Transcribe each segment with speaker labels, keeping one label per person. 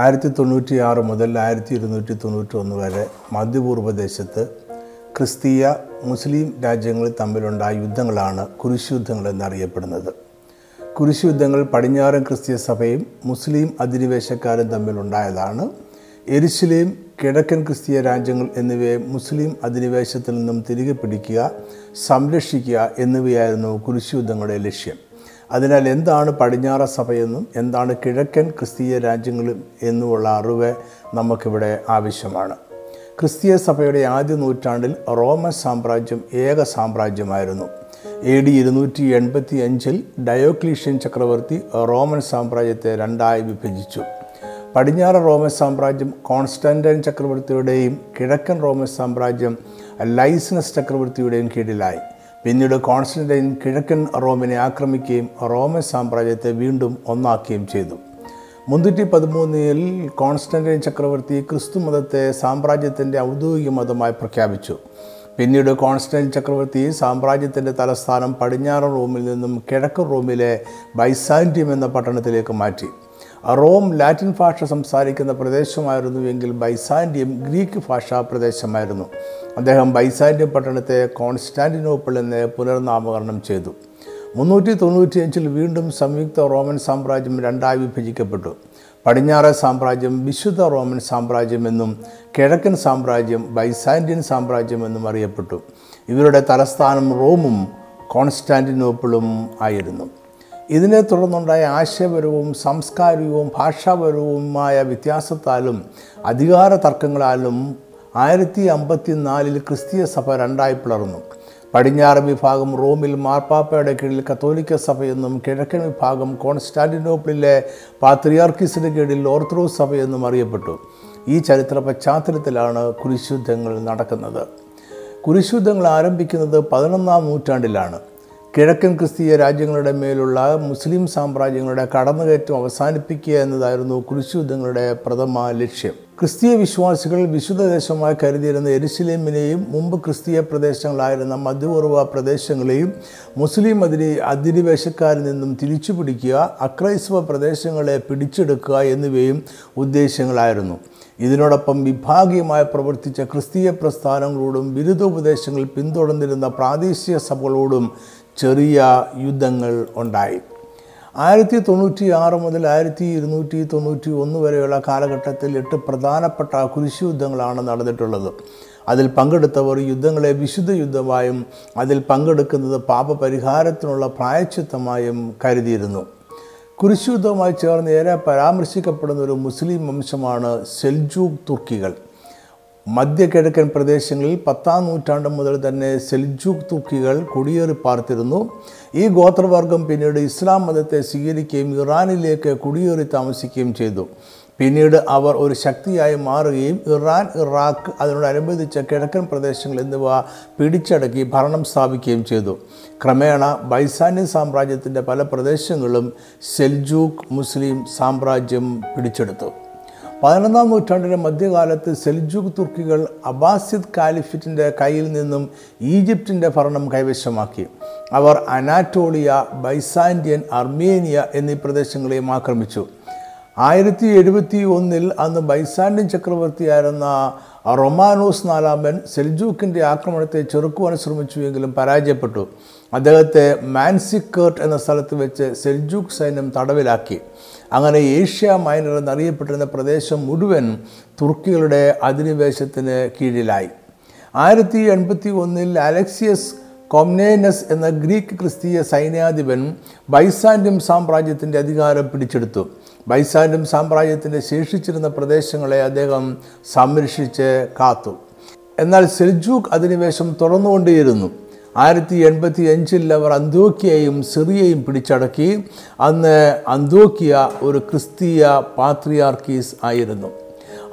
Speaker 1: ആയിരത്തി തൊണ്ണൂറ്റി ആറ് മുതൽ ആയിരത്തി ഇരുന്നൂറ്റി തൊണ്ണൂറ്റി ഒന്ന് വരെ മധ്യപൂർവദേശത്ത് ക്രിസ്തീയ മുസ്ലിം രാജ്യങ്ങൾ തമ്മിലുണ്ടായ യുദ്ധങ്ങളാണ് കുരിശുയുദ്ധങ്ങൾ എന്നറിയപ്പെടുന്നത്. കുരിശുയുദ്ധങ്ങൾ പടിഞ്ഞാറൻ ക്രിസ്തീയ സഭയും മുസ്ലിം അധിനിവേശക്കാരും തമ്മിലുണ്ടായതാണ്. എരിശിലെയും കിഴക്കൻ ക്രിസ്തീയ രാജ്യങ്ങൾ എന്നിവയെ മുസ്ലിം അധിനിവേശത്തിൽ നിന്നും തിരികെ പിടിക്കുക സംരക്ഷിക്കുക എന്നിവയായിരുന്നു കുരിശുയുദ്ധങ്ങളുടെ ലക്ഷ്യം. അതിനാൽ എന്താണ് പടിഞ്ഞാറ സഭയെന്നും എന്താണ് കിഴക്കൻ ക്രിസ്തീയ രാജ്യങ്ങളും എന്നുമുള്ള അറിവ് നമുക്കിവിടെ ആവശ്യമാണ്. ക്രിസ്തീയ സഭയുടെ ആദ്യ നൂറ്റാണ്ടിൽ റോമൻ സാമ്രാജ്യം ഏക സാമ്രാജ്യമായിരുന്നു. എ ഡി ഇരുന്നൂറ്റി എൺപത്തി അഞ്ചിൽ ഡയോക്ലീഷ്യൻ ചക്രവർത്തി റോമൻ സാമ്രാജ്യത്തെ രണ്ടായി വിഭജിച്ചു. പടിഞ്ഞാറ് റോമൻ സാമ്രാജ്യം കോൺസ്റ്റാന്റൈൻ ചക്രവർത്തിയുടെയും കിഴക്കൻ റോമൻ സാമ്രാജ്യം ലൈസനസ് ചക്രവർത്തിയുടെയും കീഴിലായി. പിന്നീട് കോൺസ്റ്റന്റൈൻ കിഴക്കൻ റോമിനെ ആക്രമിക്കുകയും റോമൻ സാമ്രാജ്യത്തെ വീണ്ടും ഒന്നാക്കുകയും ചെയ്തു. മുന്നൂറ്റി പതിമൂന്നിൽ കോൺസ്റ്റന്റൈൻ ചക്രവർത്തി ക്രിസ്തു മതത്തെ സാമ്രാജ്യത്തിന്റെ ഔദ്യോഗിക മതമായി പ്രഖ്യാപിച്ചു. പിന്നീട് കോൺസ്റ്റൈൻ ചക്രവർത്തി സാമ്രാജ്യത്തിന്റെ തലസ്ഥാനം പടിഞ്ഞാറൻ റോമിൽ നിന്നും കിഴക്കൻ റോമിലെ ബൈസാന്റിയം എന്ന പട്ടണത്തിലേക്ക് മാറ്റി. റോം ലാറ്റിൻ ഭാഷ സംസാരിക്കുന്ന പ്രദേശമായിരുന്നുവെങ്കിൽ ബൈസാൻഡിയം ഗ്രീക്ക് ഭാഷാ പ്രദേശമായിരുന്നു. അദ്ദേഹം ബൈസാൻഡിയം പട്ടണത്തെ കോൺസ്റ്റാന്റിനോപ്പിൾ എന്ന് പുനർനാമകരണം ചെയ്തു. മുന്നൂറ്റി തൊണ്ണൂറ്റിയഞ്ചിൽ വീണ്ടും സംയുക്ത റോമൻ സാമ്രാജ്യം രണ്ടായി വിഭജിക്കപ്പെട്ടു. പടിഞ്ഞാറ് സാമ്രാജ്യം വിശുദ്ധ റോമൻ സാമ്രാജ്യമെന്നും കിഴക്കൻ സാമ്രാജ്യം ബൈസാൻഡിയൻ സാമ്രാജ്യം എന്നും അറിയപ്പെട്ടു. ഇവരുടെ തലസ്ഥാനം റോമും കോൺസ്റ്റാന്റിനോപ്പിളും ആയിരുന്നു. ഇതിനെ തുടർന്നുണ്ടായ ആശയപരവും സാംസ്കാരികവും ഭാഷാപരവുമായ വ്യത്യാസത്താലും അധികാര തർക്കങ്ങളാലും ആയിരത്തി അമ്പത്തി നാലിൽ ക്രിസ്തീയ സഭ രണ്ടായി പിളർന്നു. പടിഞ്ഞാറ് വിഭാഗം റോമിൽ മാർപ്പാപ്പയുടെ കീഴിൽ കത്തോലിക്ക സഭയെന്നും കിഴക്കൻ വിഭാഗം കോൺസ്റ്റാന്റിനോപ്പിളിലെ പാത്രിയാർക്കിസിന് കീഴിൽ ഓർത്തഡോക്സ് സഭയെന്നും അറിയപ്പെട്ടു. ഈ ചരിത്ര പശ്ചാത്തലത്തിലാണ് കുരിശുദ്ധങ്ങൾ നടക്കുന്നത്. കുരിശുദ്ധങ്ങൾ ആരംഭിക്കുന്നത് പതിനൊന്നാം നൂറ്റാണ്ടിലാണ്. കിഴക്കൻ ക്രിസ്തീയ രാജ്യങ്ങളുടെ മേലുള്ള മുസ്ലിം സാമ്രാജ്യങ്ങളുടെ കടന്നുകയറ്റം അവസാനിപ്പിക്കുക എന്നതായിരുന്നു കുരിശുദ്ധങ്ങളുടെ പ്രഥമ ലക്ഷ്യം. ക്രിസ്തീയ വിശ്വാസികൾ വിശുദ്ധ ദേശമായി കരുതിയിരുന്ന എരുസലേമിനെയും മുമ്പ് ക്രിസ്തീയ പ്രദേശങ്ങളായിരുന്ന മധ്യപൂർവ പ്രദേശങ്ങളെയും മുസ്ലിം അതിരി അധിനിവേശക്കാരിൽ നിന്നും തിരിച്ചു പിടിക്കുക അക്രൈസ്തവ പ്രദേശങ്ങളെ പിടിച്ചെടുക്കുക എന്നിവയും ഉദ്ദേശങ്ങളായിരുന്നു. ഇതിനോടൊപ്പം വിഭാഗീയമായി പ്രവർത്തിച്ച ക്രിസ്തീയ പ്രസ്ഥാനങ്ങളോടും ബിരുദോപദേശങ്ങൾ പിന്തുടർന്നിരുന്ന പ്രാദേശിക സഭകളോടും ചെറിയ യുദ്ധങ്ങൾ ഉണ്ടായി. ആയിരത്തി തൊണ്ണൂറ്റി ആറ് മുതൽ ആയിരത്തി ഇരുന്നൂറ്റി തൊണ്ണൂറ്റി ഒന്ന് വരെയുള്ള കാലഘട്ടത്തിൽ എട്ട് പ്രധാനപ്പെട്ട കുരിശു യുദ്ധങ്ങളാണ് നടന്നിട്ടുള്ളത്. അതിൽ പങ്കെടുത്തവർ യുദ്ധങ്ങളെ വിശുദ്ധ യുദ്ധമായും അതിൽ പങ്കെടുക്കുന്നത് പാപപരിഹാരത്തിനുള്ള പ്രായച്ചിത്തമായും കരുതിയിരുന്നു. കുരിശുദ്ധവുമായി ചേർന്ന് ഏറെ പരാമർശിക്കപ്പെടുന്ന ഒരു മുസ്ലിം വംശമാണ് സെൽജൂക്ക് തുർക്കികൾ. മധ്യകിഴക്കൻ പ്രദേശങ്ങളിൽ പത്താം നൂറ്റാണ്ട് മുതൽ തന്നെ സെൽജൂക്ക് തുക്കികൾ കുടിയേറി പാർത്തിരുന്നു. ഈ ഗോത്രവർഗം പിന്നീട് ഇസ്ലാം മതത്തെ സ്വീകരിക്കുകയും ഇറാനിലേക്ക് കുടിയേറി താമസിക്കുകയും ചെയ്തു. പിന്നീട് അവർ ഒരു ശക്തിയായി മാറുകയും ഇറാൻ ഇറാഖ് അതിനോടനുബന്ധിച്ച കിഴക്കൻ പ്രദേശങ്ങൾ എന്നിവ പിടിച്ചടക്കി ഭരണം സ്ഥാപിക്കുകയും ചെയ്തു. ക്രമേണ ബൈസാന്യ സാമ്രാജ്യത്തിന്റെ പല പ്രദേശങ്ങളും സെൽജൂക്ക് മുസ്ലിം സാമ്രാജ്യം പിടിച്ചെടുത്തു. പതിനൊന്നാം നൂറ്റാണ്ടിന്റെ മധ്യകാലത്ത് സെൽജുഗ് തുർക്കികൾ അബാസിദ് കാലിഫിറ്റിന്റെ കയ്യിൽ നിന്നും ഈജിപ്തിന്റെ ഭരണം കൈവശമാക്കി. അവർ അനാറ്റോളിയ ബൈസാൻഡിയൻ അർമേനിയ എന്നീ പ്രദേശങ്ങളെയും ആക്രമിച്ചു. ആയിരത്തി എഴുപത്തി ഒന്നിൽ അന്ന് ബൈസാൻഡിയൻ ചക്രവർത്തിയായിരുന്ന റൊമാനോസ് നാലാമൻ സെൽജൂക്കിന്റെ ആക്രമണത്തെ ചെറുക്കുവാൻ ശ്രമിച്ചുവെങ്കിലും പരാജയപ്പെട്ടു. അദ്ദേഹത്തെ മാൻസിക്കേർട്ട് എന്ന സ്ഥലത്ത് വെച്ച് സെൽജൂക്ക് സൈന്യം തടവിലാക്കി. അങ്ങനെ ഏഷ്യ മൈനർ എന്നറിയപ്പെട്ടിരുന്ന പ്രദേശം മുഴുവൻ തുർക്കികളുടെ അധിനിവേശത്തിന് കീഴിലായി. ആയിരത്തി എൺപത്തി ഒന്നിൽ അലക്സിയസ് കൊംനേനസ് എന്ന ഗ്രീക്ക് ക്രിസ്തീയ സൈന്യാധിപൻ ബൈസാൻഡ്യം സാമ്രാജ്യത്തിന്റെ അധികാരം പിടിച്ചെടുത്തു. ബൈസാൻഡ്യം സാമ്രാജ്യത്തിന്റെ ശേഷിച്ചിരുന്ന പ്രദേശങ്ങളെ അദ്ദേഹം സംരക്ഷിച്ച് കാത്തു. എന്നാൽ സെൽജൂക്ക് അധിനിവേശം തുടർന്നുകൊണ്ടേയിരുന്നു ആയിരത്തി എൺപത്തി അഞ്ചിൽ അവർ അന്തോക്കിയയും സിറിയയും പിടിച്ചടക്കി. അന്ന് അന്തോക്കിയ ഒരു ക്രിസ്തീയ പാത്രിയാർക്കീസ് ആയിരുന്നു.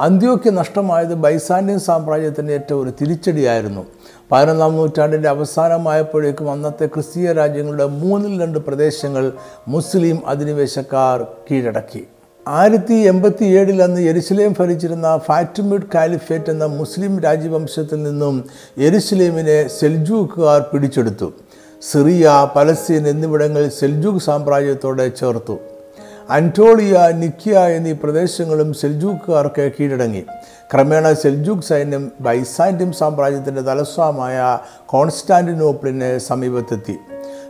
Speaker 1: അന്ത്യോക്യ നഷ്ടമായത് ബൈസാന്യൻ സാമ്രാജ്യത്തിന്റെ ഏറ്റവും ഒരു തിരിച്ചടിയായിരുന്നു. പതിനൊന്നാം നൂറ്റാണ്ടിന്റെ അവസാനമായപ്പോഴേക്കും അന്നത്തെ ക്രിസ്തീയ രാജ്യങ്ങളുടെ മൂന്നിൽ രണ്ട് പ്രദേശങ്ങൾ മുസ്ലിം അധിനിവേശക്കാർ കീഴടക്കി. ആയിരത്തി എൺപത്തി ഏഴിൽ അന്ന് എരുസലേം ഭരിച്ചിരുന്ന ഫാറ്റിമിഡ് കാലിഫേറ്റ് എന്ന മുസ്ലിം രാജവംശത്തിൽ നിന്നും എരുസലേമിനെ സെൽജൂക്കുകാർ പിടിച്ചെടുത്തു. സിറിയ പലസ്തീൻ എന്നിവിടങ്ങളിൽ സെൽജൂക്ക് സാമ്രാജ്യത്തോടെ ചേർത്തു. അന്റോളിയ നിക്കിയ എന്നീ പ്രദേശങ്ങളും സെൽജൂക്കുകാർക്ക് കീഴടങ്ങി. ക്രമേണ സെൽജൂക്ക് സൈന്യം ബൈസാൻഡ്യം സാമ്രാജ്യത്തിന്റെ തലസ്ഥാനമായ കോൺസ്റ്റാന്റിനോപ്പിളിന് സമീപത്തെത്തി.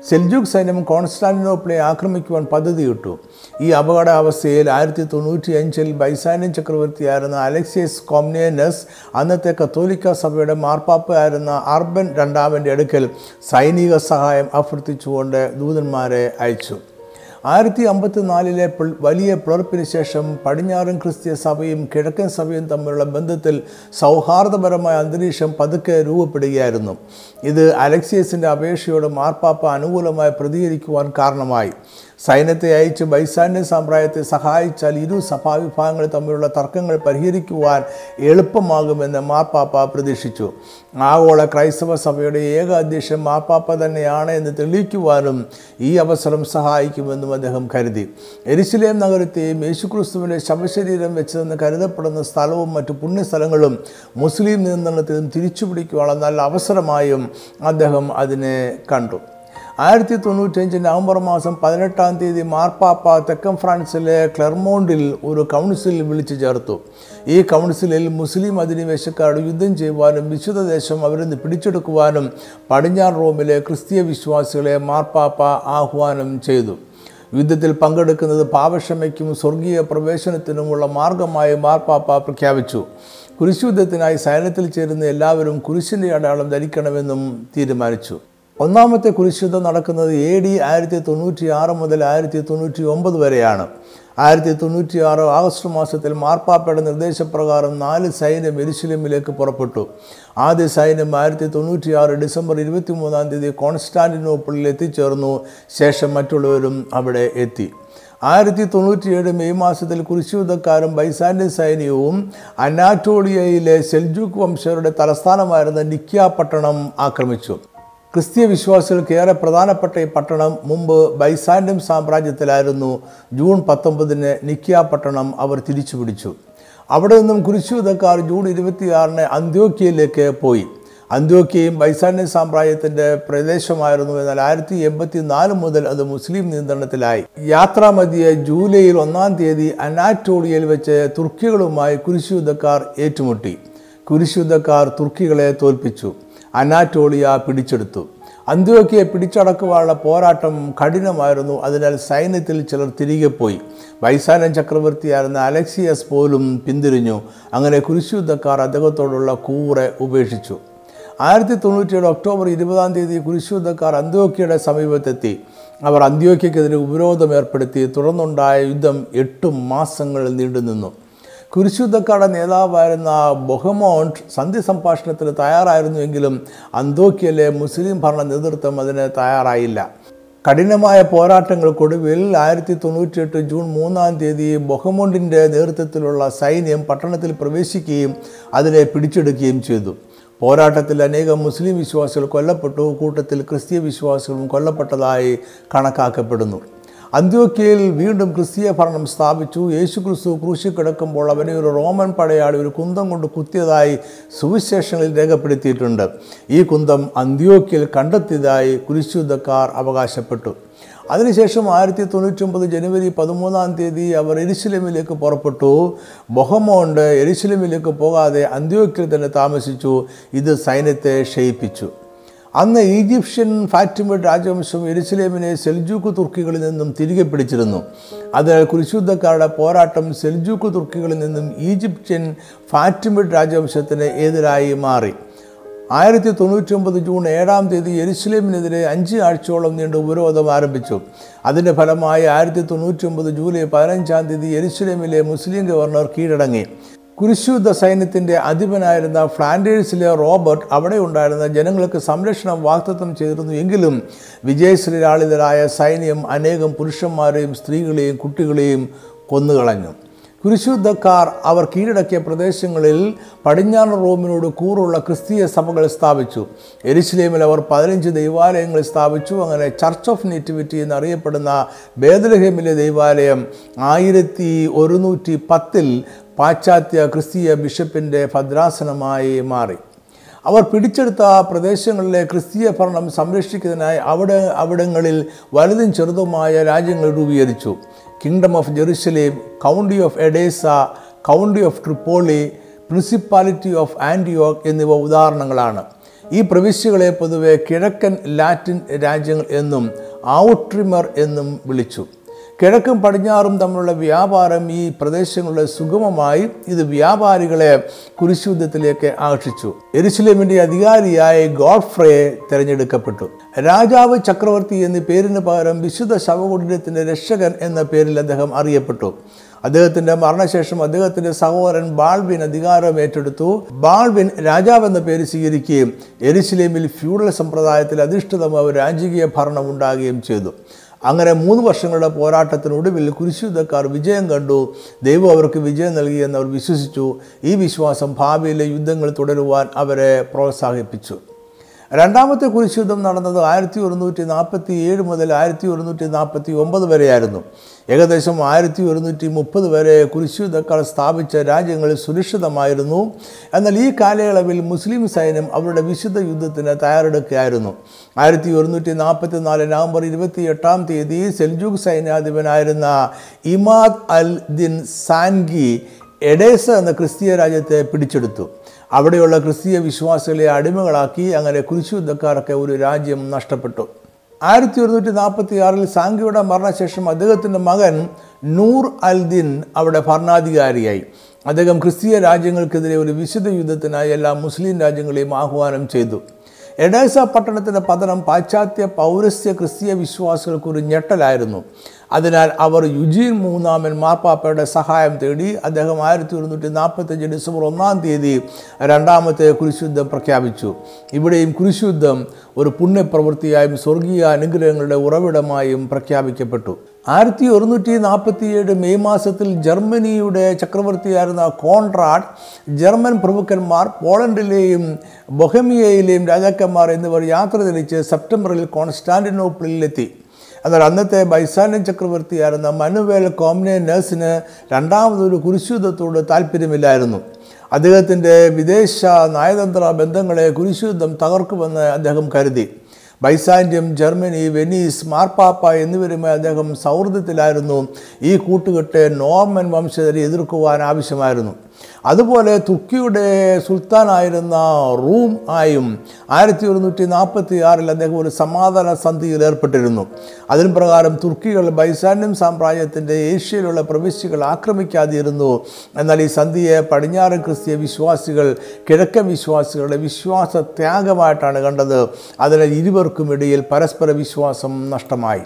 Speaker 1: സെൽജൂക്ക് സൈന്യം കോൺസ്റ്റാന്റിനോപ്പിളെ ആക്രമിക്കുവാൻ പദ്ധതിയിട്ടു ഈ അപകടാവസ്ഥയിൽ ആയിരത്തി തൊണ്ണൂറ്റി അഞ്ചിൽ ബൈസാനിയൻ ചക്രവർത്തിയായിരുന്ന അലക്സിയസ് കോംനേനസ് അന്നത്തെ കത്തോലിക്ക സഭയുടെ മാർപ്പാപ്പയായിരുന്ന അർബൻ രണ്ടാമന്റെ അടുക്കൽ സൈനിക സഹായം അഭ്യർത്ഥിച്ചുകൊണ്ട് ദൂതന്മാരെ അയച്ചു. ആയിരത്തി അമ്പത്തി നാലിലെ വലിയ പിളർപ്പിന് ശേഷം പടിഞ്ഞാറൻ ക്രിസ്തീയ സഭയും കിഴക്കൻ സഭയും തമ്മിലുള്ള ബന്ധത്തിൽ സൗഹാർദ്ദപരമായ അന്തരീക്ഷം പതുക്കെ രൂപപ്പെടുകയായിരുന്നു. ഇത് അലക്സിയസിന്റെ അപേക്ഷയോട് മാർപ്പാപ്പ അനുകൂലമായി പ്രതികരിക്കുവാൻ കാരണമായി. സൈന്യത്തെ അയച്ച് ബൈസാന്യ സാമ്രാജ്യത്തെ സഹായിച്ചാൽ ഇരു സഭാവിഭാഗങ്ങൾ തമ്മിലുള്ള തർക്കങ്ങൾ പരിഹരിക്കുവാൻ എളുപ്പമാകുമെന്ന് മാർപ്പാപ്പ പ്രതീക്ഷിച്ചു. ആഗോള ക്രൈസ്തവ സഭയുടെ ഏക അധ്യക്ഷൻ മാർപ്പാപ്പ തന്നെയാണ് എന്ന് തെളിയിക്കുവാനും ഈ അവസരം സഹായിക്കുമെന്നും അദ്ദേഹം കരുതി. എരിശിലേം നഗരത്തെയും യേശുക്രിസ്തുവിന്റെ ശവശരീരം വെച്ചതെന്ന് കരുതപ്പെടുന്ന സ്ഥലവും മറ്റു പുണ്യസ്ഥലങ്ങളും മുസ്ലിം നിയന്ത്രണത്തിലും തിരിച്ചുപിടിക്കുവാനുള്ള നല്ല അവസരമായും അദ്ദേഹം അതിനെ കണ്ടു. ആയിരത്തി തൊണ്ണൂറ്റഞ്ച് നവംബർ മാസം പതിനെട്ടാം തീയതി മാർപ്പാപ്പ തെക്കൻ ഫ്രാൻസിലെ ക്ലെർമോണ്ടിൽ ഒരു കൗൺസിൽ വിളിച്ചു ചേർത്തു. ഈ കൗൺസിലിൽ മുസ്ലിം അധിനിവേശക്കാരോട് യുദ്ധം ചെയ്യുവാനും വിശുദ്ധ ദേശം അവരിൽ നിന്ന് പിടിച്ചെടുക്കുവാനും പടിഞ്ഞാറ് റോമിലെ ക്രിസ്തീയ വിശ്വാസികളെ മാർപ്പാപ്പ ആഹ്വാനം ചെയ്തു. യുദ്ധത്തിൽ പങ്കെടുക്കുന്നത് പാപക്ഷമയ്ക്കും സ്വർഗീയ പ്രവേശനത്തിനുമുള്ള മാർഗമായി മാർപ്പാപ്പ പ്രഖ്യാപിച്ചു. കുരിശുദ്ധത്തിനായി സൈന്യത്തിൽ ചേരുന്ന എല്ലാവരും കുരിശിന്റെ അടയാളം ധരിക്കണമെന്നും തീരുമാനിച്ചു. ഒന്നാമത്തെ കുരിശുദ്ധം നടക്കുന്നത് എ ഡി ആയിരത്തി തൊണ്ണൂറ്റി ആറ് മുതൽ ആയിരത്തി തൊണ്ണൂറ്റി ഒമ്പത് വരെയാണ്. ആയിരത്തി തൊണ്ണൂറ്റി ആറ് ആഗസ്റ്റ് മാസത്തിൽ മാർപ്പാപ്പയുടെ നിർദ്ദേശപ്രകാരം നാല് സൈന്യം എരുശലേമിലേക്ക് പുറപ്പെട്ടു. ആദ്യ സൈന്യം ആയിരത്തി തൊണ്ണൂറ്റി ആറ് ഡിസംബർ ഇരുപത്തി മൂന്നാം തീയതി കോൺസ്റ്റാന്റിനോപ്പിളിൽ എത്തിച്ചേർന്നു. ശേഷം മറ്റുള്ളവരും അവിടെ എത്തി. ആയിരത്തി തൊണ്ണൂറ്റിയേഴ് മെയ് മാസത്തിൽ കുരിശുദ്ധക്കാരും ബൈസാൻഡ്യൻ സൈന്യവും അനാറ്റോളിയയിലെ സെൽജുക്ക് വംശരുടെ തലസ്ഥാനമായിരുന്ന നിക്കിയ പട്ടണം ആക്രമിച്ചു. ക്രിസ്തീയ വിശ്വാസികൾക്ക് ഏറെ പ്രധാനപ്പെട്ട ഈ പട്ടണം മുമ്പ് ബൈസാൻഡ്യം സാമ്രാജ്യത്തിലായിരുന്നു. ജൂൺ പത്തൊമ്പതിന് നിക്കിയ പട്ടണം അവർ തിരിച്ചു പിടിച്ചു. അവിടെ നിന്നും കുരിശുവിധക്കാർ ജൂൺ ഇരുപത്തിയാറിന് അന്ത്യോക്കിയയിലേക്ക് പോയി. അന്ത്യോക്കിയയും ബൈസാൻഡ്യൻ സാമ്രാജ്യത്തിന്റെ പ്രദേശമായിരുന്നു എന്നാൽ ആയിരത്തി എൺപത്തി നാല് മുതൽ അത് മുസ്ലിം നിയന്ത്രണത്തിലായി. യാത്രാമതിയെ ജൂലൈയിൽ ഒന്നാം തീയതി അനാറ്റോളിയയിൽ വെച്ച് തുർക്കികളുമായി കുരിശുയുദ്ധക്കാർ ഏറ്റുമുട്ടി. കുരിശുദ്ധക്കാർ തുർക്കികളെ തോൽപ്പിച്ചു. അനാറ്റോളിയ പിടിച്ചെടുത്തു. അന്ത്യോക്കിയെ പിടിച്ചടക്കുവാനുള്ള പോരാട്ടം കഠിനമായിരുന്നു. അതിനാൽ സൈന്യത്തിൽ ചിലർ തിരികെ പോയി. വൈസാനൻ ചക്രവർത്തിയായിരുന്ന അലക്സിയസ് പോലും പിന്തിരിഞ്ഞു. അങ്ങനെ കുരിശുദ്ധക്കാർ അദ്ദേഹത്തോടുള്ള കൂറെ ഉപേക്ഷിച്ചു. ആയിരത്തി തൊണ്ണൂറ്റിയേഴ് ഒക്ടോബർ ഇരുപതാം തീയതി കുരിശുദ്ധക്കാർ അന്ത്യോക്കിയുടെ സമീപത്തെത്തി. അവർ അന്ത്യോക്കിയക്കെതിരെ ഉപരോധം ഏർപ്പെടുത്തി. തുടർന്നുണ്ടായ യുദ്ധം എട്ട് മാസങ്ങൾ നീണ്ടുനിന്നു. കുരിശുദ്ധക്കാരുടെ നേതാവായിരുന്ന ബൊഹമോണ്ട് സന്ധി സംഭാഷണത്തിന് തയ്യാറായിരുന്നുവെങ്കിലും അന്തോക്കിയയിലെ മുസ്ലിം ഭരണ നേതൃത്വം അതിന് തയ്യാറായില്ല. കഠിനമായ പോരാട്ടങ്ങൾക്കൊടുവിൽ ആയിരത്തി തൊണ്ണൂറ്റിയെട്ട് ജൂൺ മൂന്നാം തീയതി ബൊഹമോണ്ടിന്റെ നേതൃത്വത്തിലുള്ള സൈന്യം പട്ടണത്തിൽ പ്രവേശിക്കുകയും അതിനെ പിടിച്ചെടുക്കുകയും ചെയ്തു. പോരാട്ടത്തിൽ അനേകം മുസ്ലിം വിശ്വാസികൾ കൊല്ലപ്പെട്ടു. കൂട്ടത്തിൽ ക്രിസ്തീയ വിശ്വാസികളും കൊല്ലപ്പെട്ടതായി കണക്കാക്കപ്പെടുന്നു. അന്ത്യോക്യയിൽ വീണ്ടും ക്രിസ്തീയ ഭരണം സ്ഥാപിച്ചു. യേശു ക്രിസ്തു ക്രൂശിൽ കിടക്കുമ്പോൾ അവനെ ഒരു റോമൻ പടയാളി ഒരു കുന്തം കൊണ്ട് കുത്തിയതായി സുവിശേഷങ്ങളിൽ രേഖപ്പെടുത്തിയിട്ടുണ്ട്. ഈ കുന്തം അന്ത്യോക്യയിൽ കണ്ടെത്തിയതായി കുരിശുദ്ധക്കാർ അവകാശപ്പെട്ടു. അതിനുശേഷം ആയിരത്തി തൊണ്ണൂറ്റൊമ്പത് ജനുവരി പതിമൂന്നാം തീയതി അവർ എരിശിലമിലേക്ക് പുറപ്പെട്ടു. ബൊഹമോണ്ട് എരിശിലമിലേക്ക് പോകാതെ അന്ത്യോക്കിൽ തന്നെ താമസിച്ചു. ഇത് സൈന്യത്തെ ക്ഷയിപ്പിച്ചു. അന്ന് ഈജിപ്ഷ്യൻ ഫാറ്റിമഡ് രാജവംശം എരുസലേമിനെ സെൽജൂക്ക് തുർക്കികളിൽ നിന്നും തിരികെ പിടിച്ചിരുന്നു. അതിനാൽ കുരിശുദ്ധക്കാരുടെ പോരാട്ടം സെൽജൂക്ക് തുർക്കികളിൽ നിന്നും ഈജിപ്ഷ്യൻ ഫാറ്റിമഡ് രാജവംശത്തിന് എതിരായി മാറി. ആയിരത്തി തൊണ്ണൂറ്റി ഒമ്പത് ജൂൺ ഏഴാം തീയതി എരുസലേമിനെതിരെ അഞ്ച് ആഴ്ചയോളം നീണ്ട ഉപരോധം ആരംഭിച്ചു. അതിന്റെ ഫലമായി ആയിരത്തി തൊണ്ണൂറ്റി ഒമ്പത് ജൂലൈ പതിനഞ്ചാം തീയതി എരുസലേമിലെ മുസ്ലിം ഗവർണർ കീഴടങ്ങി. കുരിശുദ്ധ സൈന്യത്തിന്റെ അധിപനായിരുന്ന ഫ്ലാൻഡേഴ്സിലെ റോബർട്ട് അവിടെ ഉണ്ടായിരുന്ന ജനങ്ങൾക്ക് സംരക്ഷണം വാഗ്ദത്തം ചെയ്തിരുന്നു എങ്കിലും വിജയശ്രീരാളിതരായ സൈന്യം അനേകം പുരുഷന്മാരെയും സ്ത്രീകളെയും കുട്ടികളെയും കൊന്നുകളഞ്ഞു. കുരിശുദ്ധക്കാർ അവർ കീഴടക്കിയ പ്രദേശങ്ങളിൽ പടിഞ്ഞാറൻ റോമിനോട് കൂറുള്ള ക്രിസ്തീയ സഭകൾ സ്ഥാപിച്ചു. എരിശിലേമിൽ അവർ പതിനഞ്ച് ദൈവാലയങ്ങൾ സ്ഥാപിച്ചു. അങ്ങനെ ചർച്ച് ഓഫ് നേറ്റിവിറ്റി എന്നറിയപ്പെടുന്ന ബേദലഹേമിലെ ദൈവാലയം ആയിരത്തി ഒരുന്നൂറ്റി പത്തിൽ പാശ്ചാത്യ ക്രിസ്തീയ ബിഷപ്പിന്റെ ഭദ്രാസനമായി മാറി. അവർ പിടിച്ചെടുത്ത പ്രദേശങ്ങളിലെ ക്രിസ്തീയ ഭരണം സംരക്ഷിക്കുന്നതിനായി അവിടെ അവിടങ്ങളിൽ വലുതും ചെറുതുമായ രാജ്യങ്ങൾ രൂപീകരിച്ചു. Kingdom of Jerusalem County of Edessa County of Tripoli Principality of ആന്റിയോക്ക് എന്നിവ ഉദാഹരണങ്ങളാണ്. ഈ പ്രവിശ്യകളെ പൊതുവെ കിഴക്കൻ ലാറ്റിൻ രാജ്യങ്ങൾ എന്നും ഔട്രിമർ എന്നും വിളിച്ചു. കിഴക്കും പടിഞ്ഞാറും തമ്മിലുള്ള വ്യാപാരം ഈ പ്രദേശങ്ങളുടെ സുഗമമായി ഇത് വ്യാപാരികളെ കുരിശുദ്ധത്തിലേക്ക് ആകർഷിച്ചു. എരുസലേമിന്റെ അധികാരിയായ ഗോഡ്ഫ്രയെ തിരഞ്ഞെടുക്കപ്പെട്ടു. രാജാവ് ചക്രവർത്തി എന്ന പേരിന് പകരം വിശുദ്ധ ശവകുടീരത്തിന്റെ രക്ഷകൻ എന്ന പേരിൽ അദ്ദേഹം അറിയപ്പെട്ടു. അദ്ദേഹത്തിന്റെ മരണശേഷം അദ്ദേഹത്തിന്റെ സഹോദരൻ ബാൾവിൻ അധികാരം ഏറ്റെടുത്തു. ബാൾവിൻ രാജാവ് എന്ന പേര് സ്വീകരിക്കുകയും എരുസലേമിൽ ഫ്യൂഡൽ സമ്പ്രദായത്തിൽ അധിഷ്ഠിതമായ രാജകീയ ഭരണം ഉണ്ടാകുകയും ചെയ്തു. അങ്ങനെ മൂന്ന് വർഷങ്ങളുടെ പോരാട്ടത്തിനൊടുവിൽ കുരിശുദ്ധക്കാർ വിജയം കണ്ടു. ദൈവം അവർക്ക് വിജയം നൽകിയെന്ന് അവർ വിശ്വസിച്ചു. ഈ വിശ്വാസം ഭാവിയിലെ യുദ്ധങ്ങൾ തുടരുവാൻ അവരെ പ്രോത്സാഹിപ്പിച്ചു. രണ്ടാമത്തെ കുരിശുദ്ധം നടന്നത് ആയിരത്തി ഒരുന്നൂറ്റി നാൽപ്പത്തി ഏഴ് മുതൽ ആയിരത്തി ഒരുന്നൂറ്റി നാൽപ്പത്തി ഒമ്പത് വരെയായിരുന്നു. ഏകദേശം ആയിരത്തി ഒരുന്നൂറ്റി മുപ്പത് വരെ കുരിശുദ്ധക്കാർ സ്ഥാപിച്ച രാജ്യങ്ങളിൽ സുരക്ഷിതമായിരുന്നു. എന്നാൽ ഈ കാലയളവിൽ മുസ്ലിം സൈന്യം അവരുടെ വിശുദ്ധ യുദ്ധത്തിന് തയ്യാറെടുക്കുകയായിരുന്നു. ആയിരത്തി ഒരുന്നൂറ്റി നാൽപ്പത്തി നാല് നവംബർ ഇരുപത്തി എട്ടാം തീയതി സെൽജൂക്ക് സൈന്യാധിപനായിരുന്ന ഇമാദ് അൽ ദിൻ സാൻഗി എഡേസ എന്ന ക്രിസ്തീയ രാജ്യത്തെ പിടിച്ചെടുത്തു. അവിടെയുള്ള ക്രിസ്തീയ വിശ്വാസികളെ അടിമകളാക്കി അങ്ങനെ കുരിശുദ്ധക്കാർക്ക് ഒരു രാജ്യം നഷ്ടപ്പെട്ടു. ആയിരത്തി ഒരുന്നൂറ്റി നാൽപ്പത്തി ആറിൽ സാങ്കിയുടെ മരണശേഷം അദ്ദേഹത്തിന്റെ മകൻ നൂർ അൽ ദിൻ അവിടെ ഭരണാധികാരിയായി. അദ്ദേഹം ക്രിസ്തീയ രാജ്യങ്ങൾക്കെതിരെ ഒരു വിശുദ്ധ യുദ്ധത്തിനായി എല്ലാ മുസ്ലിം രാജ്യങ്ങളെയും ആഹ്വാനം ചെയ്തു. എഡേസ പട്ടണത്തിന്റെ പതനം പാശ്ചാത്യ പൗരസ്യ ക്രിസ്തീയ വിശ്വാസികൾക്ക് ഒരു ഞെട്ടലായിരുന്നു. അതിനാൽ അവർ യുജീൻ മൂന്നാമൻ മാർപ്പാപ്പയുടെ സഹായം തേടി അദ്ദേഹം ആയിരത്തി ഒരുന്നൂറ്റി നാൽപ്പത്തഞ്ച് ഡിസംബർ ഒന്നാം തീയതി രണ്ടാമത്തെ കുരിശുദ്ധം പ്രഖ്യാപിച്ചു. ഇവിടെയും കുരിശുദ്ധം ഒരു പുണ്യപ്രവൃത്തിയായും സ്വർഗീയ അനുഗ്രഹങ്ങളുടെ ഉറവിടമായും പ്രഖ്യാപിക്കപ്പെട്ടു. ആയിരത്തി ഒരുന്നൂറ്റി നാൽപ്പത്തിയേഴ് മെയ് മാസത്തിൽ ജർമ്മനിയുടെ ചക്രവർത്തിയായിരുന്ന കോൺറാഡ് ജർമ്മൻ പ്രഭുക്കന്മാർ പോളണ്ടിലെയും ബൊഹമിയയിലെയും രാജാക്കന്മാർ എന്നിവർ യാത്ര തിരിച്ച് സെപ്റ്റംബറിൽ കോൺസ്റ്റാന്റിനോപ്പിളിലെത്തി. എന്നാൽ അന്നത്തെ ബൈസാനൻ ചക്രവർത്തിയായിരുന്ന മനുവേൽ കോംനെ നേഴ്സിന് രണ്ടാമതൊരു കുരിശുദ്ധത്തോട് താല്പര്യമില്ലായിരുന്നു. അദ്ദേഹത്തിന്റെ വിദേശ നയതന്ത്ര ബന്ധങ്ങളെ കുരിശുദ്ധം തകർക്കുമെന്ന് അദ്ദേഹം കരുതി. ബൈസാൻഡ്യം ജർമ്മനി വെനീസ് മാർപ്പാപ്പ എന്നിവരുമായി അദ്ദേഹം സൗഹൃദത്തിലായിരുന്നു. ഈ കൂട്ടുകെട്ട് നോർമൻ വംശജരെ എതിർക്കുവാൻ ആവശ്യമായിരുന്നു. അതുപോലെ തുർക്കിയുടെ സുൽത്താനായിരുന്ന റൂം ആയും ആയിരത്തി ഒരുന്നൂറ്റി നാൽപ്പത്തി ആറിൽ അദ്ദേഹം ഒരു സമാധാന സന്ധിയിൽ ഏർപ്പെട്ടിരുന്നു. അതിന് പ്രകാരം തുർക്കികൾ ബൈസാന്യം സാമ്രാജ്യത്തിന്റെ ഏഷ്യയിലുള്ള പ്രവിശ്യകൾ ആക്രമിക്കാതിരുന്നു. എന്നാൽ ഈ സന്ധിയെ പടിഞ്ഞാറൻ ക്രിസ്തീയ വിശ്വാസികൾ കിഴക്കൻ വിശ്വാസികളുടെ വിശ്വാസ ത്യാഗമായിട്ടാണ് കണ്ടത്. അതിനാൽ ഇരുവർക്കും ഇടയിൽ പരസ്പര വിശ്വാസം നഷ്ടമായി.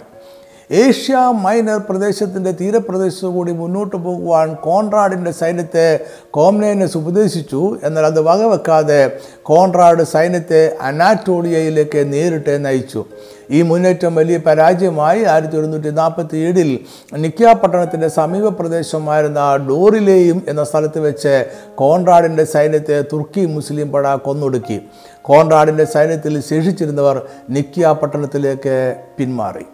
Speaker 1: ഏഷ്യ മൈനർ പ്രദേശത്തിന്റെ തീരപ്രദേശത്തു കൂടി മുന്നോട്ട് പോകുവാൻ കോൺറാഡിന്റെ സൈന്യത്തെ കോംനേനസ് ഉപദേശിച്ചു. എന്നാൽ അത് വകവെക്കാതെ കോൺറാഡ് സൈന്യത്തെ അനാറ്റോളിയയിലേക്ക് നേരിട്ട് നയിച്ചു. ഈ മുന്നേറ്റം വലിയ പരാജയമായി ആയിരത്തി ഒരുന്നൂറ്റി നാൽപ്പത്തി ഏഴിൽ നിക്കിയ പട്ടണത്തിന്റെ സമീപ പ്രദേശമായിരുന്ന ഡോറിലേയും എന്ന സ്ഥലത്ത് വെച്ച് കോൺറാഡിന്റെ സൈന്യത്തെ തുർക്കി മുസ്ലിം പട കൊന്നൊടുക്കി. കോൺറാഡിന്റെ സൈന്യത്തിൽ ശേഷിച്ചിരുന്നവർ നിക്കിയ പട്ടണത്തിലേക്ക് പിന്മാറി.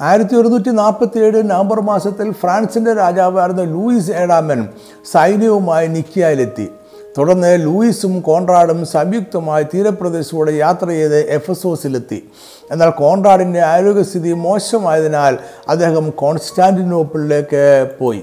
Speaker 1: ആയിരത്തി ഒരുന്നൂറ്റി നാൽപ്പത്തി ഏഴ് നവംബർ മാസത്തിൽ ഫ്രാൻസിന്റെ രാജാവായിരുന്ന ലൂയിസ് ഏഴാമൻ സൈന്യവുമായി നിക്കിയയിലെത്തി. തുടർന്ന് ലൂയിസും കോൺറാഡും സംയുക്തമായി തീരപ്രദേശത്തൂടെ യാത്ര ചെയ്ത് എഫസോസിലെത്തി. എന്നാൽ കോൺറാഡിന്റെ ആരോഗ്യസ്ഥിതി മോശമായതിനാൽ അദ്ദേഹം കോൺസ്റ്റാന്റിനോപ്പിളിലേക്ക് പോയി.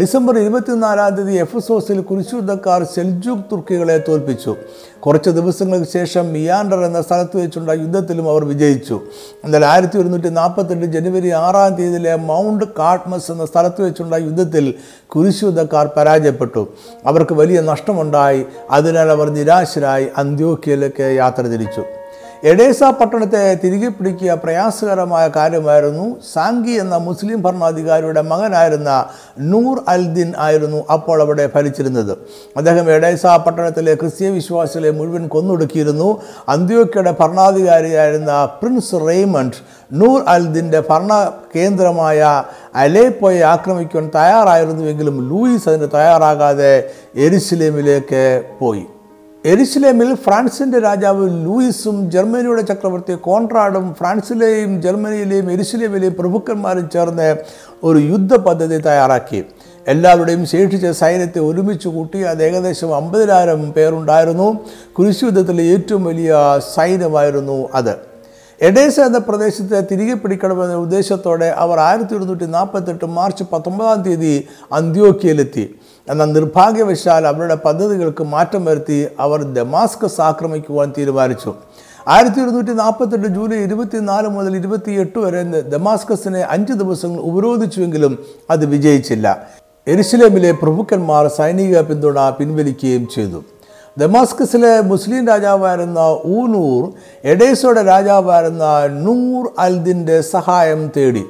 Speaker 1: ഡിസംബർ ഇരുപത്തിനാലാം തീയതി എഫസോസിൽ കുരിശുദ്ധക്കാർ സെൽജൂക്ക് തുർക്കികളെ തോൽപ്പിച്ചു. കുറച്ച് ദിവസങ്ങൾക്ക് ശേഷം മിയാണ്ടർ എന്ന സ്ഥലത്ത് വെച്ചുള്ള യുദ്ധത്തിലും അവർ വിജയിച്ചു. എന്നാൽ ആയിരത്തി ഒരുന്നൂറ്റി നാൽപ്പത്തെട്ട് ജനുവരി ആറാം തീയതിയിലെ മൗണ്ട് കാട്ട്മസ് എന്ന സ്ഥലത്ത് വെച്ചുള്ള യുദ്ധത്തിൽ കുരിശുദ്ധക്കാർ പരാജയപ്പെട്ടു. അവർക്ക് വലിയ നഷ്ടമുണ്ടായി. അതിനാൽ അവർ നിരാശരായി അന്ത്യോക്കിയയിലേക്ക് യാത്ര തിരിച്ചു. എഡേസ പട്ടണത്തെ തിരികെ പിടിക്കുക പ്രയാസകരമായ കാര്യമായിരുന്നു. സാങ്കി എന്ന മുസ്ലിം ഭരണാധികാരിയുടെ മകനായിരുന്ന നൂർ അൽദിൻ ആയിരുന്നു അപ്പോൾ അവിടെ ഭരിച്ചിരുന്നത്. അദ്ദേഹം എഡേസ പട്ടണത്തിലെ ക്രിസ്തീയ വിശ്വാസികളെ മുഴുവൻ കൊന്നൊടുക്കിയിരുന്നു. അന്ത്യോക്കയുടെ ഭരണാധികാരിയായിരുന്ന പ്രിൻസ് റെയ്മണ്ട് നൂർ അൽദിന്റെ ഭരണ കേന്ദ്രമായ അലേപ്പോയെ ആക്രമിക്കാൻ തയ്യാറായിരുന്നുവെങ്കിലും ലൂയിസ് അതിന് തയ്യാറാകാതെ എരുസലേമിലേക്ക് പോയി. എരുസലേമിൽ ഫ്രാൻസിന്റെ രാജാവ് ലൂയിസും ജർമ്മനിയുടെ ചക്രവർത്തി കോൺട്രാഡും ഫ്രാൻസിലെയും ജർമ്മനിയിലെയും എരുസലേമിലെയും പ്രഭുക്കന്മാരും ചേർന്ന് ഒരു യുദ്ധ പദ്ധതി തയ്യാറാക്കി. എല്ലാവരുടെയും ശേഷിച്ച സൈന്യത്തെ ഒരുമിച്ച് കൂട്ടി അത് ഏകദേശം അമ്പതിനായിരം പേരുണ്ടായിരുന്നു. കുരിശുയുദ്ധത്തിലെ ഏറ്റവും വലിയ സൈന്യമായിരുന്നു അത്. എഡേസ എന്ന പ്രദേശത്തെ തിരികെ പിടിക്കണമെന്ന ഉദ്ദേശത്തോടെ അവർ ആയിരത്തി ഒരുന്നൂറ്റി നാൽപ്പത്തെട്ട് മാർച്ച് പത്തൊമ്പതാം തീയതി അന്ത്യോക്കിയയിലെത്തി എന്നാൽ നിർഭാഗ്യവശാൽ അവരുടെ പദ്ധതികൾക്ക് മാറ്റം വരുത്തി അവർ ദമാസ്കസ് ആക്രമിക്കുവാൻ തീരുമാനിച്ചു. ആയിരത്തി ഒരുന്നൂറ്റി നാൽപ്പത്തെട്ട് ജൂലൈ ഇരുപത്തിനാല് മുതൽ ഇരുപത്തിയെട്ട് വരെ ദമാസ്കസിനെ അഞ്ച് ദിവസങ്ങൾ ഉപരോധിച്ചുവെങ്കിലും അത് വിജയിച്ചില്ല. എരുസലേമിലെ പ്രഭുക്കന്മാർ സൈനിക പിന്തുണ പിൻവലിക്കുകയും ചെയ്തു. ദമാസ്കസിലെ മുസ്ലിം രാജാവായിരുന്ന ഊനൂർ എഡേസോടെ രാജാവായിരുന്ന നൂർ അൽദിന്റെ സഹായം തേടി.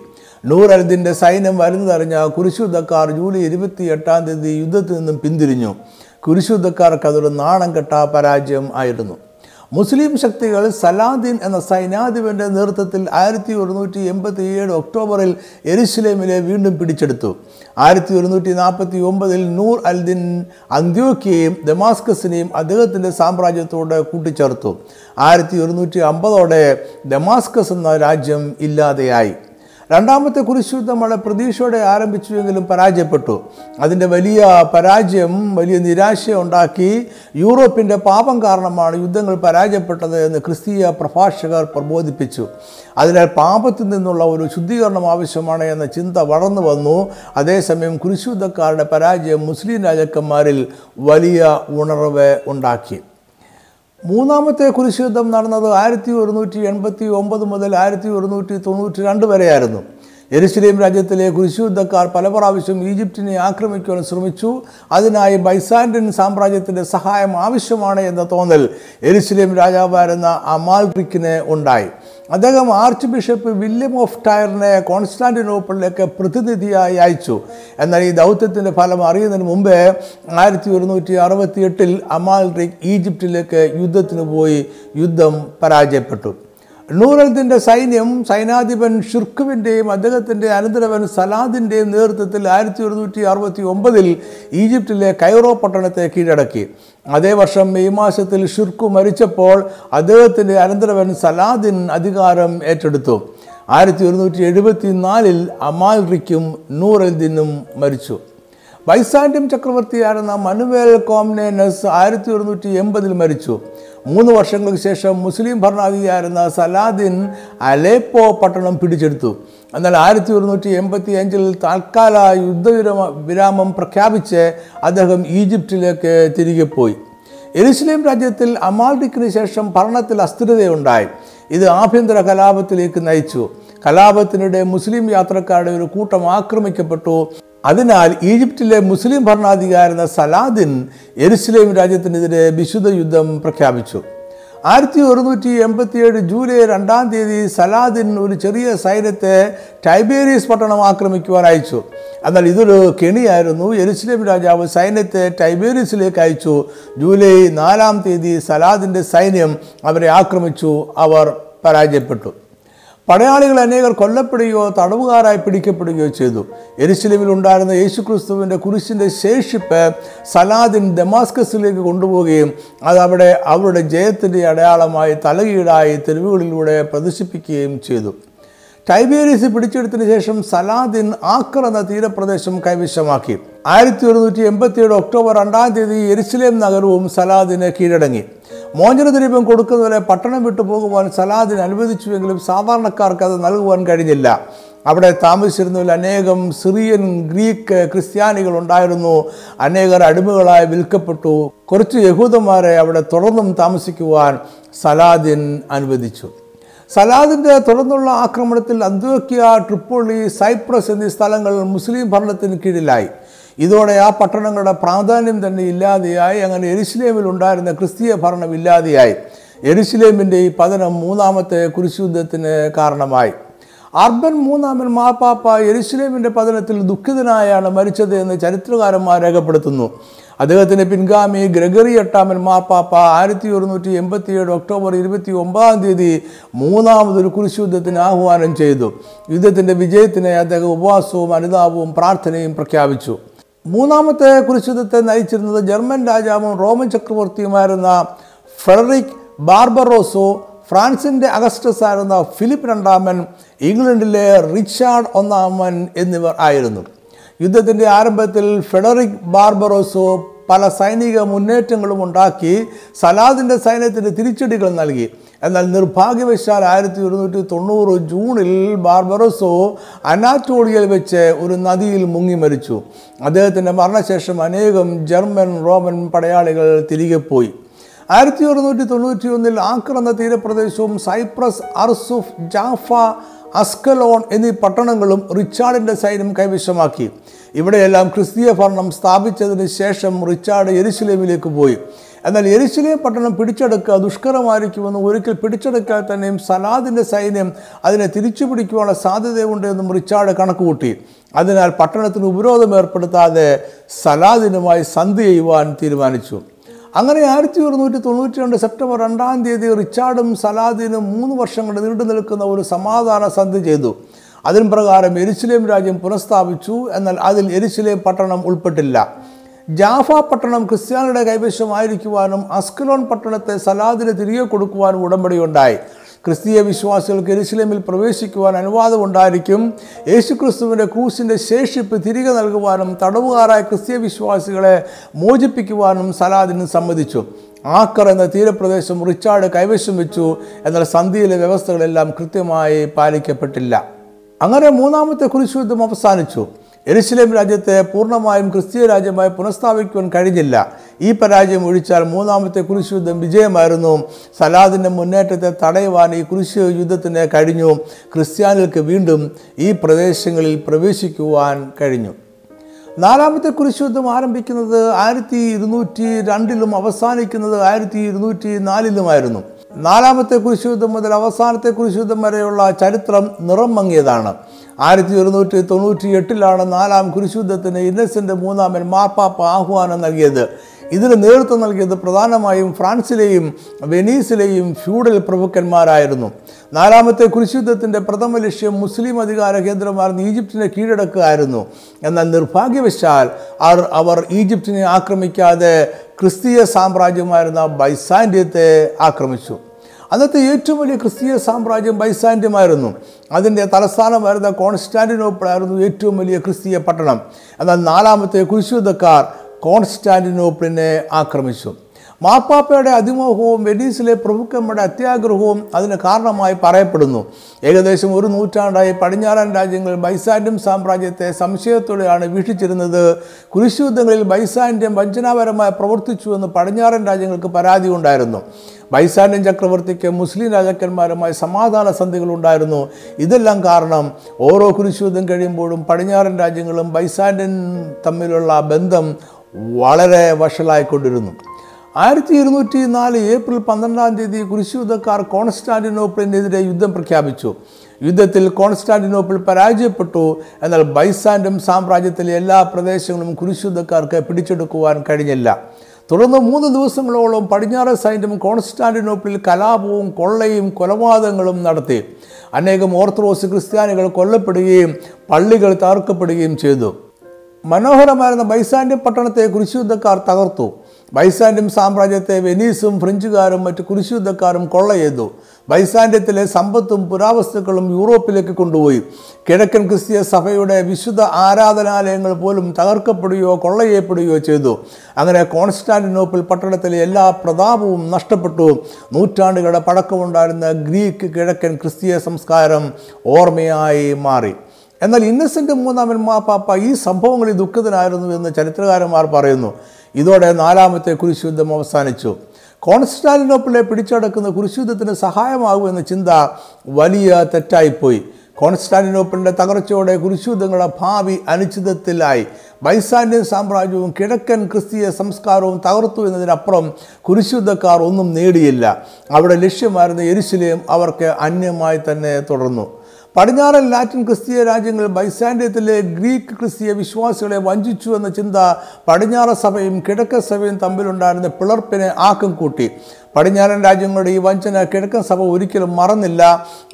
Speaker 1: നൂർ അൽദിന്റെ സൈന്യം വരുന്നതറിഞ്ഞ കുരിശുദ്ധക്കാർ ജൂലൈ ഇരുപത്തി എട്ടാം തീയതി യുദ്ധത്തിൽ നിന്നും പിന്തിരിഞ്ഞു. കുരിശുദ്ധക്കാർക്ക് അതൊരു നാണം കെട്ട പരാജയം ആയിരുന്നു. മുസ്ലിം ശക്തികൾ സലാദീൻ എന്ന സൈനാധിപന്റെ നേതൃത്വത്തിൽ ആയിരത്തി ഒരുന്നൂറ്റി എൺപത്തി ഏഴ് ഒക്ടോബറിൽ എരുസലേമിലെ വീണ്ടും പിടിച്ചെടുത്തു. ആയിരത്തി ഒരുന്നൂറ്റി നാൽപ്പത്തി ഒമ്പതിൽ നൂർ അൽദിൻ അന്ത്യോക്കിയെയും ദമാസ്കസിനെയും അദ്ദേഹത്തിന്റെ സാമ്രാജ്യത്തോട് കൂട്ടിച്ചേർത്തു. ആയിരത്തി ഒരുന്നൂറ്റി അമ്പതോടെ ദമാസ്കസ് എന്ന രാജ്യം ഇല്ലാതെയായി. രണ്ടാമത്തെ കുരിശുദ്ധം വളരെ പ്രതീക്ഷയോടെ ആരംഭിച്ചുവെങ്കിലും പരാജയപ്പെട്ടു. അതിന്റെ വലിയ പരാജയം വലിയ നിരാശ ഉണ്ടാക്കി യൂറോപ്പിന്റെ പാപം കാരണമാണ് യുദ്ധങ്ങൾ പരാജയപ്പെട്ടത് എന്ന് ക്രിസ്തീയ പ്രഭാഷകർ പ്രബോധിപ്പിച്ചു. അതിനാൽ പാപത്തിൽ നിന്നുള്ള ഒരു ശുദ്ധീകരണം ആവശ്യമാണ് എന്ന ചിന്ത വളർന്നു വന്നു. അതേസമയം കുരിശുദ്ധക്കാരുടെ പരാജയം മുസ്ലിം രാജാക്കന്മാരിൽ വലിയ ഉണർവ് ഉണ്ടാക്കി. മൂന്നാമത്തെ കുരിശുദ്ധം നടന്നത് ആയിരത്തി ഒരുന്നൂറ്റി എൺപത്തി ഒമ്പത് മുതൽ ആയിരത്തി ഒരുന്നൂറ്റി തൊണ്ണൂറ്റി രണ്ട് വരെയായിരുന്നു. എരുസലേം രാജ്യത്തിലെ കുരിശുദ്ധക്കാർ പല പ്രാവശ്യം ഈജിപ്തിനെ ആക്രമിക്കുവാൻ ശ്രമിച്ചു. അതിനായി ബൈസാൻഡിൻ സാമ്രാജ്യത്തിന്റെ സഹായം ആവശ്യമാണ് എന്ന തോന്നൽ എരുസലേം രാജാവായിരുന്ന അമാൽറിക്കിന് ഉണ്ടായി. അദ്ദേഹം ആർച്ച് ബിഷപ്പ് വില്യം ഓഫ് ടയറിനെ കോൺസ്റ്റാന്റിനോപ്പിളിലേക്ക് പ്രതിനിധിയായി അയച്ചു. എന്നാൽ ഈ ദൗത്യത്തിന്റെ ഫലം അറിയുന്നതിന് മുമ്പേ ആയിരത്തി ഒരുന്നൂറ്റി അറുപത്തി എട്ടിൽ അമാൽറിക് ഈജിപ്തിലേക്ക് യുദ്ധത്തിന് പോയി. യുദ്ധം പരാജയപ്പെട്ടു. നൂറൽദിന്റെ സൈന്യം സൈനാധിപൻ ഷുർഖുവിന്റെയും അദ്ദേഹത്തിന്റെ അനന്തരവൻ സലാദിന്റെയും നേതൃത്വത്തിൽ ആയിരത്തി ഒരുന്നൂറ്റി അറുപത്തി ഒമ്പതിൽ ഈജിപ്തിലെ കൈറോ പട്ടണത്തെ കീഴടക്കി. അതേ വർഷം മെയ് മാസത്തിൽ ഷുർഖു മരിച്ചപ്പോൾ അദ്ദേഹത്തിന്റെ അനന്തരവൻ സലാദിൻ അധികാരം ഏറ്റെടുത്തു. ആയിരത്തി ഒരുന്നൂറ്റി എഴുപത്തി നാലിൽ അമാൽറിക്കും നൂറൽദിനും മരിച്ചു. ബൈസാൻഡ്യം ചക്രവർത്തിയായിരുന്ന മനുവേൽ കോംനേനസ് ആയിരത്തി ഒരുന്നൂറ്റി എൺപതിൽ മരിച്ചു. മൂന്ന് വർഷങ്ങൾക്ക് ശേഷം മുസ്ലിം ഭരണാധികാരിയായിരുന്ന സലാദിൻ അലേപ്പോ പട്ടണം പിടിച്ചെടുത്തു. എന്നാൽ ആയിരത്തി ഒരുന്നൂറ്റി എൺപത്തി അഞ്ചിൽ താൽക്കാല യുദ്ധവിരമ വിരാമം പ്രഖ്യാപിച്ച് അദ്ദേഹം ഈജിപ്തിലേക്ക് തിരികെ പോയി. എരുസലേം രാജ്യത്തിൽ അമാൽഡിക്കിന് ശേഷം ഭരണത്തിൽ അസ്ഥിരതയുണ്ടായി. ഇത് ആഭ്യന്തര കലാപത്തിലേക്ക് നയിച്ചു. കലാപത്തിനിടെ മുസ്ലിം യാത്രക്കാരുടെ ഒരു കൂട്ടം ആക്രമിക്കപ്പെട്ടു. അതിനാൽ ഈജിപ്തിലെ മുസ്ലിം ഭരണാധികാരിയായിരുന്ന സലാദിൻ എരുസലേം രാജ്യത്തിനെതിരെ വിശുദ്ധ യുദ്ധം പ്രഖ്യാപിച്ചു. ആയിരത്തി ഒരുന്നൂറ്റി എൺപത്തിയേഴ് ജൂലൈ രണ്ടാം തീയതി സലാദിൻ ഒരു ചെറിയ സൈന്യത്തെ ടൈബേരിയസ് പട്ടണം ആക്രമിക്കുവാൻ അയച്ചു. എന്നാൽ ഇതൊരു കെണിയായിരുന്നു. എരുസലേം രാജാവ് സൈന്യത്തെ ടൈബേരിയസിലേക്ക് അയച്ചു. ജൂലൈ നാലാം തീയതി സലാദിന്റെ സൈന്യം അവരെ ആക്രമിച്ചു. അവർ പരാജയപ്പെട്ടു. പടയാളികൾ അനേകർ കൊല്ലപ്പെടുകയോ തടവുകാരായി പിടിക്കപ്പെടുകയോ ചെയ്തു. എരിശിലിമിൽ ഉണ്ടായിരുന്ന യേശുക്രിസ്തുവിന്റെ കുരിശിന്റെ ശേഷിപ്പ് സലാദിൻ ദമാസ്കസിലേക്ക് കൊണ്ടുപോവുകയും അത് അവിടെ അവരുടെ ജയത്തിന്റെ അടയാളമായി തലകീടായി തെരുവുകളിലൂടെ പ്രദർശിപ്പിക്കുകയും ചെയ്തു. ടൈബേരിയസ് പിടിച്ചെടുത്തതിന് ശേഷം സലാദിൻ ആക്കർ എന്ന തീരപ്രദേശം കൈവശമാക്കി. ആയിരത്തി ഒരുന്നൂറ്റി എൺപത്തിയേഴ് ഒക്ടോബർ രണ്ടാം തീയതി എരുസലേം നഗരവും സലാദിന് കീഴടങ്ങി. മോചനദ്രവ്യം കൊടുക്കുന്നവരെ പട്ടണം വിട്ടു പോകുവാൻ സലാദിന് അനുവദിച്ചുവെങ്കിലും സാധാരണക്കാർക്ക് അത് നൽകുവാൻ കഴിഞ്ഞില്ല. അവിടെ താമസിച്ചിരുന്നതിൽ അനേകം സിറിയൻ ഗ്രീക്ക് ക്രിസ്ത്യാനികൾ ഉണ്ടായിരുന്നു. അനേകർ അടിമകളായി വിൽക്കപ്പെട്ടു. കുറച്ച് യഹൂദന്മാരെ അവിടെ തുടർന്നും താമസിക്കുവാൻ സലാദിൻ അനുവദിച്ചു. സലാദിന്റെ തുടർന്നുള്ള ആക്രമണത്തിൽ അന്ത്യോക്കിയ ട്രിപ്പോളി സൈപ്രസ് എന്നീ സ്ഥലങ്ങൾ മുസ്ലിം ഭരണത്തിന് കീഴിലായി. ഇതോടെ ആ പട്ടണങ്ങളുടെ പ്രാധാന്യം തന്നെ ഇല്ലാതെയായി. അങ്ങനെ എരുസലേമിൽ ഉണ്ടായിരുന്ന ക്രിസ്തീയ ഭരണം ഇല്ലാതെയായി. എരുസലേമിന്റെ ഈ പതനം മൂന്നാമത്തെ കുരിശുദ്ധത്തിന് കാരണമായി. അർബൻ മൂന്നാമൻ മാപ്പാപ്പ എരുസലേമിന്റെ പതനത്തിൽ ദുഃഖിതനായാണ് മരിച്ചത് എന്ന് ചരിത്രകാരന്മാർ രേഖപ്പെടുത്തുന്നു. അദ്ദേഹത്തിന്റെ പിൻഗാമി ഗ്രഗറി എട്ടാമൻ മാപ്പാപ്പ ആയിരത്തി ഒരുന്നൂറ്റി എൺപത്തിയേഴ് ഒക്ടോബർ ഇരുപത്തി ഒമ്പതാം തീയതി മൂന്നാമതൊരു കുരിശുദ്ധത്തിന് ആഹ്വാനം ചെയ്തു. യുദ്ധത്തിന്റെ വിജയത്തിനായി അദ്ദേഹം ഉപവാസവും അനുതാപവും പ്രാർത്ഥനയും പ്രഖ്യാപിച്ചു. മൂന്നാമത്തെ കുരിശുദ്ധത്തെ നയിച്ചിരുന്നത് ജർമ്മൻ രാജാവും റോമൻ ചക്രവർത്തിയുമായിരുന്ന ഫെഡറിക് ബാർബറോസോ ഫ്രാൻസിന്റെ അഗസ്റ്റസ് ആയിരുന്ന ഫിലിപ്പ് രണ്ടാമൻ ഇംഗ്ലണ്ടിലെ റിച്ചാർഡ് ഒന്നാമൻ എന്നിവർ ആയിരുന്നു. യുദ്ധത്തിന്റെ ആരംഭത്തിൽ ഫെഡറിക് ബാർബറോസോ പല സൈനിക മുന്നേറ്റങ്ങളും ഉണ്ടാക്കി സലാദിന്റെ സൈന്യത്തിന് തിരിച്ചടികൾ നൽകി. എന്നാൽ നിർഭാഗ്യവശാൽ ആയിരത്തി ഒരുന്നൂറ്റി തൊണ്ണൂറ് ജൂണിൽ ബാർബറോസോ അനാറ്റോളിയയിൽ വെച്ച് ഒരു നദിയിൽ മുങ്ങി മരിച്ചു. അദ്ദേഹത്തിന്റെ മരണശേഷം അനേകം ജർമ്മൻ റോമൻ പടയാളികൾ തിരികെ പോയി. ആയിരത്തി ഒരുന്നൂറ്റി തൊണ്ണൂറ്റി ഒന്നിൽ ആക്ര എന്ന തീരപ്രദേശവും സൈപ്രസ് അർസുഫ് ജാഫ അസ്കലോൺ എന്നീ പട്ടണങ്ങളും റിച്ചാർഡിന്റെ സൈന്യം കൈവശമാക്കി. ഇവിടെയെല്ലാം ക്രിസ്തീയ ഭരണം സ്ഥാപിച്ചതിന് ശേഷം റിച്ചാർഡ് എരുസലേമിലേക്ക് പോയി. എന്നാൽ എരുസലേം പട്ടണം പിടിച്ചെടുക്കുക ദുഷ്കരമായിരിക്കുമെന്ന് ഒരിക്കൽ പിടിച്ചെടുക്കാൻ തന്നെയും സലാദിന്റെ സൈന്യം അതിനെ തിരിച്ചു പിടിക്കുവാനുള്ള സാധ്യതയുണ്ട് എന്നും റിച്ചാർഡ് കണക്കുകൂട്ടി. അതിനാൽ പട്ടണത്തിന് ഉപരോധം ഏർപ്പെടുത്താതെ സലാദിനുമായി സന്ധി ചെയ്യുവാൻ തീരുമാനിച്ചു. അങ്ങനെ ആയിരത്തി ഒരുന്നൂറ്റി തൊണ്ണൂറ്റി രണ്ട് സെപ്റ്റംബർ രണ്ടാം തീയതി റിച്ചാർഡും സലാദിനും മൂന്ന് വർഷം കൊണ്ട് നീണ്ടു നിൽക്കുന്ന ഒരു സമാധാന സന്ധി ചെയ്തു. അതിന് പ്രകാരം എരിശിലേം രാജ്യം പുനഃസ്ഥാപിച്ചു. എന്നാൽ അതിൽ എരിശിലേം പട്ടണം ഉൾപ്പെട്ടില്ല. ജാഫ പട്ടണം ക്രിസ്ത്യാനിയുടെ കൈവശമായിരിക്കുവാനും അസ്കലോൺ പട്ടണത്തെ സലാദിന് തിരികെ കൊടുക്കുവാനും ഉടമ്പടിയുണ്ടായി. ക്രിസ്തീയ വിശ്വാസികൾക്ക് എരുസലേമിൽ പ്രവേശിക്കുവാൻ അനുവാദമുണ്ടായിരിക്കും. യേശു ക്രിസ്തുവിന്റെ ക്രൂസിന്റെ ശേഷിപ്പ് തിരികെ നൽകുവാനും തടവുകാരായ ക്രിസ്തീയ വിശ്വാസികളെ മോചിപ്പിക്കുവാനും സലാദിന് സമ്മതിച്ചു. ആക്കർ എന്ന തീരപ്രദേശം റിച്ചാർഡ് കൈവശം വെച്ചു എന്നാൽ സന്ധിയിലെ വ്യവസ്ഥകളെല്ലാം കൃത്യമായി പാലിക്കപ്പെട്ടില്ല. അങ്ങനെ മൂന്നാമത്തെ കുരിശുദ്ധം അവസാനിച്ചു. എരുസലേം രാജ്യത്തെ പൂർണമായും ക്രിസ്തീയ രാജ്യമായി പുനഃസ്ഥാപിക്കുവാൻ കഴിഞ്ഞില്ല. ഈ പരാജയം ഒഴിച്ചാൽ മൂന്നാമത്തെ കുരിശ് യുദ്ധം വിജയമായിരുന്നു. സലാദിന്റെ മുന്നേറ്റത്തെ തടയുവാൻ ഈ കുരിശ് യുദ്ധത്തിന് കഴിഞ്ഞു. ക്രിസ്ത്യാനികൾക്ക് വീണ്ടും ഈ പ്രദേശങ്ങളിൽ പ്രവേശിക്കുവാൻ കഴിഞ്ഞു. നാലാമത്തെ കുരിശുദ്ധം ആരംഭിക്കുന്നത് ആയിരത്തി ഇരുന്നൂറ്റി രണ്ടിലും അവസാനിക്കുന്നത് ആയിരത്തി ഇരുന്നൂറ്റി നാലിലുമായിരുന്നു. നാലാമത്തെ കുരിശുദ്ധം മുതൽ അവസാനത്തെ കുരിശുദ്ധം വരെയുള്ള ചരിത്രം നിറം മങ്ങിയതാണ്. ആയിരത്തി ഒരുന്നൂറ്റി തൊണ്ണൂറ്റി എട്ടിലാണ് നാലാം കുരിശുദ്ധത്തിന് ഇന്നസെന്റ് മൂന്നാമൻ മാർപ്പാപ്പ ആഹ്വാനം നൽകിയത്. ഇതിന് നേതൃത്വം നൽകിയത് പ്രധാനമായും ഫ്രാൻസിലെയും വെനീസിലെയും ഫ്യൂഡൽ പ്രഭുക്കന്മാരായിരുന്നു. നാലാമത്തെ കുരിശുദ്ധത്തിന്റെ പ്രഥമ ലക്ഷ്യം മുസ്ലിം അധികാര കേന്ദ്രമായിരുന്ന ഈജിപ്തിനെ കീഴടക്കുകയായിരുന്നു. എന്നാൽ നിർഭാഗ്യവശാൽ അവർ ഈജിപ്തിനെ ആക്രമിക്കാതെ ക്രിസ്തീയ സാമ്രാജ്യമായിരുന്ന ബൈസാൻഡ്യത്തെ ആക്രമിച്ചു. അന്നത്തെ ഏറ്റവും വലിയ ക്രിസ്തീയ സാമ്രാജ്യം ബൈസാൻഡ്യമായിരുന്നു അതിന്റെ തലസ്ഥാനമായിരുന്ന കോൺസ്റ്റാന്റിനോപ്പിൾ ആയിരുന്നു ഏറ്റവും വലിയ ക്രിസ്തീയ പട്ടണം. എന്നാൽ നാലാമത്തെ കുരിശുദ്ധക്കാർ കോൺസ്റ്റാന്റിനോപ്പിളിനെ ആക്രമിച്ചു. മാർപ്പാപ്പയുടെ അതിമോഹവും വെനീസിലെ പ്രഭുക്കന്മാരുടെ അത്യാഗ്രഹവും അതിന് കാരണമായി പറയപ്പെടുന്നു. ഏകദേശം ഒരു നൂറ്റാണ്ടായി പടിഞ്ഞാറൻ രാജ്യങ്ങൾ ബൈസാൻഡ്യം സാമ്രാജ്യത്തെ സംശയത്തോടെയാണ് വീക്ഷിച്ചിരുന്നത്. കുരിശുദ്ധങ്ങളിൽ ബൈസാൻഡ്യം വഞ്ചനാപരമായി പ്രവർത്തിച്ചുവെന്ന് പടിഞ്ഞാറൻ രാജ്യങ്ങൾക്ക് പരാതി ഉണ്ടായിരുന്നു. ബൈസാൻഡ്യൻ ചക്രവർത്തിക്ക് മുസ്ലിം രാജാക്കന്മാരുമായി സമാധാന സന്ധികൾ ഉണ്ടായിരുന്നു. ഇതെല്ലാം കാരണം ഓരോ കുരിശുദ്ധം കഴിയുമ്പോഴും പടിഞ്ഞാറൻ രാജ്യങ്ങളും ബൈസാൻഡ്യൻ തമ്മിലുള്ള ബന്ധം വളരെ വഷളായിക്കൊണ്ടിരുന്നു. ആയിരത്തി ഇരുന്നൂറ്റി നാല് ഏപ്രിൽ പന്ത്രണ്ടാം തീയതി കുരിശുദ്ധക്കാർ കോൺസ്റ്റാന്റിനോപ്പിളിനെതിരെ യുദ്ധം പ്രഖ്യാപിച്ചു. യുദ്ധത്തിൽ കോൺസ്റ്റാന്റിനോപ്പിൾ പരാജയപ്പെട്ടു. എന്നാൽ ബൈസാൻഡം സാമ്രാജ്യത്തിലെ എല്ലാ പ്രദേശങ്ങളും കുരിശുദ്ധക്കാർക്ക് പിടിച്ചെടുക്കുവാൻ കഴിഞ്ഞില്ല. തുടർന്ന് മൂന്ന് ദിവസങ്ങളോളം പടിഞ്ഞാറ് സൈന്യം കോൺസ്റ്റാന്റിനോപ്പിളിൽ കലാപവും കൊള്ളയും കൊലപാതകങ്ങളും നടത്തി. അനേകം ഓർത്തഡോക്സ് ക്രിസ്ത്യാനികൾ കൊല്ലപ്പെടുകയും പള്ളികൾ തകർക്കപ്പെടുകയും ചെയ്തു. മനോഹരമായിരുന്ന ബൈസാൻഡ്യം പട്ടണത്തെ കുരിശുദ്ധക്കാർ തകർത്തു. ബൈസാൻഡ്യം സാമ്രാജ്യത്തെ വെനീസും ഫ്രഞ്ചുകാരും മറ്റ് കുരിശുദ്ധക്കാരും കൊള്ള ചെയ്തു ബൈസാൻഡ്യത്തിലെ സമ്പത്തും പുരാവസ്തുക്കളും യൂറോപ്പിലേക്ക് കൊണ്ടുപോയി. കിഴക്കൻ ക്രിസ്തീയ സഭയുടെ വിശുദ്ധ ആരാധനാലയങ്ങൾ പോലും തകർക്കപ്പെടുകയോ കൊള്ള ചെയ്യപ്പെടുകയോ ചെയ്തു. അങ്ങനെ കോൺസ്റ്റാന്റിനോപ്പിൾ പട്ടണത്തിലെ എല്ലാ പ്രതാപവും നഷ്ടപ്പെട്ടു. നൂറ്റാണ്ടുകളുടെ പഴക്കമുണ്ടായിരുന്ന ഗ്രീക്ക് കിഴക്കൻ ക്രിസ്തീയ സംസ്കാരം ഓർമ്മയായി മാറി. എന്നാൽ ഇന്നസെന്റ് മൂന്നാമൻ മാപ്പാപ്പ ഈ സംഭവങ്ങളിൽ ദുഃഖിതനായിരുന്നു എന്ന് ചരിത്രകാരന്മാർ പറയുന്നു. ഇതോടെ നാലാമത്തെ കുരിശുദ്ധം അവസാനിച്ചു. കോൺസ്റ്റാന്റിനോപ്പിളെ പിടിച്ചടക്കുന്ന കുരിശുദ്ധത്തിന് സഹായമാകുമെന്ന ചിന്ത വലിയ തെറ്റായിപ്പോയി. കോൺസ്റ്റാന്റിനോപ്പിളിന്റെ തകർച്ചയോടെ കുരിശുദ്ധങ്ങളുടെ ഭാവി അനിശ്ചിതത്തിലായി. ബൈസാന്റിയൻ സാമ്രാജ്യവും കിഴക്കൻ ക്രിസ്തീയ സംസ്കാരവും തകർത്തു എന്നതിനപ്പുറം കുരിശുദ്ധക്കാർ ഒന്നും നേടിയില്ല. അവിടെ ലക്ഷ്യമായിരുന്ന എരിശിലയും അവർക്ക് അന്യമായി തന്നെ തുടർന്നു. പടിഞ്ഞാറൻ ലാറ്റിൻ ക്രിസ്തീയ രാജ്യങ്ങൾ ബൈസാൻഡ്യത്തിലെ ഗ്രീക്ക് ക്രിസ്തീയ വിശ്വാസികളെ വഞ്ചിച്ചു എന്ന ചിന്ത പടിഞ്ഞാറ സഭയും കിഴക്കൻ സഭയും തമ്മിലുണ്ടായിരുന്ന പിളർപ്പിനെ ആക്കം കൂട്ടി. പടിഞ്ഞാറൻ രാജ്യങ്ങളുടെ ഈ വഞ്ചന കിഴക്കൻ സഭ ഒരിക്കലും മറന്നില്ല.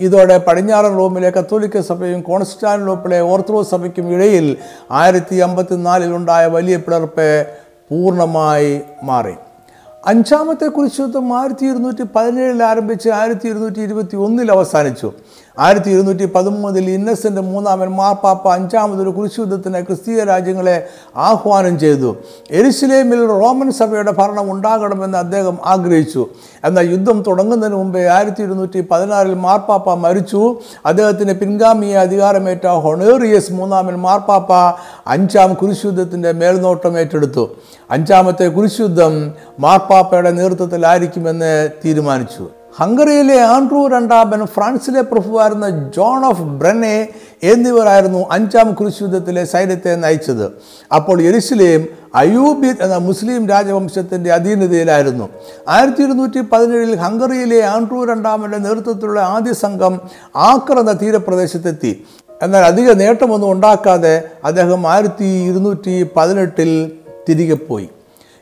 Speaker 1: ഇതോടെ പടിഞ്ഞാറൻ റോമിലെ കത്തോലിക്ക സഭയും കോൺസ്റ്റാന്റിനോപ്പിലെ ഓർത്തഡോക്സ് സഭയ്ക്കും ഇടയിൽ ആയിരത്തി അമ്പത്തിനാലിലുണ്ടായ വലിയ പിളർപ്പ് പൂർണമായി മാറി. അഞ്ചാമത്തെ കുരിശുദ്ധം ആയിരത്തി ഇരുന്നൂറ്റി പതിനേഴിൽ ആരംഭിച്ച് ആയിരത്തി ഇരുന്നൂറ്റി ഇരുപത്തി ഒന്നിൽ അവസാനിച്ചു. ആയിരത്തി ഇരുന്നൂറ്റി പതിമൂന്നിൽ ഇന്നസെന്റ് മൂന്നാമൻ മാർപ്പാപ്പ അഞ്ചാമതൊരു കുരിശുദ്ധത്തിന് ക്രിസ്തീയ രാജ്യങ്ങളെ ആഹ്വാനം ചെയ്തു. എരുസലേമിൽ റോമൻ സഭയുടെ ഭരണം ഉണ്ടാകണമെന്ന് അദ്ദേഹം ആഗ്രഹിച്ചു. എന്നാൽ യുദ്ധം തുടങ്ങുന്നതിന് മുമ്പേ ആയിരത്തി ഇരുന്നൂറ്റി പതിനാറിൽ മാർപ്പാപ്പ മരിച്ചു. അദ്ദേഹത്തിന്റെ പിൻഗാമിയെ അധികാരമേറ്റ ഹൊണേറിയസ് മൂന്നാമൻ മാർപ്പാപ്പ അഞ്ചാം കുരിശുദ്ധത്തിന്റെ മേൽനോട്ടം ഏറ്റെടുത്തു. അഞ്ചാമത്തെ കുരിശുദ്ധം മാർപ്പാപ്പയുടെ നേതൃത്വത്തിലായിരിക്കുമെന്ന് തീരുമാനിച്ചു. ഹംഗറിയിലെ ആൻഡ്രൂ രണ്ടാമൻ ഫ്രാൻസിലെ പ്രഭുവായിരുന്ന ജോൺ ഓഫ് ബ്രനെ എന്നിവരായിരുന്നു അഞ്ചാം കുരിശുദ്ധത്തിലെ സൈന്യത്തെ നയിച്ചത്. അപ്പോൾ യെരുസലേം അയൂബി എന്ന മുസ്ലിം രാജവംശത്തിന്റെ അധീനതയിലായിരുന്നു. ആയിരത്തി ഇരുന്നൂറ്റി പതിനേഴിൽ ഹംഗറിയിലെ ആൻഡ്രൂ രണ്ടാമന്റെ നേതൃത്വത്തിലുള്ള ആദ്യ സംഘം ആക്ര എന്ന തീരപ്രദേശത്തെത്തി. എന്നാൽ അധിക നേട്ടമൊന്നും ഉണ്ടാക്കാതെ അദ്ദേഹം ആയിരത്തി ഇരുന്നൂറ്റി പതിനെട്ടിൽ തിരികെ പോയി.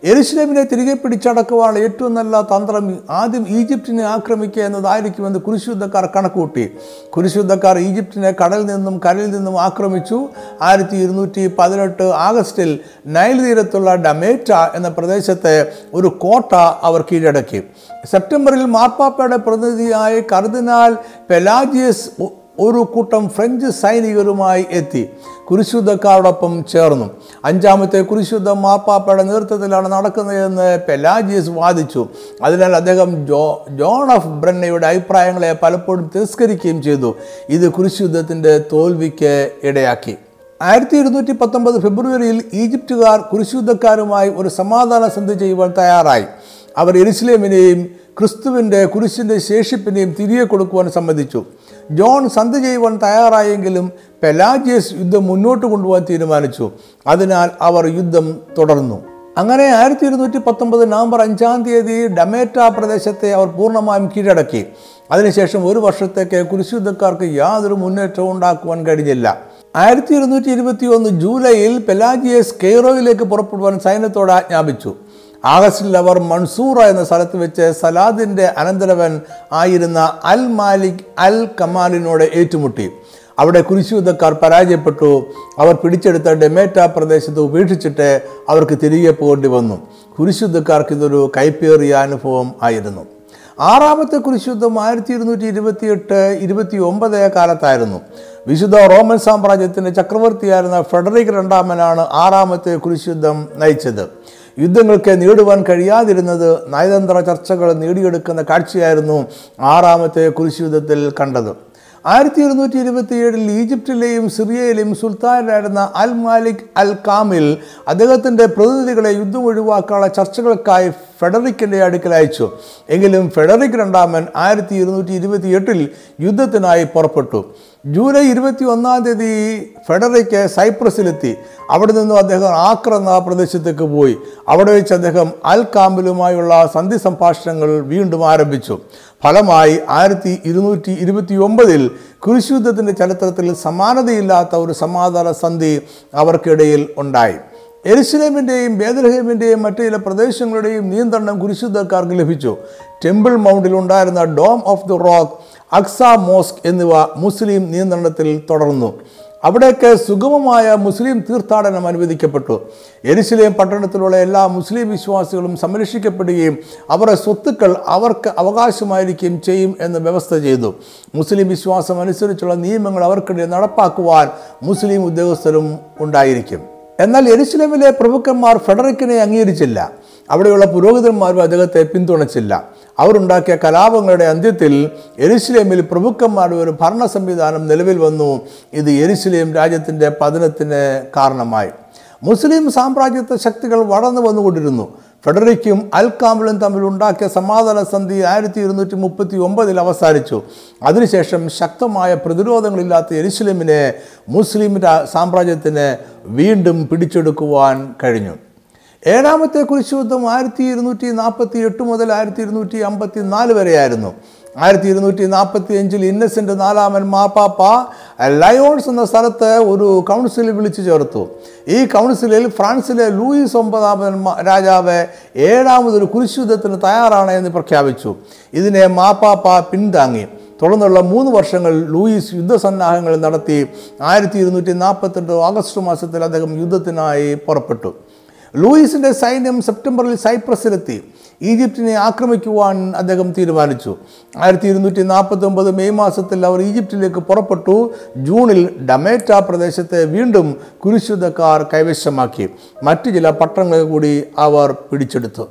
Speaker 1: എരുസലേമിനെ തിരികെ പിടിച്ചടക്കുവാനുള്ള ഏറ്റവും നല്ല തന്ത്രം ആദ്യം ഈജിപ്തിനെ ആക്രമിക്കുക എന്നതായിരിക്കുമെന്ന് കുരിശുദ്ധക്കാർ കണക്കുകൂട്ടി. കുരിശുദ്ധക്കാർ ഈജിപ്തിനെ കടലിൽ നിന്നും കരയിൽ നിന്നും ആക്രമിച്ചു. ആയിരത്തി ഇരുന്നൂറ്റി പതിനെട്ട് ആഗസ്റ്റിൽ നൈൽ തീരത്തുള്ള ഡമേറ്റ എന്ന പ്രദേശത്തെ ഒരു കോട്ട അവർ കീഴടക്കി. സെപ്റ്റംബറിൽ മാർപ്പാപ്പയുടെ പ്രതിനിധിയായി കർദിനാൽ പെലാജിയസ് ഒരു കൂട്ടം ഫ്രഞ്ച് സൈനികരുമായി എത്തി. കുരിശുദ്ധക്കാരോടൊപ്പം ചേർന്നു. അഞ്ചാമത്തെ കുരിശുദ്ധം മാപ്പാപ്പയുടെ നേതൃത്വത്തിലാണ് നടക്കുന്നതെന്ന് പെലാജിയസ് വാദിച്ചു. അതിനാൽ അദ്ദേഹം ജോ ജോൺ ഓഫ് ബ്രന്നയുടെ അഭിപ്രായങ്ങളെ പലപ്പോഴും തിരസ്കരിക്കുകയും ചെയ്തു. ഇത് കുരിശുദ്ധത്തിന്റെ തോൽവിക്ക് ഇടയാക്കി. ആയിരത്തി ഇരുന്നൂറ്റി പത്തൊമ്പത് ഫെബ്രുവരിയിൽ ഈജിപ്തുകാർ കുരിശുദ്ധക്കാരുമായി ഒരു സമാധാന സന്ധി ചെയ്യുവാൻ തയ്യാറായി. അവർ എരുസലേമിനെയും ക്രിസ്തുവിന്റെ കുരിശിന്റെ ശേഷിപ്പിനെയും തിരികെ കൊടുക്കുവാൻ സമ്മതിച്ചു. ജോൺ സന്ധി ചെയ്യുവാൻ തയ്യാറായെങ്കിലും പെലാജിയസ് യുദ്ധം മുന്നോട്ട് കൊണ്ടുപോകാൻ തീരുമാനിച്ചു. അതിനാൽ അവർ യുദ്ധം തുടർന്നു. അങ്ങനെ ആയിരത്തി ഇരുന്നൂറ്റി പത്തൊമ്പത് നവംബർ അഞ്ചാം തീയതി ഡമേറ്റ പ്രദേശത്തെ അവർ പൂർണമായും കീഴടക്കി. അതിനുശേഷം ഒരു വർഷത്തേക്ക് കുരിശുദ്ധക്കാർക്ക് യാതൊരു മുന്നേറ്റവും ഉണ്ടാക്കുവാൻ കഴിഞ്ഞില്ല. ആയിരത്തി ഇരുന്നൂറ്റി ഇരുപത്തി ഒന്ന് ജൂലൈയിൽ പെലാജിയസ് കെയ്റോയിലേക്ക് പുറപ്പെടുവാൻ സൈന്യത്തോട് ആജ്ഞാപിച്ചു. ആഗസ്റ്റിൽ അവർ മൺസൂറ എന്ന സ്ഥലത്ത് വെച്ച് സലാദിന്റെ അനന്തരവൻ ആയിരുന്ന അൽ മാലിക് അൽ കമാലിനോട് ഏറ്റുമുട്ടി. അവിടെ കുരിശുദ്ധക്കാർ പരാജയപ്പെട്ടു. അവർ പിടിച്ചെടുത്ത ഡെമേറ്റ പ്രദേശത്ത് ഉപേക്ഷിച്ചിട്ട് അവർക്ക് തിരികെ പോകേണ്ടി വന്നു. കുരിശുദ്ധക്കാർക്ക് ഇതൊരു കൈപ്പേറിയ അനുഭവം ആയിരുന്നു. ആറാമത്തെ കുരിശുദ്ധം ആയിരത്തി ഇരുന്നൂറ്റി ഇരുപത്തിയെട്ട് ഇരുപത്തി ഒമ്പത് കാലത്തായിരുന്നു. വിശുദ്ധ റോമൻ സാമ്രാജ്യത്തിന്റെ ചക്രവർത്തിയായിരുന്ന ഫെഡറിക് രണ്ടാമനാണ് ആറാമത്തെ കുരിശുദ്ധം നയിച്ചത്. യുദ്ധങ്ങൾക്ക് നേടുവാൻ കഴിയാതിരുന്നത് നയതന്ത്ര ചർച്ചകൾ നേടിയെടുക്കുന്ന കാഴ്ചയായിരുന്നു ആറാമത്തെ കുരിശുദ്ധത്തിൽ കണ്ടത്. ആയിരത്തി ഇരുന്നൂറ്റി ഇരുപത്തിയേഴിൽ ഈജിപ്തിലെയും സിറിയയിലെയും സുൽത്താനായിരുന്ന അൽ മാലിക് അൽ കാമിൽ അദ്ദേഹത്തിന്റെ പ്രതിനിധികളെ യുദ്ധം ഒഴിവാക്കാനുള്ള ചർച്ചകൾക്കായി ഫെഡറിക്കിന്റെ അടുക്കൽ അയച്ചു. എങ്കിലും ഫെഡറിക് രണ്ടാമൻ ആയിരത്തി ഇരുന്നൂറ്റി ഇരുപത്തി എട്ടിൽ യുദ്ധത്തിനായി പുറപ്പെട്ടു. ജൂലൈ ഇരുപത്തി ഒന്നാം തീയതി ഫെഡറിക്ക് സൈപ്രസിലെത്തി. അവിടെ നിന്നും അദ്ദേഹം ആക്ര എന്ന പ്രദേശത്തേക്ക് പോയി. അവിടെ വെച്ച് അദ്ദേഹം അൽ കാമ്പിലുമായുള്ള സന്ധി സംഭാഷണങ്ങൾ വീണ്ടും ആരംഭിച്ചു. ഫലമായി ആയിരത്തി ഇരുന്നൂറ്റി ഇരുപത്തി ഒമ്പതിൽ കുരിശുദ്ധത്തിന്റെ ചരിത്രത്തിൽ സമാനതയില്ലാത്ത ഒരു സമാധാന സന്ധി അവർക്കിടയിൽ ഉണ്ടായി. എരുസലേമിന്റെയും ബേദലഹേമിന്റെയും മറ്റു ചില പ്രദേശങ്ങളുടെയും നിയന്ത്രണം കുരിശുദ്ധക്കാർക്ക് ലഭിച്ചു. ടെമ്പിൾ മൗണ്ടിൽ ഉണ്ടായിരുന്ന Dome of the Rock Aqsa Mosque എന്നിവ മുസ്ലിം നിയന്ത്രണത്തിൽ തുടർന്നു. അവിടേക്ക് സുഗമമായ മുസ്ലിം തീർത്ഥാടനം അനുവദിക്കപ്പെട്ടു. എരുസലേം പട്ടണത്തിലുള്ള എല്ലാ മുസ്ലിം വിശ്വാസികളും സംരക്ഷിക്കപ്പെടുകയും അവരുടെ സ്വത്തുക്കൾ അവർക്ക് അവകാശമായിരിക്കുകയും ചെയ്യും എന്ന് വ്യവസ്ഥ ചെയ്തു. മുസ്ലിം വിശ്വാസം അനുസരിച്ചുള്ള നിയമങ്ങൾ അവർക്കിടയിൽ നടപ്പാക്കുവാൻ മുസ്ലിം ഉദ്യോഗസ്ഥരും ഉണ്ടായിരിക്കും. എന്നാൽ എരുസലമിലെ പ്രഭുക്കന്മാർ ഫെഡറിക്കിനെ അംഗീകരിച്ചില്ല. അവിടെയുള്ള പുരോഹിതന്മാരും അദ്ദേഹത്തെ പിന്തുണച്ചില്ല. അവരുണ്ടാക്കിയ കലാപങ്ങളുടെ അന്ത്യത്തിൽ എരുസലേമിൽ പ്രഭുക്കന്മാരുടെ ഒരു ഭരണ സംവിധാനം നിലവിൽ വന്നു. ഇത് എരുസലേം രാജ്യത്തിന്റെ പതനത്തിന് കാരണമായി. മുസ്ലിം സാമ്രാജ്യത്വ ശക്തികൾ വളർന്നു വന്നുകൊണ്ടിരുന്നു. ഫെഡറിക്കും അൽ കാമിലും തമ്മിൽ ഉണ്ടാക്കിയ സമാധാന സന്ധി ആയിരത്തി ഇരുന്നൂറ്റി മുപ്പത്തി ഒമ്പതിൽ അവസാനിച്ചു. അതിനുശേഷം ശക്തമായ പ്രതിരോധങ്ങളില്ലാത്ത എരുസലേമിനെ മുസ്ലിം സാമ്രാജ്യത്തിന് വീണ്ടും പിടിച്ചെടുക്കുവാൻ കഴിഞ്ഞു. ഏഴാമത്തെ കുരിശുദ്ധം ആയിരത്തി ഇരുന്നൂറ്റി നാൽപ്പത്തി എട്ട് മുതൽ ആയിരത്തി ഇരുന്നൂറ്റി അമ്പത്തി നാല് വരെയായിരുന്നു. ആയിരത്തി ഇരുന്നൂറ്റി നാൽപ്പത്തി അഞ്ചിൽ ഇന്നസെന്റ് നാലാമൻ മാപ്പാപ്പ ലയോൺസ് എന്ന സ്ഥലത്ത് ഒരു കൗൺസിൽ വിളിച്ചു ചേർത്തു. ഈ കൗൺസിലിൽ ഫ്രാൻസിലെ ലൂയിസ് ഒമ്പതാമൻ രാജാവ് ഏഴാമതൊരു കുരിശുദ്ധത്തിന് തയ്യാറാണ് എന്ന് പ്രഖ്യാപിച്ചു. ഇതിനെ മാപ്പാപ്പ പിന്താങ്ങി തുടർന്നുള്ള മൂന്ന് വർഷങ്ങൾ ലൂയിസ് യുദ്ധസന്നാഹങ്ങൾ നടത്തി ആയിരത്തി ഇരുന്നൂറ്റി നാൽപ്പത്തെട്ട് ഓഗസ്റ്റ് മാസത്തിൽ അദ്ദേഹം യുദ്ധത്തിനായി പുറപ്പെട്ടു. ലൂയിസിന്റെ സൈന്യം സെപ്റ്റംബറിൽ സൈപ്രസിലെത്തി. ഈജിപ്തിനെ ആക്രമിക്കുവാൻ അദ്ദേഹം തീരുമാനിച്ചു. ആയിരത്തി ഇരുന്നൂറ്റി നാൽപ്പത്തി ഒമ്പത് മെയ് മാസത്തിൽ അവർ ഈജിപ്തിലേക്ക് പുറപ്പെട്ടു. ജൂണിൽ ഡമേറ്റ പ്രദേശത്തെ വീണ്ടും കുരിശുദ്ധക്കാർ കൈവശമാക്കി. മറ്റു ചില പട്ടണങ്ങൾ കൂടി അവർ പിടിച്ചെടുത്തു.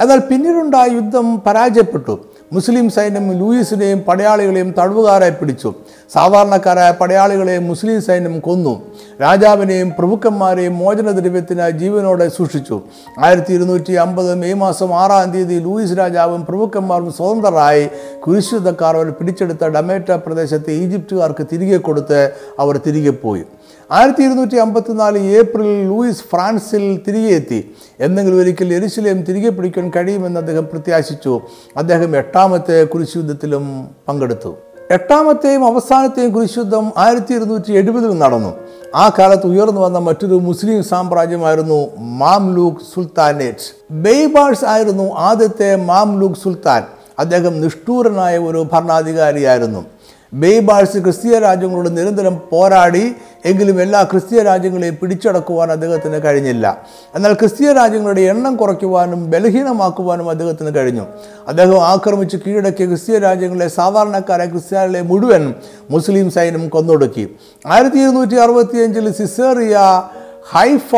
Speaker 1: എന്നാൽ പിന്നീടുണ്ടായ യുദ്ധം പരാജയപ്പെട്ടു. മുസ്ലിം സൈന്യം ലൂയിസിനെയും പടയാളികളെയും തടവുകാരായി പിടിച്ചു. സാധാരണക്കാരായ പടയാളികളെ മുസ്ലിം സൈന്യം കൊന്നു. രാജാവിനെയും പ്രഭുക്കന്മാരെയും മോചനദ്രവ്യത്തിനായി ജീവനോടെ സൂക്ഷിച്ചു. ആയിരത്തി ഇരുന്നൂറ്റി അമ്പത് മെയ് മാസം ആറാം തീയതി ലൂയിസ് രാജാവും പ്രഭുക്കന്മാരും സ്വതന്ത്രരായി കുരിശുദ്ധക്കാർ അവർ പിടിച്ചെടുത്ത ഡമേറ്റ പ്രദേശത്തെ ഈജിപ്തുകാർക്ക് തിരികെ കൊടുത്ത് അവർ തിരികെ പോയി. ആയിരത്തി ഇരുന്നൂറ്റി അമ്പത്തിനാല് ഏപ്രിലിൽ ലൂയിസ് ഫ്രാൻസിൽ തിരികെ എത്തി. എന്നെങ്കിലും ഒരിക്കൽ എരിശിലേം തിരികെ പിടിക്കാൻ കഴിയുമെന്ന് അദ്ദേഹം പ്രത്യാശിച്ചു. അദ്ദേഹം എട്ടാമത്തെ കുരിശുദ്ധത്തിലും പങ്കെടുത്തു. എട്ടാമത്തെയും അവസാനത്തെയും കുരിശുദ്ധം ആയിരത്തി ഇരുന്നൂറ്റി എഴുപതിൽ നടന്നു. ആ കാലത്ത് ഉയർന്നു വന്ന മറ്റൊരു മുസ്ലിം സാമ്രാജ്യമായിരുന്നു മാംലൂക്ക് സുൽത്താനേറ്റ്. ബെയ്ബാഴ്സ് ആയിരുന്നു ആദ്യത്തെ മാംലൂക്ക് സുൽത്താൻ. അദ്ദേഹം നിഷ്ഠൂരനായ ഒരു ഭരണാധികാരിയായിരുന്നു. ബെയ്ബാഴ്സ് ക്രിസ്തീയ രാജ്യങ്ങളോട് നിരന്തരം പോരാടി എങ്കിലും എല്ലാ ക്രിസ്തീയ രാജ്യങ്ങളെയും പിടിച്ചടക്കുവാൻ അദ്ദേഹത്തിന് കഴിഞ്ഞില്ല. എന്നാൽ ക്രിസ്തീയ രാജ്യങ്ങളുടെ എണ്ണം കുറയ്ക്കുവാനും ബലഹീനമാക്കുവാനും അദ്ദേഹത്തിന് കഴിഞ്ഞു. അദ്ദേഹം ആക്രമിച്ച് കീഴടക്കിയ ക്രിസ്തീയ രാജ്യങ്ങളെ സാധാരണക്കാരെ ക്രിസ്ത്യാനികളെ മുഴുവൻ മുസ്ലിം സൈന്യം കൊന്നൊടുക്കി. ആയിരത്തി ഇരുന്നൂറ്റി അറുപത്തിയഞ്ചിൽ സിസേറിയ ഹൈഫ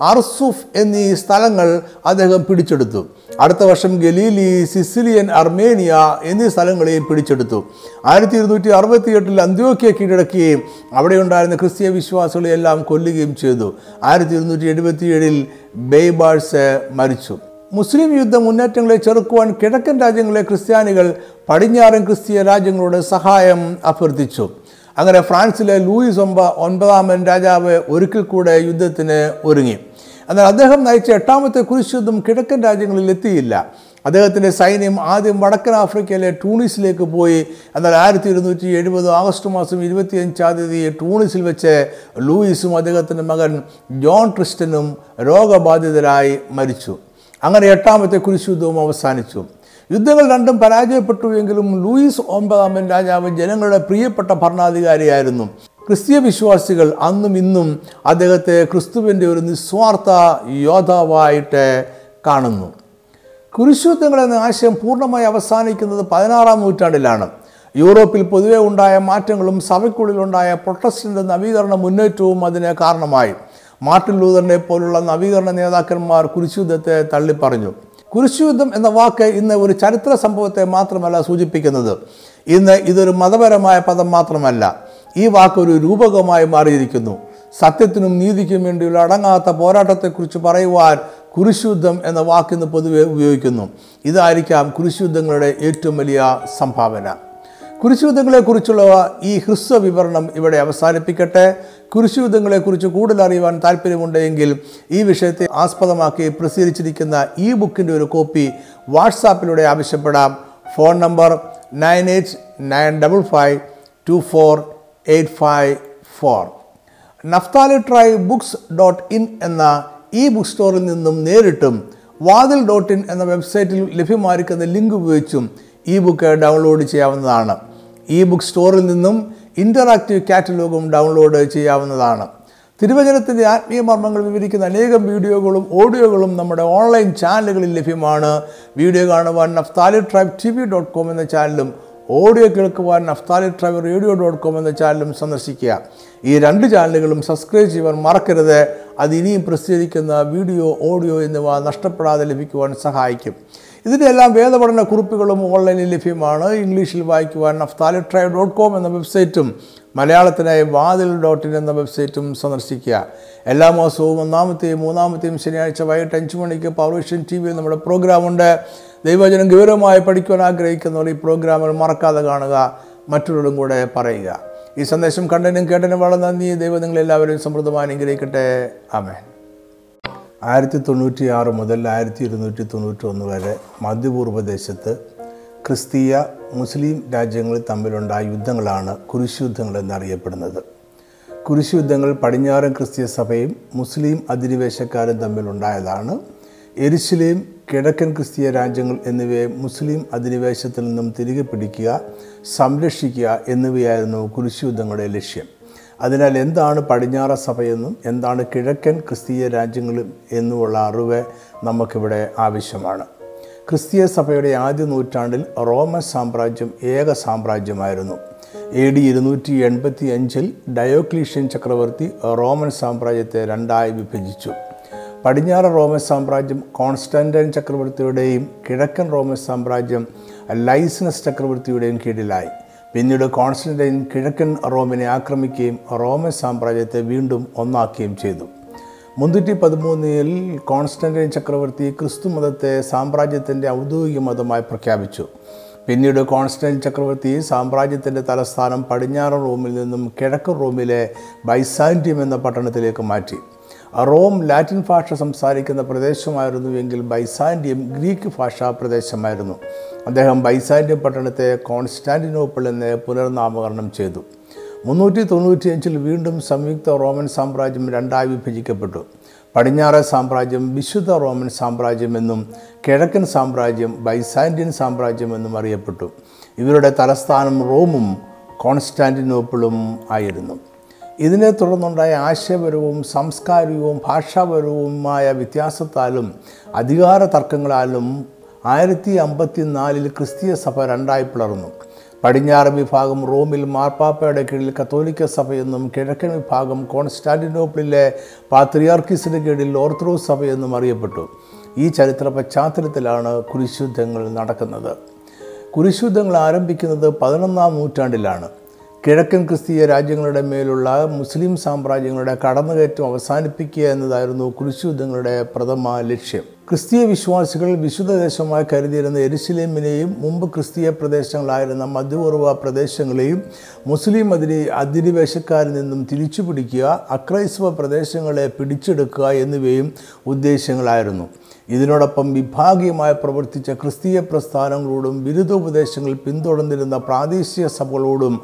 Speaker 1: അർസുഫ് എന്നീ സ്ഥലങ്ങൾ അദ്ദേഹം പിടിച്ചെടുത്തു. അടുത്ത വർഷം ഗലീലി സിസിലിയൻ അർമേനിയ എന്നീ സ്ഥലങ്ങളെയും പിടിച്ചെടുത്തു. ആയിരത്തി ഇരുന്നൂറ്റി അറുപത്തി എട്ടിൽ അന്ത്യോക്കിയ കീഴടക്കുകയും അവിടെയുണ്ടായിരുന്ന ക്രിസ്തീയ വിശ്വാസികളെ എല്ലാം കൊല്ലുകയും ചെയ്തു. ആയിരത്തി ഇരുന്നൂറ്റി എഴുപത്തിയേഴിൽ ബെയ്ബാഴ്സ് മരിച്ചു. മുസ്ലിം യുദ്ധ മുന്നേറ്റങ്ങളെ ചെറുക്കുവാൻ കിഴക്കൻ രാജ്യങ്ങളിലെ ക്രിസ്ത്യാനികൾ പടിഞ്ഞാറൻ ക്രിസ്തീയ രാജ്യങ്ങളോട് സഹായം അഭ്യർത്ഥിച്ചു. അങ്ങനെ ഫ്രാൻസിലെ ലൂയിസ് ഒമ്പ ഒൻപതാമൻ രാജാവ് ഒരിക്കൽ കൂടെ യുദ്ധത്തിന് ഒരുങ്ങി. എന്നാൽ അദ്ദേഹം നയിച്ച എട്ടാമത്തെ കുരിശുദ്ധം കിഴക്കൻ രാജ്യങ്ങളിൽ എത്തിയില്ല. അദ്ദേഹത്തിന്റെ സൈന്യം ആദ്യം വടക്കൻ ആഫ്രിക്കയിലെ ടൂണിസിലേക്ക് പോയി. എന്നാൽ ആയിരത്തി ഇരുന്നൂറ്റി എഴുപത് ആഗസ്റ്റ് മാസം ഇരുപത്തിയഞ്ചാം തീയതി ടൂണിസിൽ വെച്ച് ലൂയിസും അദ്ദേഹത്തിന്റെ മകൻ ജോൺ ക്രിസ്റ്റനും രോഗബാധിതരായി മരിച്ചു. അങ്ങനെ എട്ടാമത്തെ കുരിശുദ്ധവും അവസാനിച്ചു. യുദ്ധങ്ങൾ രണ്ടും പരാജയപ്പെട്ടുവെങ്കിലും ലൂയിസ് ഒമ്പതാമൻ രാജാവ് ജനങ്ങളുടെ പ്രിയപ്പെട്ട ഭരണാധികാരിയായിരുന്നു. ക്രിസ്തീയ വിശ്വാസികൾ അന്നും ഇന്നും അദ്ദേഹത്തെ ക്രിസ്തുവിന്റെ ഒരു നിസ്വാർത്ഥ യോദ്ധാവായിട്ട് കാണുന്നു. കുരിശുദ്ധങ്ങൾ എന്ന ആശയം പൂർണമായി അവസാനിക്കുന്നത് പതിനാറാം നൂറ്റാണ്ടിലാണ്. യൂറോപ്പിൽ പൊതുവെ ഉണ്ടായ മാറ്റങ്ങളും സഭയ്ക്കുള്ളിലുണ്ടായ പ്രൊട്ടസ്റ്റന്റ് നവീകരണ മുന്നേറ്റവും അതിന് കാരണമായി. മാർട്ടിൻ ലൂതറിനെ പോലുള്ള നവീകരണ നേതാക്കന്മാർ കുരിശുദ്ധത്തെ തള്ളിപ്പറഞ്ഞു. കുരിശുദ്ധം എന്ന വാക്ക് ഇന്ന് ഒരു ചരിത്ര സംഭവത്തെ മാത്രമല്ല സൂചിപ്പിക്കുന്നത്. ഇന്ന് ഇതൊരു മതപരമായ പദം മാത്രമല്ല. ഈ വാക്കൊരു രൂപകമായി മാറിയിരിക്കുന്നു. സത്യത്തിനും നീതിക്കും വേണ്ടിയുള്ള അടങ്ങാത്ത പോരാട്ടത്തെക്കുറിച്ച് പറയുവാൻ കുരിശുദ്ധം എന്ന വാക്കിന്ന് പൊതുവെ ഉപയോഗിക്കുന്നു. ഇതായിരിക്കാം കുരിശുദ്ധങ്ങളുടെ ഏറ്റവും വലിയ സംഭാവന. കുരിശുദ്ധങ്ങളെക്കുറിച്ചുള്ള ഈ ഹ്രസ്വ വിവരണം ഇവിടെ അവസാനിപ്പിക്കട്ടെ. കുരിശുദ്ധങ്ങളെക്കുറിച്ച് കൂടുതൽ അറിയുവാൻ താല്പര്യമുണ്ടെങ്കിൽ ഈ വിഷയത്തെ ആസ്പദമാക്കി പ്രസിദ്ധീകരിച്ചിരിക്കുന്ന ഈ ബുക്കിന്റെ ഒരു കോപ്പി വാട്സാപ്പിലൂടെ ആവശ്യപ്പെടാം. Phone number nine eight nine double five two four eight five four. Naphtali tri books dot in എന്ന ഈ ബുക്ക് സ്റ്റോറിൽ നിന്നും നേരിട്ടും വാതിൽ ഡോട്ട് ഇൻ എന്ന വെബ്സൈറ്റിൽ ലഭ്യമായിരിക്കുന്ന ലിങ്ക് ഉപയോഗിച്ചും ഈ ബുക്ക് ഡൗൺലോഡ് ചെയ്യാവുന്നതാണ്. ഈ ബുക്ക് സ്റ്റോറിൽ നിന്നും ഇന്ററാക്റ്റീവ് കാറ്റലോഗും ഡൗൺലോഡ് ചെയ്യാവുന്നതാണ്. തിരുവചനത്തിന്റെ ആത്മീയ മർമ്മങ്ങൾ വിവരിക്കുന്ന അനേകം വീഡിയോകളും ഓഡിയോകളും നമ്മുടെ ഓൺലൈൻ ചാനലുകളിൽ ലഭ്യമാണ്. വീഡിയോ കാണുവാൻ Naphtali tribe T V dot com എന്ന ചാനലും ഓഡിയോ കേൾക്കുവാൻ Naphtali tribe radio dot com എന്ന ചാനലും സന്ദർശിക്കുക. ഈ രണ്ട് ചാനലുകളും സബ്സ്ക്രൈബ് ചെയ്യുവാൻ മറക്കരുത്. അത് ഇനിയും പ്രസിദ്ധീകരിക്കുന്ന വീഡിയോ ഓഡിയോ എന്നിവ നഷ്ടപ്പെടാതെ ലഭിക്കുവാൻ സഹായിക്കും. ഇതിന്റെ എല്ലാം വേദപഠന കുറിപ്പുകളും ഓൺലൈനിൽ ലഭ്യമാണ്. ഇംഗ്ലീഷിൽ വായിക്കുവാൻ നഫ്താലി ട്രൈവ് ഡോട്ട് കോം എന്ന വെബ്സൈറ്റും മലയാളത്തിനായി വാതിൽ ഡോട്ട് ഇൻ എന്ന വെബ്സൈറ്റും സന്ദർശിക്കുക. എല്ലാ മാസവും ഒന്നാമത്തെയും മൂന്നാമത്തെയും ശനിയാഴ്ച വൈകിട്ട് അഞ്ച് മണിക്ക് ഏഷ്യൻ ടി വിയിൽ നമ്മുടെ പ്രോഗ്രാമുണ്ട്. ദൈവജനം ഗൗരവമായി പഠിക്കുവാൻ ആഗ്രഹിക്കുന്നവർ ഈ പ്രോഗ്രാമുകൾ മറക്കാതെ കാണുക മറ്റുള്ളവരും കൂടെ പറയുക. ഈ സന്ദേശം കണ്ടനും കേട്ടനും വളരെ നന്ദി. ദൈവം നിങ്ങളെല്ലാവരും സമൃദ്ധമായി അനുഗ്രഹിക്കട്ടെ. ആമേൻ. ആയിരത്തി തൊണ്ണൂറ്റി ആറ് മുതൽ ആയിരത്തി ഇരുന്നൂറ്റി തൊണ്ണൂറ്റി ഒന്ന് വരെ മധ്യപൂർവദേശത്ത് ക്രിസ്തീയ മുസ്ലിം രാജ്യങ്ങൾ തമ്മിലുണ്ടായ യുദ്ധങ്ങളാണ് കുരിശുദ്ധങ്ങൾ എന്നറിയപ്പെടുന്നത്. കുരിശുദ്ധങ്ങൾ പടിഞ്ഞാറൻ ക്രിസ്തീയ സഭയും മുസ്ലിം അധിനിവേശക്കാരും തമ്മിലുണ്ടായതാണ് എരിശിലെയും കിഴക്കൻ ക്രിസ്തീയ രാജ്യങ്ങൾ എന്നിവയെ മുസ്ലിം അധിനിവേശത്തിൽ നിന്നും തിരികെ പിടിക്കുക സംരക്ഷിക്കുക എന്നിവയായിരുന്നു കുരിശുദ്ധങ്ങളുടെ ലക്ഷ്യം. അതിനാൽ എന്താണ് പടിഞ്ഞാറ സഭയെന്നും എന്താണ് കിഴക്കൻ ക്രിസ്തീയ രാജ്യങ്ങളും എന്നുമുള്ള അറിവ് നമുക്കിവിടെ ആവശ്യമാണ്. ക്രിസ്തീയ സഭയുടെ ആദ്യ നൂറ്റാണ്ടിൽ റോമൻ സാമ്രാജ്യം ഏക സാമ്രാജ്യമായിരുന്നു. എ ഡി ഇരുന്നൂറ്റി എൺപത്തി അഞ്ചിൽ ഡയോക്ലീഷ്യൻ ചക്രവർത്തി റോമൻ സാമ്രാജ്യത്തെ രണ്ടായി വിഭജിച്ചു. പടിഞ്ഞാറ് റോമൻ സാമ്രാജ്യം കോൺസ്റ്റാന്റൈൻ ചക്രവർത്തിയുടെയും കിഴക്കൻ റോമൻ സാമ്രാജ്യം ലൈസനസ് ചക്രവർത്തിയുടെയും കീഴിലായി. പിന്നീട് കോൺസ്റ്റന്റൈൻ കിഴക്കൻ റോമിനെ ആക്രമിക്കുകയും റോമൻ സാമ്രാജ്യത്തെ വീണ്ടും ഒന്നാക്കുകയും ചെയ്തു. മുന്നൂറ്റി പതിമൂന്നിൽ കോൺസ്റ്റന്റൈൻ ചക്രവർത്തി ക്രിസ്തു മതത്തെ സാമ്രാജ്യത്തിന്റെ ഔദ്യോഗിക മതമായി പ്രഖ്യാപിച്ചു. പിന്നീട് കോൺസ്റ്റന്റൈൻ ചക്രവർത്തി സാമ്രാജ്യത്തിന്റെ തലസ്ഥാനം പടിഞ്ഞാറൻ റോമിൽ നിന്നും കിഴക്കൻ റോമിലെ ബൈസാന്റിയം എന്ന പട്ടണത്തിലേക്ക് മാറ്റി. റോം ലാറ്റിൻ ഭാഷ സംസാരിക്കുന്ന പ്രദേശമായിരുന്നുവെങ്കിൽ ബൈസാൻഡിയം ഗ്രീക്ക് ഭാഷാ പ്രദേശമായിരുന്നു. അദ്ദേഹം ബൈസാൻഡിയം പട്ടണത്തെ കോൺസ്റ്റാന്റിനോപ്പിൾ എന്ന് പുനർനാമകരണം ചെയ്തു. മുന്നൂറ്റി തൊണ്ണൂറ്റിയഞ്ചിൽ വീണ്ടും സംയുക്ത റോമൻ സാമ്രാജ്യം രണ്ടായി വിഭജിക്കപ്പെട്ടു. പടിഞ്ഞാറൻ സാമ്രാജ്യം വിശുദ്ധ റോമൻ സാമ്രാജ്യം എന്നും കിഴക്കൻ സാമ്രാജ്യം ബൈസാൻഡ്യൻ സാമ്രാജ്യം എന്നും അറിയപ്പെട്ടു. ഇവരുടെ തലസ്ഥാനം റോമും കോൺസ്റ്റാന്റിനോപ്പിളും ആയിരുന്നു. ഇതിനെ തുടർന്നുണ്ടായ ആശയപരവും സാംസ്കാരികവും ഭാഷാപരവുമായ വ്യത്യാസത്താലും അധികാര തർക്കങ്ങളാലും ആയിരത്തി അമ്പത്തി നാലിൽ ക്രിസ്തീയ സഭ രണ്ടായി പിളർന്നു. പടിഞ്ഞാറ് വിഭാഗം റോമിൽ മാർപ്പാപ്പയുടെ കീഴിൽ കത്തോലിക്ക സഭയെന്നും കിഴക്കൻ വിഭാഗം കോൺസ്റ്റാന്റിനോപ്പിളിലെ പാത്രിയാർക്കിസിന് കീഴിൽ ഓർത്തഡോക്സ് സഭയെന്നും അറിയപ്പെട്ടു. ഈ ചരിത്ര പശ്ചാത്തലത്തിലാണ് കുരിശുദ്ധങ്ങൾ നടക്കുന്നത്. കുരിശുദ്ധങ്ങൾ ആരംഭിക്കുന്നത് പതിനൊന്നാം നൂറ്റാണ്ടിലാണ്. കിഴക്കൻ ക്രിസ്തീയ രാജ്യങ്ങളുടെ മേലുള്ള മുസ്ലിം സാമ്രാജ്യങ്ങളുടെ കടന്നുകയറ്റം അവസാനിപ്പിക്കുക എന്നതായിരുന്നു കുരിശുദ്ധങ്ങളുടെ പ്രഥമ ലക്ഷ്യം. ക്രിസ്തീയ വിശ്വാസികൾ വിശുദ്ധ ദേശമായി കരുതിയിരുന്ന എരുസലേമിനെയും മുമ്പ് ക്രിസ്തീയ പ്രദേശങ്ങളായിരുന്ന മധ്യപൂർവ പ്രദേശങ്ങളെയും മുസ്ലിം അതിരി അധിനിവേശക്കാരിൽ നിന്നും തിരിച്ചു പിടിക്കുക അക്രൈസ്തവ പ്രദേശങ്ങളെ പിടിച്ചെടുക്കുക എന്നിവയും ഉദ്ദേശങ്ങളായിരുന്നു. ഇതിനോടൊപ്പം വിഭാഗീയമായി പ്രവർത്തിച്ച ക്രിസ്തീയ പ്രസ്ഥാനങ്ങളോടും ബിരുദോപദേശങ്ങൾ പിന്തുടർന്നിരുന്ന പ്രാദേശിക സഭകളോടും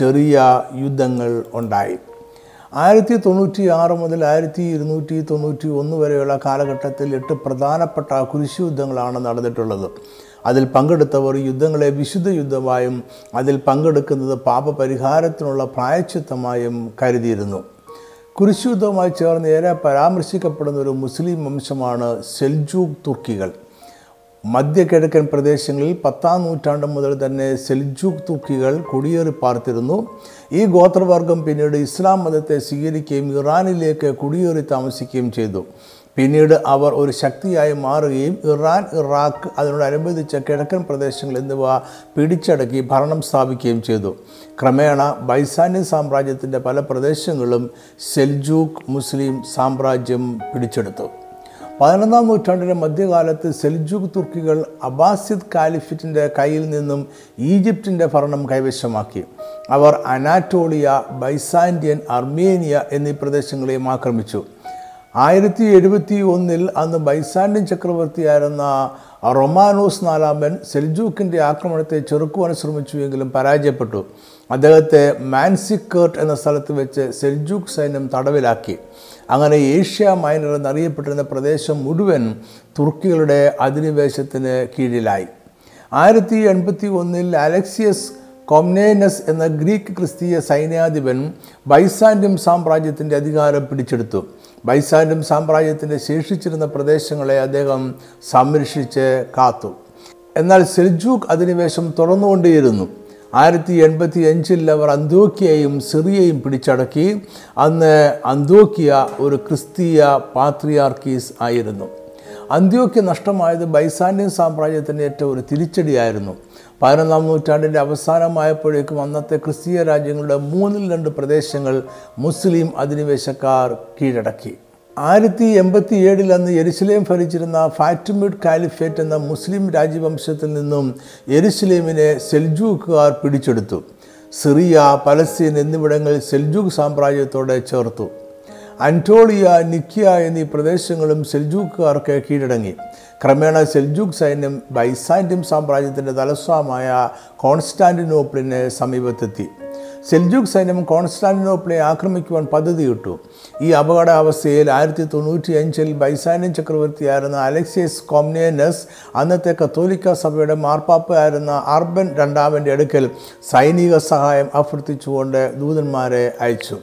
Speaker 1: ചെറിയ യുദ്ധങ്ങൾ ഉണ്ടായി. ആയിരത്തി തൊണ്ണൂറ്റി ആറ് മുതൽ ആയിരത്തി ഇരുന്നൂറ്റി തൊണ്ണൂറ്റി ഒന്ന് വരെയുള്ള കാലഘട്ടത്തിൽ എട്ട് പ്രധാനപ്പെട്ട കുരിശു യുദ്ധങ്ങളാണ് നടന്നിട്ടുള്ളത്. അതിൽ പങ്കെടുത്തവർ യുദ്ധങ്ങളെ വിശുദ്ധ യുദ്ധമായും അതിൽ പങ്കെടുക്കുന്നത് പാപപരിഹാരത്തിനുള്ള പ്രായച്ചിത്തമായും കരുതിയിരുന്നു. കുരിശുദ്ധവുമായി ചേർന്ന് ഏറെ പരാമർശിക്കപ്പെടുന്ന ഒരു മുസ്ലിം വംശമാണ് സെൽജൂക്ക് തുർക്കികൾ. മധ്യകിഴക്കൻ പ്രദേശങ്ങളിൽ പത്താം നൂറ്റാണ്ട് മുതൽ തന്നെ സെൽജൂക്ക് തുർക്കികൾ കുടിയേറി പാർത്തിരുന്നു. ഈ ഗോത്രവർഗം പിന്നീട് ഇസ്ലാം മതത്തെ സ്വീകരിക്കുകയും ഇറാനിലേക്ക് കുടിയേറി താമസിക്കുകയും ചെയ്തു. പിന്നീട് അവർ ഒരു ശക്തിയായി മാറുകയും ഇറാൻ ഇറാഖ് അതിനോടനുബന്ധിച്ച കിഴക്കൻ പ്രദേശങ്ങൾ എന്നിവ പിടിച്ചടക്കി ഭരണം സ്ഥാപിക്കുകയും ചെയ്തു. ക്രമേണ ബൈസാന്യ സാമ്രാജ്യത്തിന്റെ പല പ്രദേശങ്ങളും സെൽജൂക്ക് മുസ്ലിം സാമ്രാജ്യം പിടിച്ചെടുത്തു. പതിനൊന്നാം നൂറ്റാണ്ടിന്റെ മധ്യകാലത്ത് സെൽജുഗ് തുർക്കികൾ അബാസിദ് കാലിഫിറ്റിന്റെ കയ്യിൽ നിന്നും ഈജിപ്തിന്റെ ഭരണം കൈവശമാക്കി. അവർ അനാറ്റോളിയ ബൈസാൻഡിയൻ അർമേനിയ എന്നീ പ്രദേശങ്ങളെയും ആക്രമിച്ചു. ആയിരത്തി എഴുപത്തി ഒന്നിൽ അന്ന് ബൈസാൻഡിൻ ചക്രവർത്തിയായിരുന്ന റൊമാനോസ് നാലാമൻ സെൽജൂക്കിന്റെ ആക്രമണത്തെ ചെറുക്കുവാൻ ശ്രമിച്ചുവെങ്കിലും പരാജയപ്പെട്ടു. അദ്ദേഹത്തെ മാൻസിക്കേർട്ട് എന്ന സ്ഥലത്ത് വെച്ച് സെൽജൂക്ക് സൈന്യം തടവിലാക്കി. അങ്ങനെ ഏഷ്യ മൈനർ എന്നറിയപ്പെട്ടിരുന്ന പ്രദേശം മുഴുവൻ തുർക്കികളുടെ അധിനിവേശത്തിന് കീഴിലായി. ആയിരത്തി എൺപത്തി ഒന്നിൽ അലക്സിയസ് കൊംനേനസ് എന്ന ഗ്രീക്ക് ക്രിസ്തീയ സൈന്യാധിപൻ ബൈസാൻഡ്യം സാമ്രാജ്യത്തിന്റെ അധികാരം പിടിച്ചെടുത്തു. ബൈസാൻഡ്യം സാമ്രാജ്യത്തിന്റെ ശേഷിച്ചിരുന്ന പ്രദേശങ്ങളെ അദ്ദേഹം സംരക്ഷിച്ച് കാത്തു. എന്നാൽ സെൽജൂക്ക് അധിനിവേശം തുറന്നുകൊണ്ടേയിരുന്നു ആയിരത്തി എൺപത്തി അഞ്ചിൽ അവർ അന്തോക്കിയയും സിറിയയും പിടിച്ചടക്കി. അന്ന് അന്തോക്കിയ ഒരു ക്രിസ്തീയ പാത്രിയാർക്കീസ് ആയിരുന്നു. അന്ത്യോക്യ നഷ്ടമായത് ബൈസാന്യൻ സാമ്രാജ്യത്തിന്റെ ഏറ്റവും ഒരു തിരിച്ചടിയായിരുന്നു. പതിനൊന്നാം നൂറ്റാണ്ടിന്റെ അവസാനമായപ്പോഴേക്കും അന്നത്തെ ക്രിസ്തീയ രാജ്യങ്ങളുടെ മൂന്നിൽ രണ്ട് പ്രദേശങ്ങൾ മുസ്ലിം അധിനിവേശക്കാർ കീഴടക്കി. ആയിരത്തി എൺപത്തി ഏഴിൽ അന്ന് എരുസലേം ഭരിച്ചിരുന്ന ഫാറ്റിമിഡ് കാലിഫേറ്റ് എന്ന മുസ്ലിം രാജവംശത്തിൽ നിന്നും എരുസലേമിനെ സെൽജൂക്കുകാർ പിടിച്ചെടുത്തു. സിറിയ പലസ്തീൻ എന്നിവിടങ്ങളിൽ സെൽജൂക്ക് സാമ്രാജ്യത്തോടെ ചേർത്തു. അന്റോളിയ നിക്കിയ എന്നീ പ്രദേശങ്ങളും സെൽജൂക്കുകാർക്ക് കീഴടങ്ങി. ക്രമേണ സെൽജൂക്ക് സൈന്യം ബൈസാന്റിം സാമ്രാജ്യത്തിന്റെ തലസ്വാമായ കോൺസ്റ്റാന്റിനോപ്പിളിനെ സമീപത്തെത്തി. സെൽജൂക്ക് സൈന്യം കോൺസ്റ്റാന്റിനോപ്പിളെ ആക്രമിക്കുവാൻ പദ്ധതിയിട്ടു. ഈ അപകടാവസ്ഥയിൽ ആയിരത്തി തൊണ്ണൂറ്റി അഞ്ചിൽ ബൈസാനിയൻ ചക്രവർത്തിയായിരുന്ന അലക്സിയസ് കോംനേനസ് അന്നത്തെ കത്തോലിക്ക സഭയുടെ മാർപ്പാപ്പയായിരുന്ന അർബൻ രണ്ടാമന്റെ അടുക്കൽ സൈനിക സഹായം അഭ്യർത്ഥിച്ചുകൊണ്ട് ദൂതന്മാരെ അയച്ചു.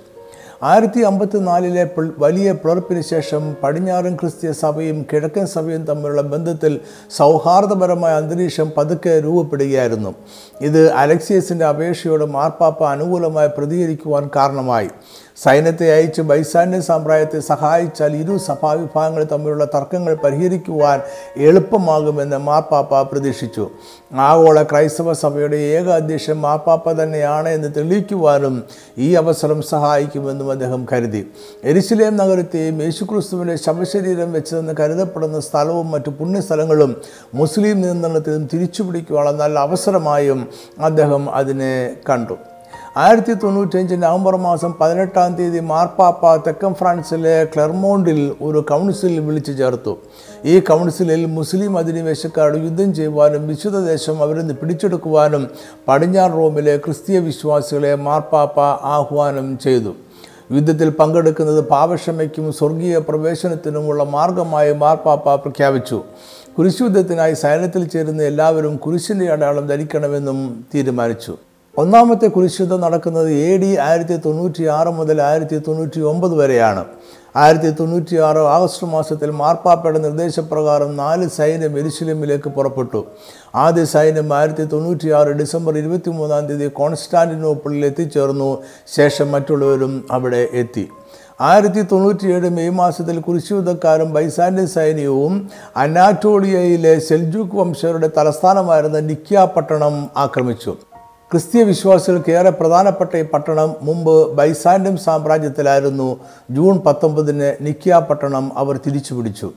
Speaker 1: ആയിരത്തി അമ്പത്തി നാലിലെ വലിയ പിളർപ്പിന് ശേഷം പടിഞ്ഞാറൻ ക്രിസ്തീയ സഭയും കിഴക്കൻ സഭയും തമ്മിലുള്ള ബന്ധത്തിൽ സൗഹാർദ്ദപരമായ അന്തരീക്ഷം പതുക്കെ രൂപപ്പെടുകയായിരുന്നു. ഇത് അലക്സിയസിന്റെ അപേക്ഷയോട് മാർപ്പാപ്പ അനുകൂലമായി പ്രതികരിക്കുവാൻ കാരണമായി. സൈന്യത്തെ അയച്ച് ബൈസാന്യ സാമ്രാജ്യത്തെ സഹായിച്ചാൽ ഇരു സഭാവിഭാഗങ്ങൾ തമ്മിലുള്ള തർക്കങ്ങൾ പരിഹരിക്കുവാൻ എളുപ്പമാകുമെന്ന് മാർപ്പാപ്പ പ്രതീക്ഷിച്ചു. ആഗോള ക്രൈസ്തവ സഭയുടെ ഏക അധ്യക്ഷൻ മാർപ്പാപ്പ തന്നെയാണ് എന്ന് തെളിയിക്കുവാനും ഈ അവസരം സഹായിക്കുമെന്നും അദ്ദേഹം കരുതി. എരിശിലേം നഗരത്തെയും യേശുക്രിസ്തുവിന്റെ ശവശരീരം വെച്ചതെന്ന് കരുതപ്പെടുന്ന സ്ഥലവും മറ്റു പുണ്യസ്ഥലങ്ങളും മുസ്ലിം നിയന്ത്രണത്തിലും തിരിച്ചുപിടിക്കുവാനുള്ള നല്ല അവസരമായും അദ്ദേഹം അതിനെ കണ്ടു. ആയിരത്തി തൊണ്ണൂറ്റഞ്ച് നവംബർ മാസം പതിനെട്ടാം തീയതി മാർപ്പാപ്പ തെക്കൻ ഫ്രാൻസിലെ ക്ലെർമോണ്ടിൽ ഒരു കൗൺസിൽ വിളിച്ചു ചേർത്തു. ഈ കൗൺസിലിൽ മുസ്ലിം അധിനിവേശക്കാരോട് യുദ്ധം ചെയ്യുവാനും വിശുദ്ധ ദേശം അവരിൽ നിന്ന് പിടിച്ചെടുക്കുവാനും പടിഞ്ഞാറ് റോമിലെ ക്രിസ്തീയ വിശ്വാസികളെ മാർപ്പാപ്പ ആഹ്വാനം ചെയ്തു. യുദ്ധത്തിൽ പങ്കെടുക്കുന്നത് പാവക്ഷമയ്ക്കും സ്വർഗീയ പ്രവേശനത്തിനുമുള്ള മാർഗമായി മാർപ്പാപ്പ പ്രഖ്യാപിച്ചു. കുരിശുദ്ധത്തിനായി സൈന്യത്തിൽ ചേരുന്ന എല്ലാവരും കുരിശിന്റെ അടയാളം ധരിക്കണമെന്നും തീരുമാനിച്ചു. ഒന്നാമത്തെ കുരിശുദ്ധം നടക്കുന്നത് എ ഡി ആയിരത്തി തൊണ്ണൂറ്റി ആറ് മുതൽ ആയിരത്തി തൊണ്ണൂറ്റി ഒമ്പത് വരെയാണ്. ആയിരത്തി തൊണ്ണൂറ്റി ആറ് ആഗസ്റ്റ് മാസത്തിൽ മാർപ്പാപ്പയുടെ നിർദ്ദേശപ്രകാരം നാല് സൈന്യം എരുശലേമിലേക്ക് പുറപ്പെട്ടു. ആദ്യ സൈന്യം ആയിരത്തി തൊണ്ണൂറ്റി ആറ് ഡിസംബർ ഇരുപത്തി മൂന്നാം തീയതി കോൺസ്റ്റാന്റിനോപ്പിളിൽ എത്തിച്ചേർന്നു. ശേഷം മറ്റുള്ളവരും അവിടെ എത്തി. ആയിരത്തി തൊണ്ണൂറ്റിയേഴ് മെയ് മാസത്തിൽ കുരിശുദ്ധക്കാരും ബൈസാന്റെ സൈന്യവും അനാറ്റോളിയയിലെ സെൽജൂക്ക് വംശരുടെ തലസ്ഥാനമായിരുന്ന നിക്കിയ പട്ടണം ആക്രമിച്ചു. ക്രിസ്തീയ വിശ്വാസികൾക്ക് ഏറെ പ്രധാനപ്പെട്ട ഈ പട്ടണം മുമ്പ് ബൈസാൻഡ്യം സാമ്രാജ്യത്തിലായിരുന്നു. ജൂൺ പത്തൊമ്പതിന് നിക്കിയ പട്ടണം അവർ തിരിച്ചു പിടിച്ചു.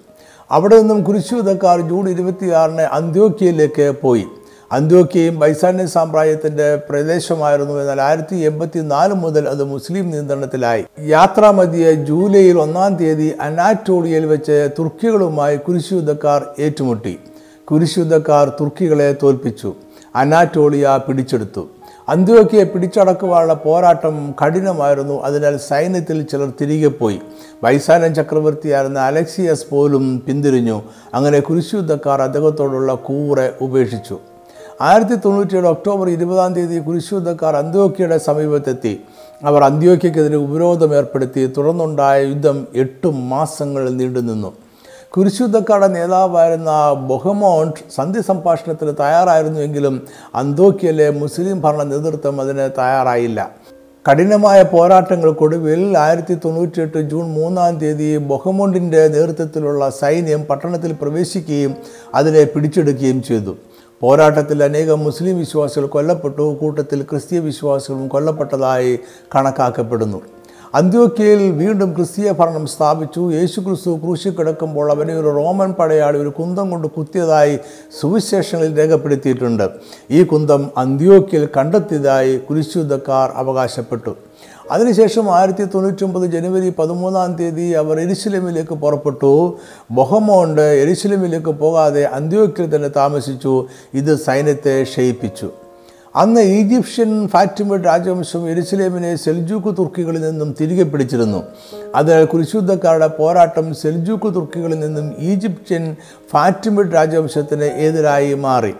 Speaker 1: അവിടെ നിന്നും കുരിശുവിധക്കാർ ജൂൺ ഇരുപത്തിയാറിന് അന്ത്യോക്കിയയിലേക്ക് പോയി. അന്ത്യോക്കിയയും ബൈസാൻഡ്യം സാമ്രാജ്യത്തിന്റെ പ്രദേശമായിരുന്നു എന്നാൽ ആയിരത്തി എൺപത്തി നാല് മുതൽ അത് മുസ്ലിം നിയന്ത്രണത്തിലായി. യാത്രാമതിയെ ജൂലൈയിൽ ഒന്നാം തീയതി അനാറ്റോളിയയിൽ വെച്ച് തുർക്കികളുമായി കുരിശുയുദ്ധക്കാർ ഏറ്റുമുട്ടി. കുരിശുയുദ്ധക്കാർ തുർക്കികളെ തോൽപ്പിച്ചു. അനാറ്റോളിയ പിടിച്ചെടുത്തു. അന്ത്യോക്കിയെ പിടിച്ചടക്കുവാനുള്ള പോരാട്ടം കഠിനമായിരുന്നു. അതിനാൽ സൈന്യത്തിൽ ചിലർ തിരികെ പോയി. വൈസാനൻ ചക്രവർത്തിയായിരുന്ന അലക്സിയസ് പോലും പിന്തിരിഞ്ഞു. അങ്ങനെ കുരിശുദ്ധക്കാർ അദ്ദേഹത്തോടുള്ള കൂറെ ഉപേക്ഷിച്ചു. ആയിരത്തി തൊണ്ണൂറ്റിയേഴ് ഒക്ടോബർ ഇരുപതാം തീയതി കുരിശുദ്ധക്കാർ അന്ത്യോക്കിയുടെ സമീപത്തെത്തി. അവർ അന്ത്യോക്കിയക്കെതിരെ ഉപരോധം ഏർപ്പെടുത്തി. തുടർന്നുണ്ടായ യുദ്ധം എട്ട് മാസങ്ങൾ നീണ്ടുനിന്നു. കുരിശുദ്ധക്കാരുടെ നേതാവായിരുന്ന ബൊഹമോണ്ട് സന്ധി സംഭാഷണത്തിന് തയ്യാറായിരുന്നുവെങ്കിലും അന്തോക്കിയയിലെ മുസ്ലിം ഭരണ നേതൃത്വം അതിന് തയ്യാറായില്ല. കഠിനമായ പോരാട്ടങ്ങൾക്കൊടുവിൽ ആയിരത്തി തൊണ്ണൂറ്റിയെട്ട് ജൂൺ മൂന്നാം തീയതി ബൊഹമോണ്ടിന്റെ നേതൃത്വത്തിലുള്ള സൈന്യം പട്ടണത്തിൽ പ്രവേശിക്കുകയും അതിനെ പിടിച്ചെടുക്കുകയും ചെയ്തു. പോരാട്ടത്തിൽ അനേകം മുസ്ലിം വിശ്വാസികൾ കൊല്ലപ്പെട്ടു. കൂട്ടത്തിൽ ക്രിസ്തീയ വിശ്വാസികളും കൊല്ലപ്പെട്ടതായി കണക്കാക്കപ്പെടുന്നു. അന്ത്യോക്യയിൽ വീണ്ടും ക്രിസ്തീയ ഭരണം സ്ഥാപിച്ചു. യേശു ക്രിസ്തു ക്രൂശിൽ കിടക്കുമ്പോൾ അവനെ ഒരു റോമൻ പടയാളി ഒരു കുന്തം കൊണ്ട് കുത്തിയതായി സുവിശേഷങ്ങളിൽ രേഖപ്പെടുത്തിയിട്ടുണ്ട്. ഈ കുന്തം അന്ത്യോക്യയിൽ കണ്ടെത്തിയതായി കുരിശുദ്ധക്കാർ അവകാശപ്പെട്ടു. അതിനുശേഷം ആയിരത്തി തൊണ്ണൂറ്റൊമ്പത് ജനുവരി പതിമൂന്നാം തീയതി അവർ എരിശിലമിലേക്ക് പുറപ്പെട്ടു. ബൊഹമോണ്ട് എരിശിലമിലേക്ക് പോകാതെ അന്ത്യോക്കിൽ തന്നെ താമസിച്ചു. ഇത് സൈന്യത്തെ ക്ഷയിപ്പിച്ചു. അന്ന് ഈജിപ്ഷ്യൻ ഫാറ്റിമഡ് രാജവംശം എരുസലേമിനെ സെൽജൂക്ക് തുർക്കികളിൽ നിന്നും തിരികെ പിടിച്ചിരുന്നു. അതിനാൽ കുരിശുദ്ധക്കാരുടെ പോരാട്ടം സെൽജൂക്ക് തുർക്കികളിൽ നിന്നും ഈജിപ്ഷ്യൻ ഫാറ്റിമഡ് രാജവംശത്തിന് എതിരായി മാറി.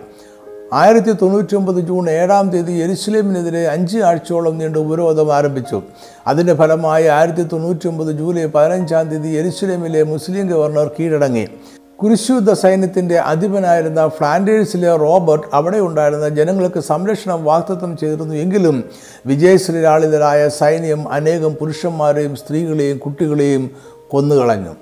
Speaker 1: ആയിരത്തി തൊണ്ണൂറ്റി ഒമ്പത് ജൂൺ ഏഴാം തീയതി എരുസലേമിനെതിരെ അഞ്ച് ആഴ്ചയോളം നീണ്ട ഉപരോധം ആരംഭിച്ചു. അതിന്റെ ഫലമായി ആയിരത്തി തൊണ്ണൂറ്റി ഒമ്പത് ജൂലൈ പതിനഞ്ചാം തീയതി എരുസലേമിലെ മുസ്ലിം ഗവർണർ കീഴടങ്ങി. കുരിശുദ്ധ സൈന്യത്തിന്റെ അധിപനായിരുന്ന ഫ്ലാൻഡേഴ്സിലെ റോബർട്ട് അവിടെ ഉണ്ടായിരുന്ന ജനങ്ങൾക്ക് സംരക്ഷണം വാഗ്ദത്തം ചെയ്തിരുന്നു എങ്കിലും വിജയശ്രീരാളിതരായ സൈന്യം അനേകം പുരുഷന്മാരെയും സ്ത്രീകളെയും കുട്ടികളെയും കൊന്നുകളഞ്ഞു.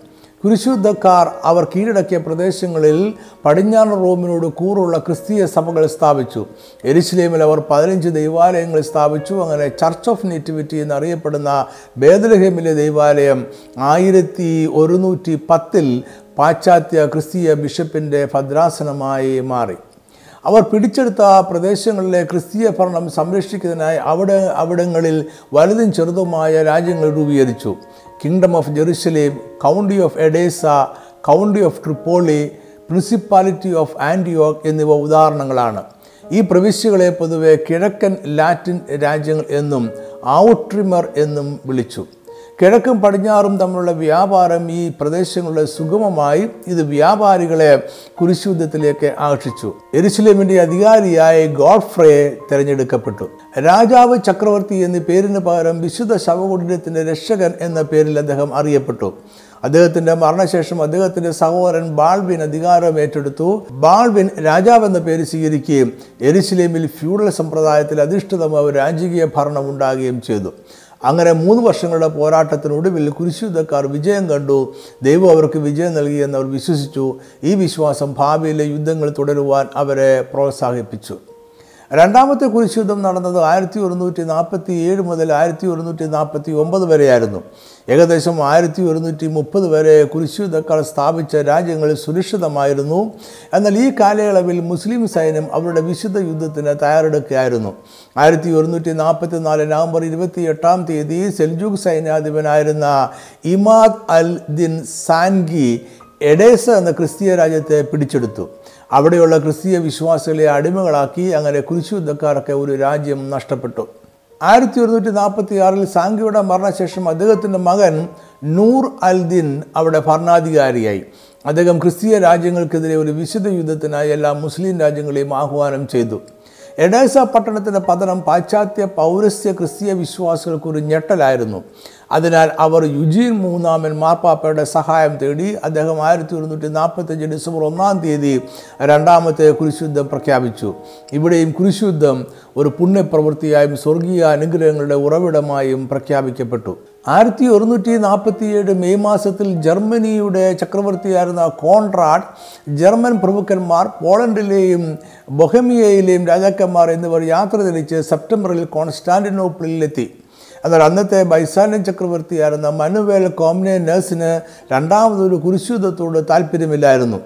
Speaker 1: കുരിശുദ്ധക്കാർ അവർ കീഴടക്കിയ പ്രദേശങ്ങളിൽ പടിഞ്ഞാറൻ റോമിനോട് കൂറുള്ള ക്രിസ്തീയ സഭകൾ സ്ഥാപിച്ചു. എരിശിലേമിൽ അവർ പതിനഞ്ച് ദൈവാലയങ്ങൾ സ്ഥാപിച്ചു. അങ്ങനെ ചർച്ച് ഓഫ് നേറ്റിവിറ്റി എന്നറിയപ്പെടുന്ന ബേദലഹേമിലെ ദൈവാലയം ആയിരത്തി ഒരുന്നൂറ്റി പത്തിൽ പാശ്ചാത്യ ക്രിസ്തീയ ബിഷപ്പിന്റെ ഭദ്രാസനമായി മാറി. അവർ പിടിച്ചെടുത്ത പ്രദേശങ്ങളിലെ ക്രിസ്തീയ ഭരണം സംരക്ഷിക്കുന്നതിനായി അവിടെ അവിടങ്ങളിൽ വലുതും ചെറുതുമായ രാജ്യങ്ങൾ രൂപീകരിച്ചു. Kingdom of Jerusalem County of Edessa County of Tripoli Principality of ആന്റിയോക്ക് എന്നിവ ഉദാഹരണങ്ങളാണ്. ഈ പ്രവിശ്യകളെ പൊതുവെ കിഴക്കൻ ലാറ്റിൻ രാജ്യങ്ങൾ എന്നും ഔട്രിമർ എന്നും വിളിച്ചു. കിഴക്കും പടിഞ്ഞാറും തമ്മിലുള്ള വ്യാപാരം ഈ പ്രദേശങ്ങളുടെ സുഗമമായി ഇത് വ്യാപാരികളെ കുരിശുദ്ധത്തിലേക്ക് ആകർഷിച്ചു. എരുസലേമിന്റെ അധികാരിയായ ഗോഡ്ഫ്രയെ തിരഞ്ഞെടുക്കപ്പെട്ടു. രാജാവ് ചക്രവർത്തി എന്ന പേരിന് പകരം വിശുദ്ധ ശവകുടീരത്തിന്റെ രക്ഷകൻ എന്ന പേരിൽ അദ്ദേഹം അറിയപ്പെട്ടു. അദ്ദേഹത്തിന്റെ മരണശേഷം അദ്ദേഹത്തിന്റെ സഹോദരൻ ബാൾവിൻ അധികാരം ഏറ്റെടുത്തു. ബാൾവിൻ രാജാവ് എന്ന പേര് സ്വീകരിക്കുകയും എരുസലേമിൽ ഫ്യൂഡൽ സമ്പ്രദായത്തിൽ അധിഷ്ഠിതമായ രാജകീയ ഭരണം ഉണ്ടാകുകയും ചെയ്തു. അങ്ങനെ മൂന്ന് വർഷങ്ങളുടെ പോരാട്ടത്തിനൊടുവിൽ കുരിശുദ്ധക്കാർ വിജയം കണ്ടു. ദൈവം അവർക്ക് വിജയം നൽകിയെന്ന് അവർ വിശ്വസിച്ചു. ഈ വിശ്വാസം ഭാവിയിലെ യുദ്ധങ്ങൾ തുടരുവാൻ അവരെ പ്രോത്സാഹിപ്പിച്ചു. രണ്ടാമത്തെ കുരിശുദ്ധം നടന്നത് ആയിരത്തി ഒരുന്നൂറ്റി നാൽപ്പത്തി ഏഴ് മുതൽ ആയിരത്തി ഒരുന്നൂറ്റി നാൽപ്പത്തി ഒമ്പത് വരെയായിരുന്നു. ഏകദേശം ആയിരത്തി ഒരുന്നൂറ്റി മുപ്പത് വരെ കുരിശുദ്ധക്കാർ സ്ഥാപിച്ച രാജ്യങ്ങൾ സുരക്ഷിതമായിരുന്നു. എന്നാൽ ഈ കാലയളവിൽ മുസ്ലിം സൈന്യം അവരുടെ വിശുദ്ധ യുദ്ധത്തിന് തയ്യാറെടുക്കുകയായിരുന്നു. ആയിരത്തി ഒരുന്നൂറ്റി നാൽപ്പത്തി നാല് നവംബർ ഇരുപത്തി എട്ടാം തീയതി സെൽജൂക്ക് സൈന്യാധിപനായിരുന്ന ഇമാദ് അൽ ദിൻ സാൻഗി എഡേസ എന്ന ക്രിസ്തീയ രാജ്യത്തെ പിടിച്ചെടുത്തു. അവിടെയുള്ള ക്രിസ്തീയ വിശ്വാസികളെ അടിമകളാക്കി അങ്ങനെ കുരിശുദ്ധക്കാർക്ക് ഒരു രാജ്യം നഷ്ടപ്പെട്ടു. ആയിരത്തി ഒരുന്നൂറ്റി നാൽപ്പത്തി ആറിൽ സാങ്കിയുടെ മരണശേഷം അദ്ദേഹത്തിന്റെ മകൻ നൂർ അൽ ദിൻ അവിടെ ഭരണാധികാരിയായി. അദ്ദേഹം ക്രിസ്തീയ രാജ്യങ്ങൾക്കെതിരെ ഒരു വിശുദ്ധ യുദ്ധത്തിനായി എല്ലാ മുസ്ലിം രാജ്യങ്ങളെയും ആഹ്വാനം ചെയ്തു. എഡേസ പട്ടണത്തിന്റെ പതനം പാശ്ചാത്യ പൗരസ്ത്യ ക്രിസ്തീയ വിശ്വാസികൾക്ക് ഒരു ഞെട്ടലായിരുന്നു. അതിനാൽ അവർ യുജീൻ മൂന്നാമൻ മാർപ്പാപ്പയുടെ സഹായം തേടി അദ്ദേഹം ആയിരത്തി ഒരുന്നൂറ്റി നാൽപ്പത്തഞ്ച് ഡിസംബർ ഒന്നാം തീയതി രണ്ടാമത്തെ കുരിശുദ്ധം പ്രഖ്യാപിച്ചു. ഇവിടെയും കുരിശുദ്ധം ഒരു പുണ്യപ്രവൃത്തിയായും സ്വർഗീയ അനുഗ്രഹങ്ങളുടെ ഉറവിടമായും പ്രഖ്യാപിക്കപ്പെട്ടു. ആയിരത്തി ഒരുന്നൂറ്റി നാൽപ്പത്തിയേഴ് മെയ് മാസത്തിൽ ജർമ്മനിയുടെ ചക്രവർത്തിയായിരുന്ന കോൺറാഡ് ജർമ്മൻ പ്രമുഖന്മാർ പോളണ്ടിലെയും ബൊഹമിയയിലെയും രാജാക്കന്മാർ എന്നിവർ യാത്ര തിരിച്ച് സെപ്റ്റംബറിൽ കോൺസ്റ്റാന്റിനോപ്പിളിലെത്തി. എന്നാൽ അന്നത്തെ ബൈസാലിൻ ചക്രവർത്തിയായിരുന്ന മനുവേൽ കോംനെ നഴ്സിന് രണ്ടാമതൊരു കുരിശുദ്ധത്തോട് താല്പര്യമില്ലായിരുന്നു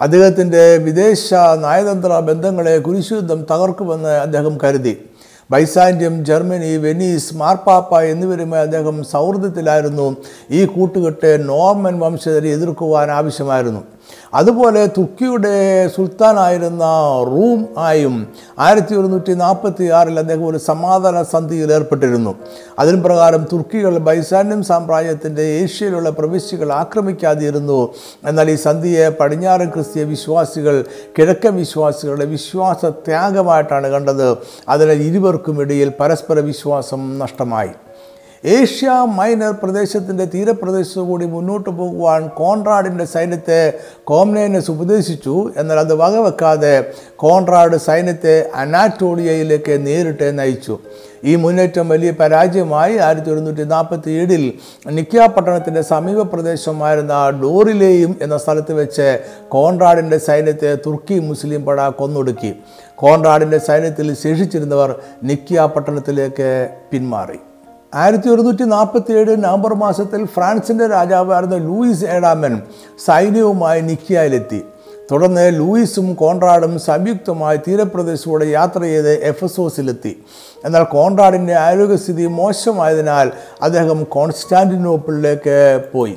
Speaker 1: അദ്ദേഹത്തിന്റെ വിദേശ നയതന്ത്ര ബന്ധങ്ങളെ കുരിശുദ്ധം തകർക്കുമെന്ന് അദ്ദേഹം കരുതി. ബൈസാന്യം ജർമ്മനി വെനീസ് മാർപ്പാപ്പ എന്നിവരുമായി അദ്ദേഹം സൗഹൃദത്തിലായിരുന്നു. ഈ കൂട്ടുകെട്ട് നോർമൻ വംശജരെ എതിർക്കുവാൻ ആവശ്യമായിരുന്നു. അതുപോലെ തുർക്കിയുടെ സുൽത്താനായിരുന്ന റൂം ആയും ആയിരത്തി ഒരുന്നൂറ്റി നാൽപ്പത്തി ആറിൽ അദ്ദേഹം ഒരു സമാധാന സന്ധിയിൽ ഏർപ്പെട്ടിരുന്നു. അതിന് പ്രകാരം തുർക്കികൾ ബൈസാന്യം സാമ്രാജ്യത്തിന്റെ ഏഷ്യയിലുള്ള പ്രവിശ്യകൾ ആക്രമിക്കാതിരുന്നു. എന്നാൽ ഈ സന്ധിയെ പടിഞ്ഞാറൻ ക്രിസ്തീയ വിശ്വാസികൾ കിഴക്കൻ വിശ്വാസികളുടെ വിശ്വാസ ത്യാഗമായിട്ടാണ് കണ്ടത് അതിനാൽ ഇരുവർക്കുമിടയിൽ പരസ്പര വിശ്വാസം നഷ്ടമായി. ഏഷ്യ മൈനർ പ്രദേശത്തിന്റെ തീരപ്രദേശത്തു കൂടി മുന്നോട്ട് പോകുവാൻ കോൺറാഡിന്റെ സൈന്യത്തെ കോംനേനസ് ഉപദേശിച്ചു. എന്നാൽ അത് വകവെക്കാതെ കോൺറാഡ് സൈന്യത്തെ അനാറ്റോളിയയിലേക്ക് നേരിട്ട് നയിച്ചു. ഈ മുന്നേറ്റം വലിയ പരാജയമായി ആയിരത്തി ഒരുന്നൂറ്റി നാൽപ്പത്തി ഏഴിൽ നിക്ക പട്ടണത്തിന്റെ സമീപ പ്രദേശമായിരുന്ന ഡോറിലെയും എന്ന സ്ഥലത്ത് വെച്ച് കോൺറാഡിന്റെ സൈന്യത്തെ തുർക്കി മുസ്ലിം പട കൊന്നൊടുക്കി. കോൺറാഡിന്റെ സൈന്യത്തിൽ ശേഷിച്ചിരുന്നവർ നിക്ക പട്ടണത്തിലേക്ക് പിന്മാറി. ആയിരത്തി ഒരുന്നൂറ്റി നാൽപ്പത്തി ഏഴ് നവംബർ മാസത്തിൽ ഫ്രാൻസിന്റെ രാജാവായിരുന്ന ലൂയിസ് ഏഴാമൻ സൈന്യവുമായി നിക്കിയയിലെത്തി. തുടർന്ന് ലൂയിസും കോൺറാഡും സംയുക്തമായി തീരപ്രദേശത്തൂടെ യാത്ര ചെയ്ത് എഫസോസിലെത്തി. എന്നാൽ കോൺറാഡിന്റെ ആരോഗ്യസ്ഥിതി മോശമായതിനാൽ അദ്ദേഹം കോൺസ്റ്റാന്റിനോപ്പിളിലേക്ക് പോയി.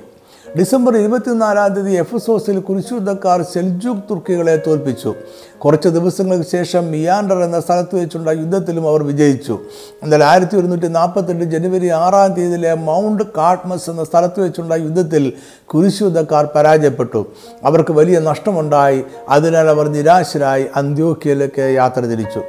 Speaker 1: ഡിസംബർ ഇരുപത്തിനാലാം തീയതി എഫസോസിൽ കുരിശുദ്ധക്കാർ സെൽജൂക്ക് തുർക്കികളെ തോൽപ്പിച്ചു. കുറച്ച് ദിവസങ്ങൾക്ക് ശേഷം മിയാൻഡർ എന്ന സ്ഥലത്ത് വെച്ചുള്ള യുദ്ധത്തിലും അവർ വിജയിച്ചു. എന്നാൽ ആയിരത്തി ഒരുന്നൂറ്റി നാൽപ്പത്തെട്ട് ജനുവരി ആറാം തീയതിയിലെ മൗണ്ട് കാട്ട്മസ് എന്ന സ്ഥലത്ത് വെച്ചുള്ള യുദ്ധത്തിൽ കുരിശുദ്ധക്കാർ പരാജയപ്പെട്ടു. അവർക്ക് വലിയ നഷ്ടമുണ്ടായി. അതിനാൽ അവർ നിരാശരായി അന്ത്യോക്കിയയിലേക്ക് യാത്ര തിരിച്ചു.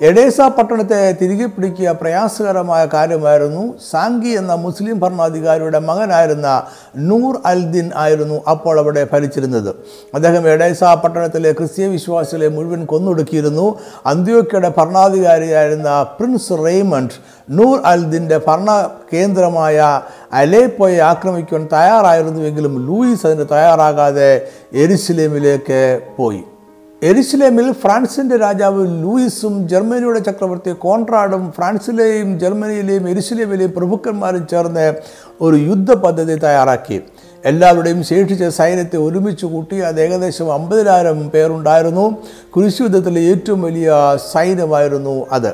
Speaker 1: എഡേസ പട്ടണത്തെ തിരികെ പിടിക്കുക പ്രയാസകരമായ കാര്യമായിരുന്നു. സാങ്കി എന്ന മുസ്ലിം ഭരണാധികാരിയുടെ മകനായിരുന്ന നൂർ അൽദിൻ ആയിരുന്നു അപ്പോൾ അവിടെ ഭരിച്ചിരുന്നത്. അദ്ദേഹം എഡേസ പട്ടണത്തിലെ ക്രിസ്തീയ വിശ്വാസികളെ മുഴുവൻ കൊന്നൊടുക്കിയിരുന്നു. അന്ത്യോക്കയുടെ ഭരണാധികാരിയായിരുന്ന പ്രിൻസ് റെയ്മണ്ട് നൂർ അൽദിന്റെ ഭരണ കേന്ദ്രമായ അലേപ്പോയെ ആക്രമിക്കുവാൻ തയ്യാറായിരുന്നുവെങ്കിലും ലൂയിസ് അതിന് തയ്യാറാകാതെ എരുസലേമിലേക്ക് പോയി. എരുസലേമിൽ ഫ്രാൻസിന്റെ രാജാവ് ലൂയിസും ജർമ്മനിയുടെ ചക്രവർത്തി കോൺട്രാഡും ഫ്രാൻസിലെയും ജർമ്മനിയിലെയും എരുസലേമിലെയും പ്രഭുക്കന്മാരും ചേർന്ന് ഒരു യുദ്ധ പദ്ധതി തയ്യാറാക്കി. എല്ലാവരുടെയും ശേഷിച്ച സൈന്യത്തെ ഒരുമിച്ച് കൂട്ടി അത് ഏകദേശം അമ്പതിനായിരം പേരുണ്ടായിരുന്നു. കുരിശുയുദ്ധത്തിലെ ഏറ്റവും വലിയ സൈന്യമായിരുന്നു അത്.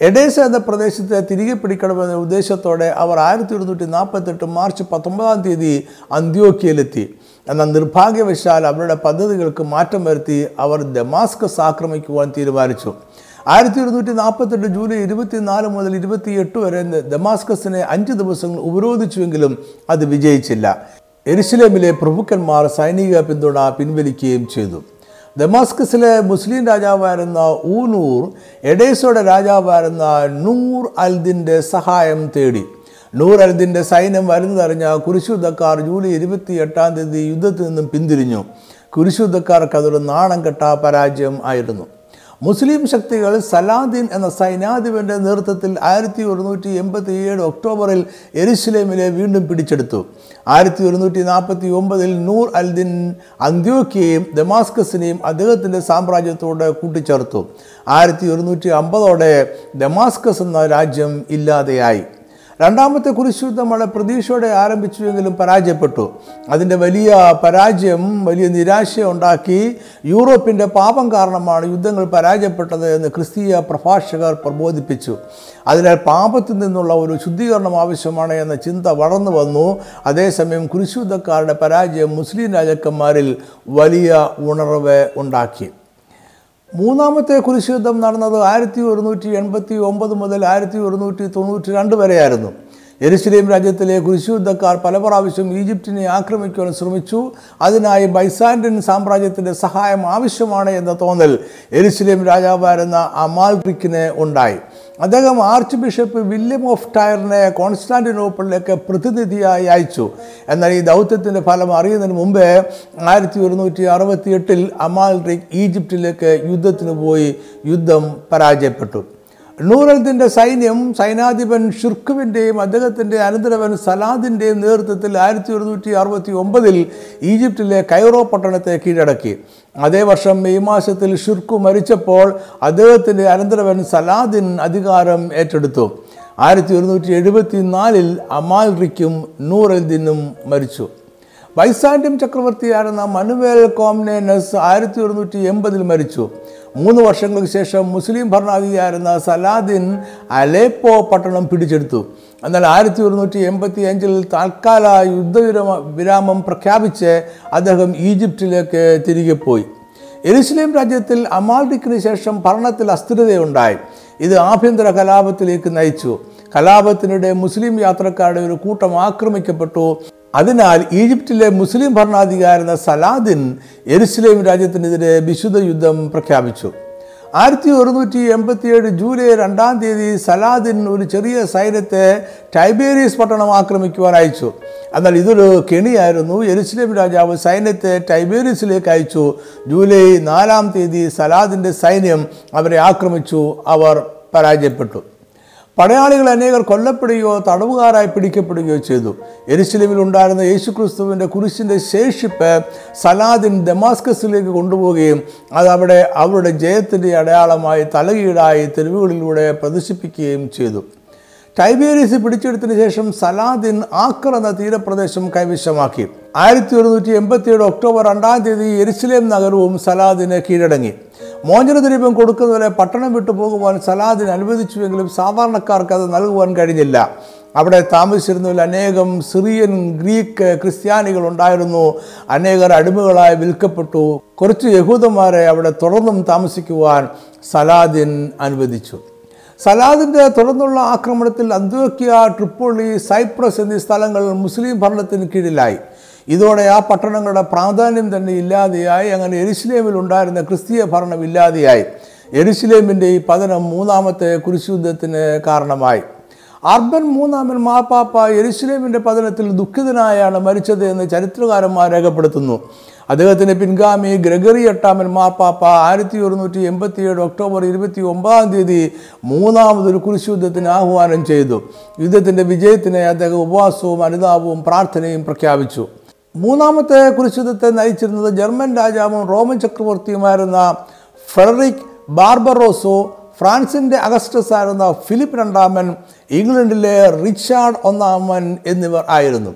Speaker 1: എഡേസ എന്ന പ്രദേശത്തെ തിരികെ പിടിക്കണമെന്ന ഉദ്ദേശത്തോടെ അവർ ആയിരത്തി ഒരുന്നൂറ്റി നാൽപ്പത്തെട്ട് മാർച്ച് പത്തൊമ്പതാം തീയതി അന്ത്യോക്കിയയിലെത്തി എന്നാൽ നിർഭാഗ്യവശാൽ അവരുടെ പദ്ധതികൾക്ക് മാറ്റം വരുത്തി അവർ ദമാസ്കസ് ആക്രമിക്കുവാൻ തീരുമാനിച്ചു. ആയിരത്തി ഒരുന്നൂറ്റി നാൽപ്പത്തെട്ട് ജൂലൈ ഇരുപത്തിനാല് മുതൽ ഇരുപത്തിയെട്ട് വരെ ദമാസ്കസിനെ അഞ്ച് ദിവസങ്ങൾ ഉപരോധിച്ചുവെങ്കിലും അത് വിജയിച്ചില്ല. എരുസലേമിലെ പ്രഭുക്കന്മാർ സൈനിക പിന്തുണ പിൻവലിക്കുകയും ചെയ്തു. ദമാസ്കസിലെ മുസ്ലിം രാജാവായിരുന്ന ഊനൂർ എഡേസോടെ രാജാവായിരുന്ന നൂർ അൽദിന്റെ സഹായം തേടി. നൂർ അൽദിന്റെ സൈന്യം വരുന്നതറിഞ്ഞ കുരിശുദ്ധക്കാർ ജൂലൈ ഇരുപത്തി എട്ടാം തീയതി യുദ്ധത്തിൽ നിന്നും പിന്തിരിഞ്ഞു. കുരിശുദ്ധക്കാർക്ക് അതൊരു നാണം കെട്ട പരാജയം ആയിരുന്നു. മുസ്ലിം ശക്തികൾ സലാദിൻ എന്ന സൈന്യാധിപന്റെ നേതൃത്വത്തിൽ ആയിരത്തി ഒരുന്നൂറ്റി എൺപത്തി ഏഴ് ഒക്ടോബറിൽ എരുസലേമിലെ വീണ്ടും പിടിച്ചെടുത്തു. ആയിരത്തി ഒരുന്നൂറ്റി നാൽപ്പത്തി ഒമ്പതിൽ നൂർ അൽദിൻ അന്ത്യോക്കിയെയും ദമാസ്കസിനെയും അദ്ദേഹത്തിന്റെ സാമ്രാജ്യത്തോട് കൂട്ടിച്ചേർത്തു. ആയിരത്തി ഒരുന്നൂറ്റി അമ്പതോടെ ദമാസ്കസ് എന്ന രാജ്യം ഇല്ലാതെയായി. രണ്ടാമത്തെ കുരിശുദ്ധം വളരെ പ്രതീക്ഷയോടെ ആരംഭിച്ചുവെങ്കിലും പരാജയപ്പെട്ടു. അതിന്റെ വലിയ പരാജയം വലിയ നിരാശ ഉണ്ടാക്കി യൂറോപ്പിന്റെ പാപം കാരണമാണ് യുദ്ധങ്ങൾ പരാജയപ്പെട്ടത് എന്ന് ക്രിസ്തീയ പ്രഭാഷകർ പ്രബോധിപ്പിച്ചു. അതിനാൽ പാപത്തിൽ നിന്നുള്ള ഒരു ശുദ്ധീകരണം ആവശ്യമാണ് എന്ന ചിന്ത വളർന്നു വന്നു. അതേസമയം കുരിശുദ്ധക്കാരുടെ പരാജയം മുസ്ലിം രാജാക്കന്മാരിൽ വലിയ ഉണർവ് ഉണ്ടാക്കി. മൂന്നാമത്തെ കുരിശ് യുദ്ധം നടന്നത് ആയിരത്തി ഒരുന്നൂറ്റി എൺപത്തി ഒമ്പത് മുതൽ ആയിരത്തി ഒരുന്നൂറ്റി തൊണ്ണൂറ്റി രണ്ട് വരെയായിരുന്നു. എരുസലേം രാജ്യത്തിലെ കുരിശുദ്ധക്കാർ പല പ്രാവശ്യം ഈജിപ്തിനെ ആക്രമിക്കുവാൻ ശ്രമിച്ചു. അതിനായി ബൈസാൻഡിൻ സാമ്രാജ്യത്തിന്റെ സഹായം ആവശ്യമാണ് എന്ന തോന്നൽ എരുസലേം രാജാവായിരുന്ന അമാൽറിക്കിന് ഉണ്ടായി. അദ്ദേഹം ആർച്ച് ബിഷപ്പ് വില്യം ഓഫ് ടയറിനെ കോൺസ്റ്റാന്റിനോപ്പിളിലേക്ക് പ്രതിനിധിയായി അയച്ചു. എന്നാൽ ഈ ദൗത്യത്തിന്റെ ഫലം അറിയുന്നതിന് മുമ്പേ ആയിരത്തി ഒരുന്നൂറ്റി അറുപത്തി എട്ടിൽ അമാൽറിക് ഈജിപ്തിലേക്ക് യുദ്ധത്തിന് പോയി യുദ്ധം പരാജയപ്പെട്ടു. നൂറൽദിന്റെ സൈന്യം സൈനാധിപൻ ഷിർഖുവിന്റെയും അദ്ദേഹത്തിന്റെ അനന്തരവൻ സലാദിന്റെയും നേതൃത്വത്തിൽ ആയിരത്തി ഒരുന്നൂറ്റി അറുപത്തി ഒമ്പതിൽ ഈജിപ്തിലെ കൈറോ പട്ടണത്തെ കീഴടക്കി. അതേ വർഷം മെയ് മാസത്തിൽ ഷിർഖു മരിച്ചപ്പോൾ അദ്ദേഹത്തിന്റെ അനന്തരവൻ സലാദിൻ അധികാരം ഏറ്റെടുത്തു. ആയിരത്തി ഒരുന്നൂറ്റി എഴുപത്തി നാലിൽ അമാൽറിക്കും നൂറൽദിനും മരിച്ചു. ബൈസാൻഡ്യം ചക്രവർത്തിയായിരുന്ന മനുവേൽ കോംനേനസ് ആയിരത്തി ഒരുന്നൂറ്റി എൺപതിൽ മരിച്ചു. മൂന്ന് വർഷങ്ങൾക്ക് ശേഷം മുസ്ലിം ഭരണാധികാരിയായിരുന്ന സലാദിൻ അലേപ്പോ പട്ടണം പിടിച്ചെടുത്തു. എന്നാൽ ആയിരത്തി ഒരുന്നൂറ്റി എൺപത്തി അഞ്ചിൽ താൽക്കാല യുദ്ധവിരമ വിരാമം പ്രഖ്യാപിച്ച് അദ്ദേഹം ഈജിപ്തിലേക്ക് തിരികെ പോയി. എരുസലേം രാജ്യത്തിൽ അമാൽഡിക്കിന് ശേഷം ഭരണത്തിൽ അസ്ഥിരതയുണ്ടായി. ഇത് ആഭ്യന്തര കലാപത്തിലേക്ക് നയിച്ചു. കലാപത്തിനിടെ മുസ്ലിം യാത്രക്കാരുടെ ഒരു കൂട്ടം ആക്രമിക്കപ്പെട്ടു. അതിനാൽ ഈജിപ്തിലെ മുസ്ലിം ഭരണാധികാരിയായിരുന്ന സലാദിൻ എരുസലേം രാജ്യത്തിനെതിരെ വിശുദ്ധ യുദ്ധം പ്രഖ്യാപിച്ചു. ആയിരത്തി ഒരുന്നൂറ്റി എൺപത്തിയേഴ് ജൂലൈ രണ്ടാം തീയതി സലാദിൻ ഒരു ചെറിയ സൈന്യത്തെ ടൈബേരിയസ് പട്ടണം ആക്രമിക്കുവാൻ അയച്ചു. എന്നാൽ ഇതൊരു കെണിയായിരുന്നു. എരുസലേം രാജാവ് സൈന്യത്തെ ടൈബേരിയസിലേക്ക് അയച്ചു. ജൂലൈ നാലാം തീയതി സലാദിന്റെ സൈന്യം അവരെ ആക്രമിച്ചു. അവർ പരാജയപ്പെട്ടു. പടയാളികൾ അനേകർ കൊല്ലപ്പെടുകയോ തടവുകാരായി പിടിക്കപ്പെടുകയോ ചെയ്തു. എരിശിലിമിൽ ഉണ്ടായിരുന്ന യേശുക്രിസ്തുവിന്റെ കുരിശിന്റെ ശേഷിപ്പ് സലാദിൻ ദമാസ്കസിലേക്ക് കൊണ്ടുപോവുകയും അത് അവിടെ അവരുടെ ജയത്തിന്റെ അടയാളമായി തലകീടായി തെരുവുകളിലൂടെ പ്രദർശിപ്പിക്കുകയും ചെയ്തു. ടൈബേരിയസ് പിടിച്ചെടുത്തതിന് ശേഷം സലാദിൻ ആക്ര എന്ന തീരപ്രദേശം കൈവശമാക്കി. ആയിരത്തി ഒരുന്നൂറ്റി എൺപത്തിയേഴ് ഒക്ടോബർ രണ്ടാം തീയതി എരുസലേം നഗരവും സലാദിന് കീഴടങ്ങി. മോചനദ്രവ്യം കൊടുക്കുന്നവരെ പട്ടണം വിട്ടു പോകുവാൻ സലാദിന് അനുവദിച്ചുവെങ്കിലും സാധാരണക്കാർക്ക് അത് നൽകുവാൻ കഴിഞ്ഞില്ല. അവിടെ താമസിച്ചിരുന്നതിൽ അനേകം സിറിയൻ ഗ്രീക്ക് ക്രിസ്ത്യാനികൾ ഉണ്ടായിരുന്നു. അനേകർ അടിമകളായി വിൽക്കപ്പെട്ടു. കുറച്ച് യഹൂദന്മാരെ അവിടെ തുടർന്നും താമസിക്കുവാൻ സലാദിൻ അനുവദിച്ചു. സലാദിന്റെ തുടർന്നുള്ള ആക്രമണത്തിൽ അന്ത്യോക്കിയ ട്രിപ്പോളി സൈപ്രസ് എന്നീ സ്ഥലങ്ങൾ മുസ്ലിം ഭരണത്തിന് കീഴിലായി. ഇതോടെ ആ പട്ടണങ്ങളുടെ പ്രാധാന്യം തന്നെ ഇല്ലാതെയായി. അങ്ങനെ എരുസലേമിൽ ഉണ്ടായിരുന്ന ക്രിസ്തീയ ഭരണം ഇല്ലാതെയായി. എരുസലേമിന്റെ ഈ പതനം മൂന്നാമത്തെ കുരിശുദ്ധത്തിന് കാരണമായി. അർബൻ മൂന്നാമൻ മാപ്പാപ്പ എരുസലേമിന്റെ പതനത്തിൽ ദുഃഖിതനായാണ് മരിച്ചത് എന്ന് ചരിത്രകാരന്മാർ രേഖപ്പെടുത്തുന്നു. അദ്ദേഹത്തിന്റെ പിൻഗാമി ഗ്രഗറി എട്ടാമൻ മാപ്പാപ്പ ആയിരത്തി ഒരുന്നൂറ്റി എൺപത്തിയേഴ് ഒക്ടോബർ ഇരുപത്തി ഒമ്പതാം തീയതി മൂന്നാമതൊരു കുരിശുദ്ധത്തിന് ആഹ്വാനം ചെയ്തു. യുദ്ധത്തിന്റെ വിജയത്തിന് അദ്ദേഹം ഉപവാസവും അനുതാപവും പ്രാർത്ഥനയും പ്രഖ്യാപിച്ചു. മൂന്നാമത്തെ കുരിശുദ്ധത്തെ നയിച്ചിരുന്നത് ജർമ്മൻ രാജാവും റോമൻ ചക്രവർത്തിയുമായിരുന്ന ഫെഡറിക് ബാർബറോസോ ഫ്രാൻസിന്റെ അഗസ്റ്റസ് ആയിരുന്ന ഫിലിപ്പ് രണ്ടാമൻ ഇംഗ്ലണ്ടിലെ റിച്ചാർഡ് ഒന്നാമൻ എന്നിവർ ആയിരുന്നു.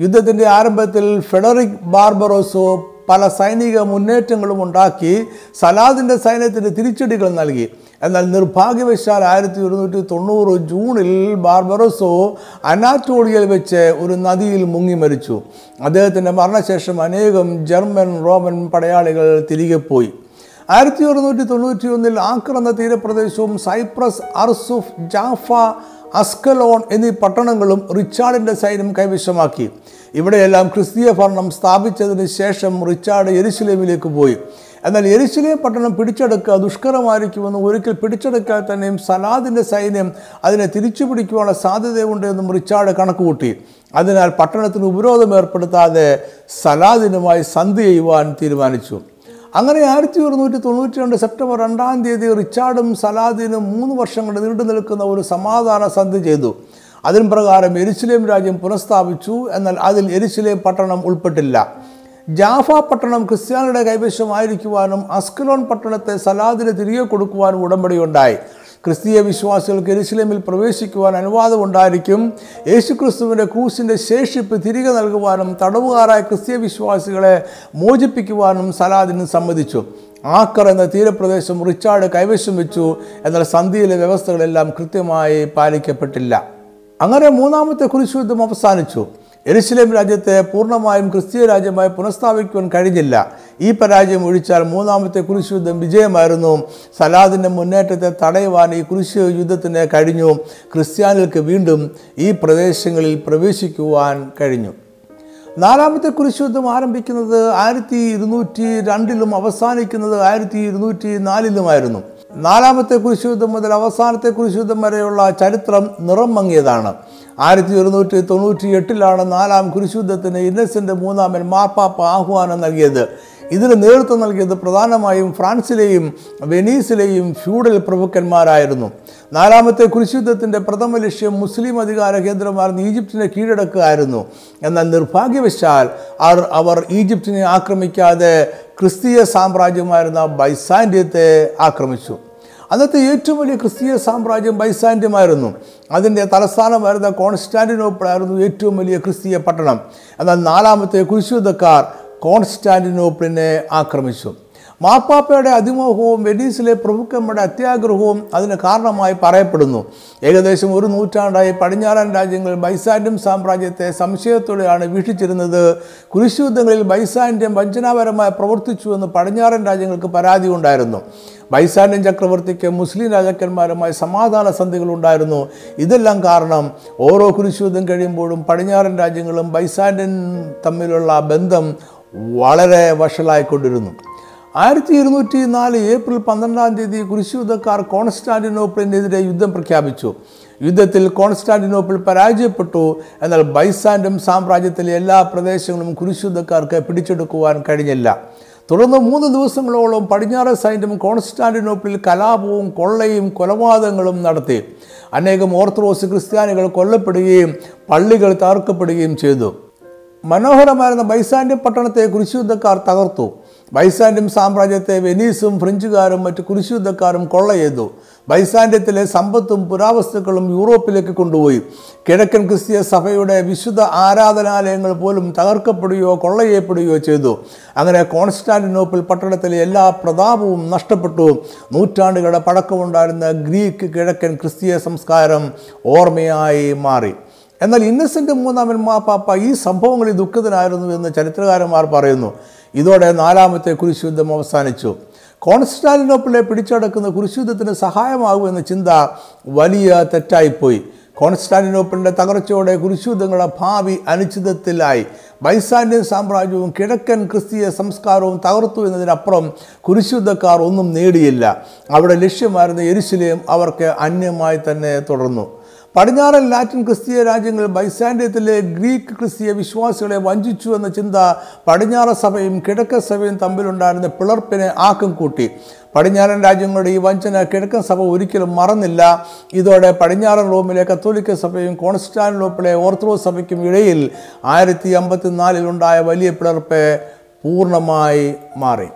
Speaker 1: യുദ്ധത്തിന്റെ ആരംഭത്തിൽ ഫെഡറിക് ബാർബറോസോ പല സൈനിക മുന്നേറ്റങ്ങളും ഉണ്ടാക്കി സലാദിന്റെ സൈന്യത്തിന് തിരിച്ചടികൾ നൽകി. എന്നാൽ നിർഭാഗ്യവശാൽ ആയിരത്തി ഒരുന്നൂറ്റി തൊണ്ണൂറ് ജൂണിൽ ബാർബറോസോ അനാറ്റോളിയയിൽ വെച്ച് ഒരു നദിയിൽ മുങ്ങി മരിച്ചു. അദ്ദേഹത്തിന്റെ മരണശേഷം അനേകം ജർമ്മൻ റോമൻ പടയാളികൾ തിരികെ പോയി. ആയിരത്തി ഒരുന്നൂറ്റി തൊണ്ണൂറ്റി ഒന്നിൽ ആക്രമണ തീരപ്രദേശവും സൈപ്രസ് അർസുഫ് ജാഫ അസ്കലോൺ എന്നീ പട്ടണങ്ങളും റിച്ചാർഡിന്റെ സൈന്യം കൈവശമാക്കി. ഇവിടെയെല്ലാം ക്രിസ്തീയ ഭരണം സ്ഥാപിച്ചതിന് ശേഷം റിച്ചാർഡ് യെരുസലേമിലേക്ക് പോയി. എന്നാൽ യെരുസലേം പട്ടണം പിടിച്ചെടുക്കുക ദുഷ്കരമായിരിക്കുമെന്നും ഒരിക്കൽ പിടിച്ചെടുക്കാൻ തന്നെയും സലാദിന്റെ സൈന്യം അതിനെ തിരിച്ചു പിടിക്കുവാനുള്ള സാധ്യതയുണ്ട് എന്നും റിച്ചാർഡ് കണക്കുകൂട്ടി. അതിനാൽ പട്ടണത്തിന് ഉപരോധം ഏർപ്പെടുത്താതെ സലാദിനുമായി സന്ധി ചെയ്യുവാൻ തീരുമാനിച്ചു. അങ്ങനെ ആയിരത്തി ഒരുന്നൂറ്റി തൊണ്ണൂറ്റി രണ്ട് സെപ്റ്റംബർ രണ്ടാം തീയതി റിച്ചാർഡും സലാദിനും മൂന്ന് വർഷം കൊണ്ട് നീണ്ടു നിൽക്കുന്ന ഒരു സമാധാന സന്ധി ചെയ്തു. അതിന് പ്രകാരം എരിശിലേം രാജ്യം പുനഃസ്ഥാപിച്ചു. എന്നാൽ അതിൽ എരിശിലേം പട്ടണം ഉൾപ്പെട്ടില്ല. ജാഫ പട്ടണം ക്രിസ്ത്യാനിയുടെ കൈവശമായിരിക്കുവാനും അസ്കലോൺ പട്ടണത്തെ സലാദിന് തിരികെ കൊടുക്കുവാനും ഉടമ്പടിയുണ്ടായി. ക്രിസ്തീയ വിശ്വാസികൾക്ക് എരുസലേമിൽ പ്രവേശിക്കുവാൻ അനുവാദം ഉണ്ടായിരിക്കും യേശുക്രിസ്തുവിന്റെ ക്രൂസിന്റെ ശേഷിപ്പ് തിരികെ നൽകുവാനും തടവുകാരായ ക്രിസ്തീയ വിശ്വാസികളെ മോചിപ്പിക്കുവാനും സലാദിന് സമ്മതിച്ചു. ആക്കർ എന്ന തീരപ്രദേശം റിച്ചാർഡ് കൈവശം വെച്ചു. എന്നാൽ സന്ധിയിലെ വ്യവസ്ഥകളെല്ലാം കൃത്യമായി പാലിക്കപ്പെട്ടില്ല. അങ്ങനെ മൂന്നാമത്തെ കുരിശുദ്ധം അവസാനിച്ചു. എരുസലേം രാജ്യത്തെ പൂർണമായും ക്രിസ്തീയ രാജ്യമായി പുനഃസ്ഥാപിക്കുവാൻ കഴിഞ്ഞില്ല. ഈ പരാജയം ഒഴിച്ചാൽ മൂന്നാമത്തെ കുരിശ് യുദ്ധം വിജയമായിരുന്നു. സലാദിന്റെ മുന്നേറ്റത്തെ തടയുവാൻ ഈ കുരിശ് യുദ്ധത്തിന് കഴിഞ്ഞു. ക്രിസ്ത്യാനികൾക്ക് വീണ്ടും ഈ പ്രദേശങ്ങളിൽ പ്രവേശിക്കുവാൻ കഴിഞ്ഞു. നാലാമത്തെ കുരിശുദ്ധം ആരംഭിക്കുന്നത് ആയിരത്തി ഇരുന്നൂറ്റി രണ്ടിലും അവസാനിക്കുന്നത് ആയിരത്തി ഇരുന്നൂറ്റി നാലിലുമായിരുന്നു നാലാമത്തെ കുരിശുദ്ധം മുതൽ അവസാനത്തെ കുരിശുദ്ധം വരെയുള്ള ചരിത്രം നിറം മങ്ങിയതാണ്. ആയിരത്തി ഒരുന്നൂറ്റി തൊണ്ണൂറ്റി എട്ടിലാണ് നാലാം കുരിശുദ്ധത്തിന് ഇന്നസെന്റ് മൂന്നാമൻ മാർപ്പാപ്പ ആഹ്വാനം നൽകിയത്. ഇതിന് നേതൃത്വം നൽകിയത് പ്രധാനമായും ഫ്രാൻസിലെയും വെനീസിലെയും ഫ്യൂഡൽ പ്രഭുക്കന്മാരായിരുന്നു. നാലാമത്തെ കുരിശുദ്ധത്തിന്റെ പ്രഥമ ലക്ഷ്യം മുസ്ലിം അധികാര കേന്ദ്രമായിരുന്ന ഈജിപ്തിനെ കീഴടക്കുകയായിരുന്നു. എന്നാൽ നിർഭാഗ്യവശാൽ അവർ ഈജിപ്തിനെ ആക്രമിക്കാതെ ക്രിസ്തീയ സാമ്രാജ്യമായിരുന്ന ബൈസാൻഡ്യത്തെ ആക്രമിച്ചു. അന്നത്തെ ഏറ്റവും വലിയ ക്രിസ്തീയ സാമ്രാജ്യം ബൈസാൻഡ്യമായിരുന്നു അതിന്റെ തലസ്ഥാനമായിരുന്ന കോൺസ്റ്റാന്റിനോപ്പിൾ ആയിരുന്നു ഏറ്റവും വലിയ ക്രിസ്തീയ പട്ടണം. എന്നാൽ നാലാമത്തെ കുരിശുദ്ധക്കാർ കോൺസ്റ്റാന്റിനോപ്പിളിനെ ആക്രമിച്ചു. മാർപ്പാപ്പയുടെ അതിമോഹവും വെനീസിലെ പ്രഭുക്കന്മാരുടെ അത്യാഗ്രഹവും അതിന് കാരണമായി പറയപ്പെടുന്നു. ഏകദേശം ഒരു നൂറ്റാണ്ടായി പടിഞ്ഞാറൻ രാജ്യങ്ങൾ ബൈസാൻഡ്യം സാമ്രാജ്യത്തെ സംശയത്തോടെയാണ് വീക്ഷിച്ചിരുന്നത്. കുരിശുദ്ധങ്ങളിൽ ബൈസാൻഡ്യം വഞ്ചനാപരമായി പ്രവർത്തിച്ചുവെന്ന് പടിഞ്ഞാറൻ രാജ്യങ്ങൾക്ക് പരാതി ഉണ്ടായിരുന്നു. ബൈസാൻഡ്യൻ ചക്രവർത്തിക്ക് മുസ്ലിം രാജാക്കന്മാരുമായി സമാധാന സന്ധികൾ ഉണ്ടായിരുന്നു. ഇതെല്ലാം കാരണം ഓരോ കുരിശുദ്ധം കഴിയുമ്പോഴും പടിഞ്ഞാറൻ രാജ്യങ്ങളും ബൈസാൻഡ്യൻ തമ്മിലുള്ള ബന്ധം വളരെ വഷളായിക്കൊണ്ടിരുന്നു. ആയിരത്തി ഇരുന്നൂറ്റി നാല് ഏപ്രിൽ പന്ത്രണ്ടാം തീയതി കുരിശുദ്ധക്കാർ കോൺസ്റ്റാന്റിനോപ്പിളിനെതിരെ യുദ്ധം പ്രഖ്യാപിച്ചു. യുദ്ധത്തിൽ കോൺസ്റ്റാന്റിനോപ്പിൾ പരാജയപ്പെട്ടു. എന്നാൽ ബൈസാൻഡം സാമ്രാജ്യത്തിലെ എല്ലാ പ്രദേശങ്ങളും കുരിശുദ്ധക്കാർക്ക് പിടിച്ചെടുക്കുവാൻ കഴിഞ്ഞില്ല. തുടർന്ന് മൂന്ന് ദിവസങ്ങളോളം പടിഞ്ഞാറ് സൈന്യം കോൺസ്റ്റാന്റിനോപ്പിളിൽ കലാപവും കൊള്ളയും കൊലപാതകങ്ങളും നടത്തി. അനേകം ഓർത്തഡോക്സ് ക്രിസ്ത്യാനികൾ കൊല്ലപ്പെടുകയും പള്ളികൾ തകർക്കപ്പെടുകയും ചെയ്തു. മനോഹരമായിരുന്ന ബൈസാൻഡ്യം പട്ടണത്തെ കുരിശുദ്ധക്കാർ തകർത്തു. ബൈസാൻഡ്യം സാമ്രാജ്യത്തെ വെനീസും ഫ്രഞ്ചുകാരും മറ്റ് കുരിശുദ്ധക്കാരും കൊള്ള ചെയ്തു ബൈസാൻഡ്യത്തിലെ സമ്പത്തും പുരാവസ്തുക്കളും യൂറോപ്പിലേക്ക് കൊണ്ടുപോയി. കിഴക്കൻ ക്രിസ്തീയ സഭയുടെ വിശുദ്ധ ആരാധനാലയങ്ങൾ പോലും തകർക്കപ്പെടുകയോ കൊള്ള ചെയ്യപ്പെടുകയോ ചെയ്തു. അങ്ങനെ കോൺസ്റ്റാന്റിനോപ്പിൾ പട്ടണത്തിലെ എല്ലാ പ്രതാപവും നഷ്ടപ്പെട്ടു. നൂറ്റാണ്ടുകളുടെ പഴക്കമുണ്ടായിരുന്ന ഗ്രീക്ക് കിഴക്കൻ ക്രിസ്തീയ സംസ്കാരം ഓർമ്മയായി മാറി. എന്നാൽ ഇന്നസെന്റ് മൂന്നാമൻ മാപ്പാപ്പ ഈ സംഭവങ്ങളിൽ ദുഃഖിതനായിരുന്നു എന്ന് ചരിത്രകാരന്മാർ പറയുന്നു. ഇതോടെ നാലാമത്തെ കുരിശുദ്ധം അവസാനിച്ചു. കോൺസ്റ്റാന്റിനോപ്പിളെ പിടിച്ചടക്കുന്ന കുരിശുദ്ധത്തിന് സഹായമാകുമെന്ന ചിന്ത വലിയ തെറ്റായിപ്പോയി. കോൺസ്റ്റാന്റിനോപ്പിളിന്റെ തകർച്ചയോടെ കുരിശുദ്ധങ്ങളുടെ ഭാവി അനിശ്ചിതത്തിലായി. ബൈസാന്റിയൻ സാമ്രാജ്യവും കിഴക്കൻ ക്രിസ്തീയ സംസ്കാരവും തകർത്തു എന്നതിനപ്പുറം കുരിശുദ്ധക്കാർ ഒന്നും നേടിയില്ല. അവിടെ ലക്ഷ്യമായിരുന്ന എരിശിലേയും അവർക്ക് അന്യമായി തന്നെ തുടർന്നു. പടിഞ്ഞാറൻ ലാറ്റിൻ ക്രിസ്തീയ രാജ്യങ്ങൾ ബൈസാൻഡ്യത്തിലെ ഗ്രീക്ക് ക്രിസ്തീയ വിശ്വാസികളെ വഞ്ചിച്ചു എന്ന ചിന്ത പടിഞ്ഞാറ സഭയും കിഴക്കൻ സഭയും തമ്മിലുണ്ടായിരുന്ന പിളർപ്പിനെ ആക്കം കൂട്ടി. പടിഞ്ഞാറൻ രാജ്യങ്ങളുടെ ഈ വഞ്ചന കിഴക്കൻ സഭ ഒരിക്കലും മറന്നില്ല. ഇതോടെ പടിഞ്ഞാറൻ റോമിലെ കത്തോലിക്ക സഭയും കോൺസ്റ്റാൻലോപ്പിലെ ഓർത്തഡോക്സ് സഭയ്ക്കും ഇടയിൽ ആയിരത്തി അമ്പത്തിനാലിലുണ്ടായ വലിയ പിളർപ്പ് പൂർണമായി മാറി.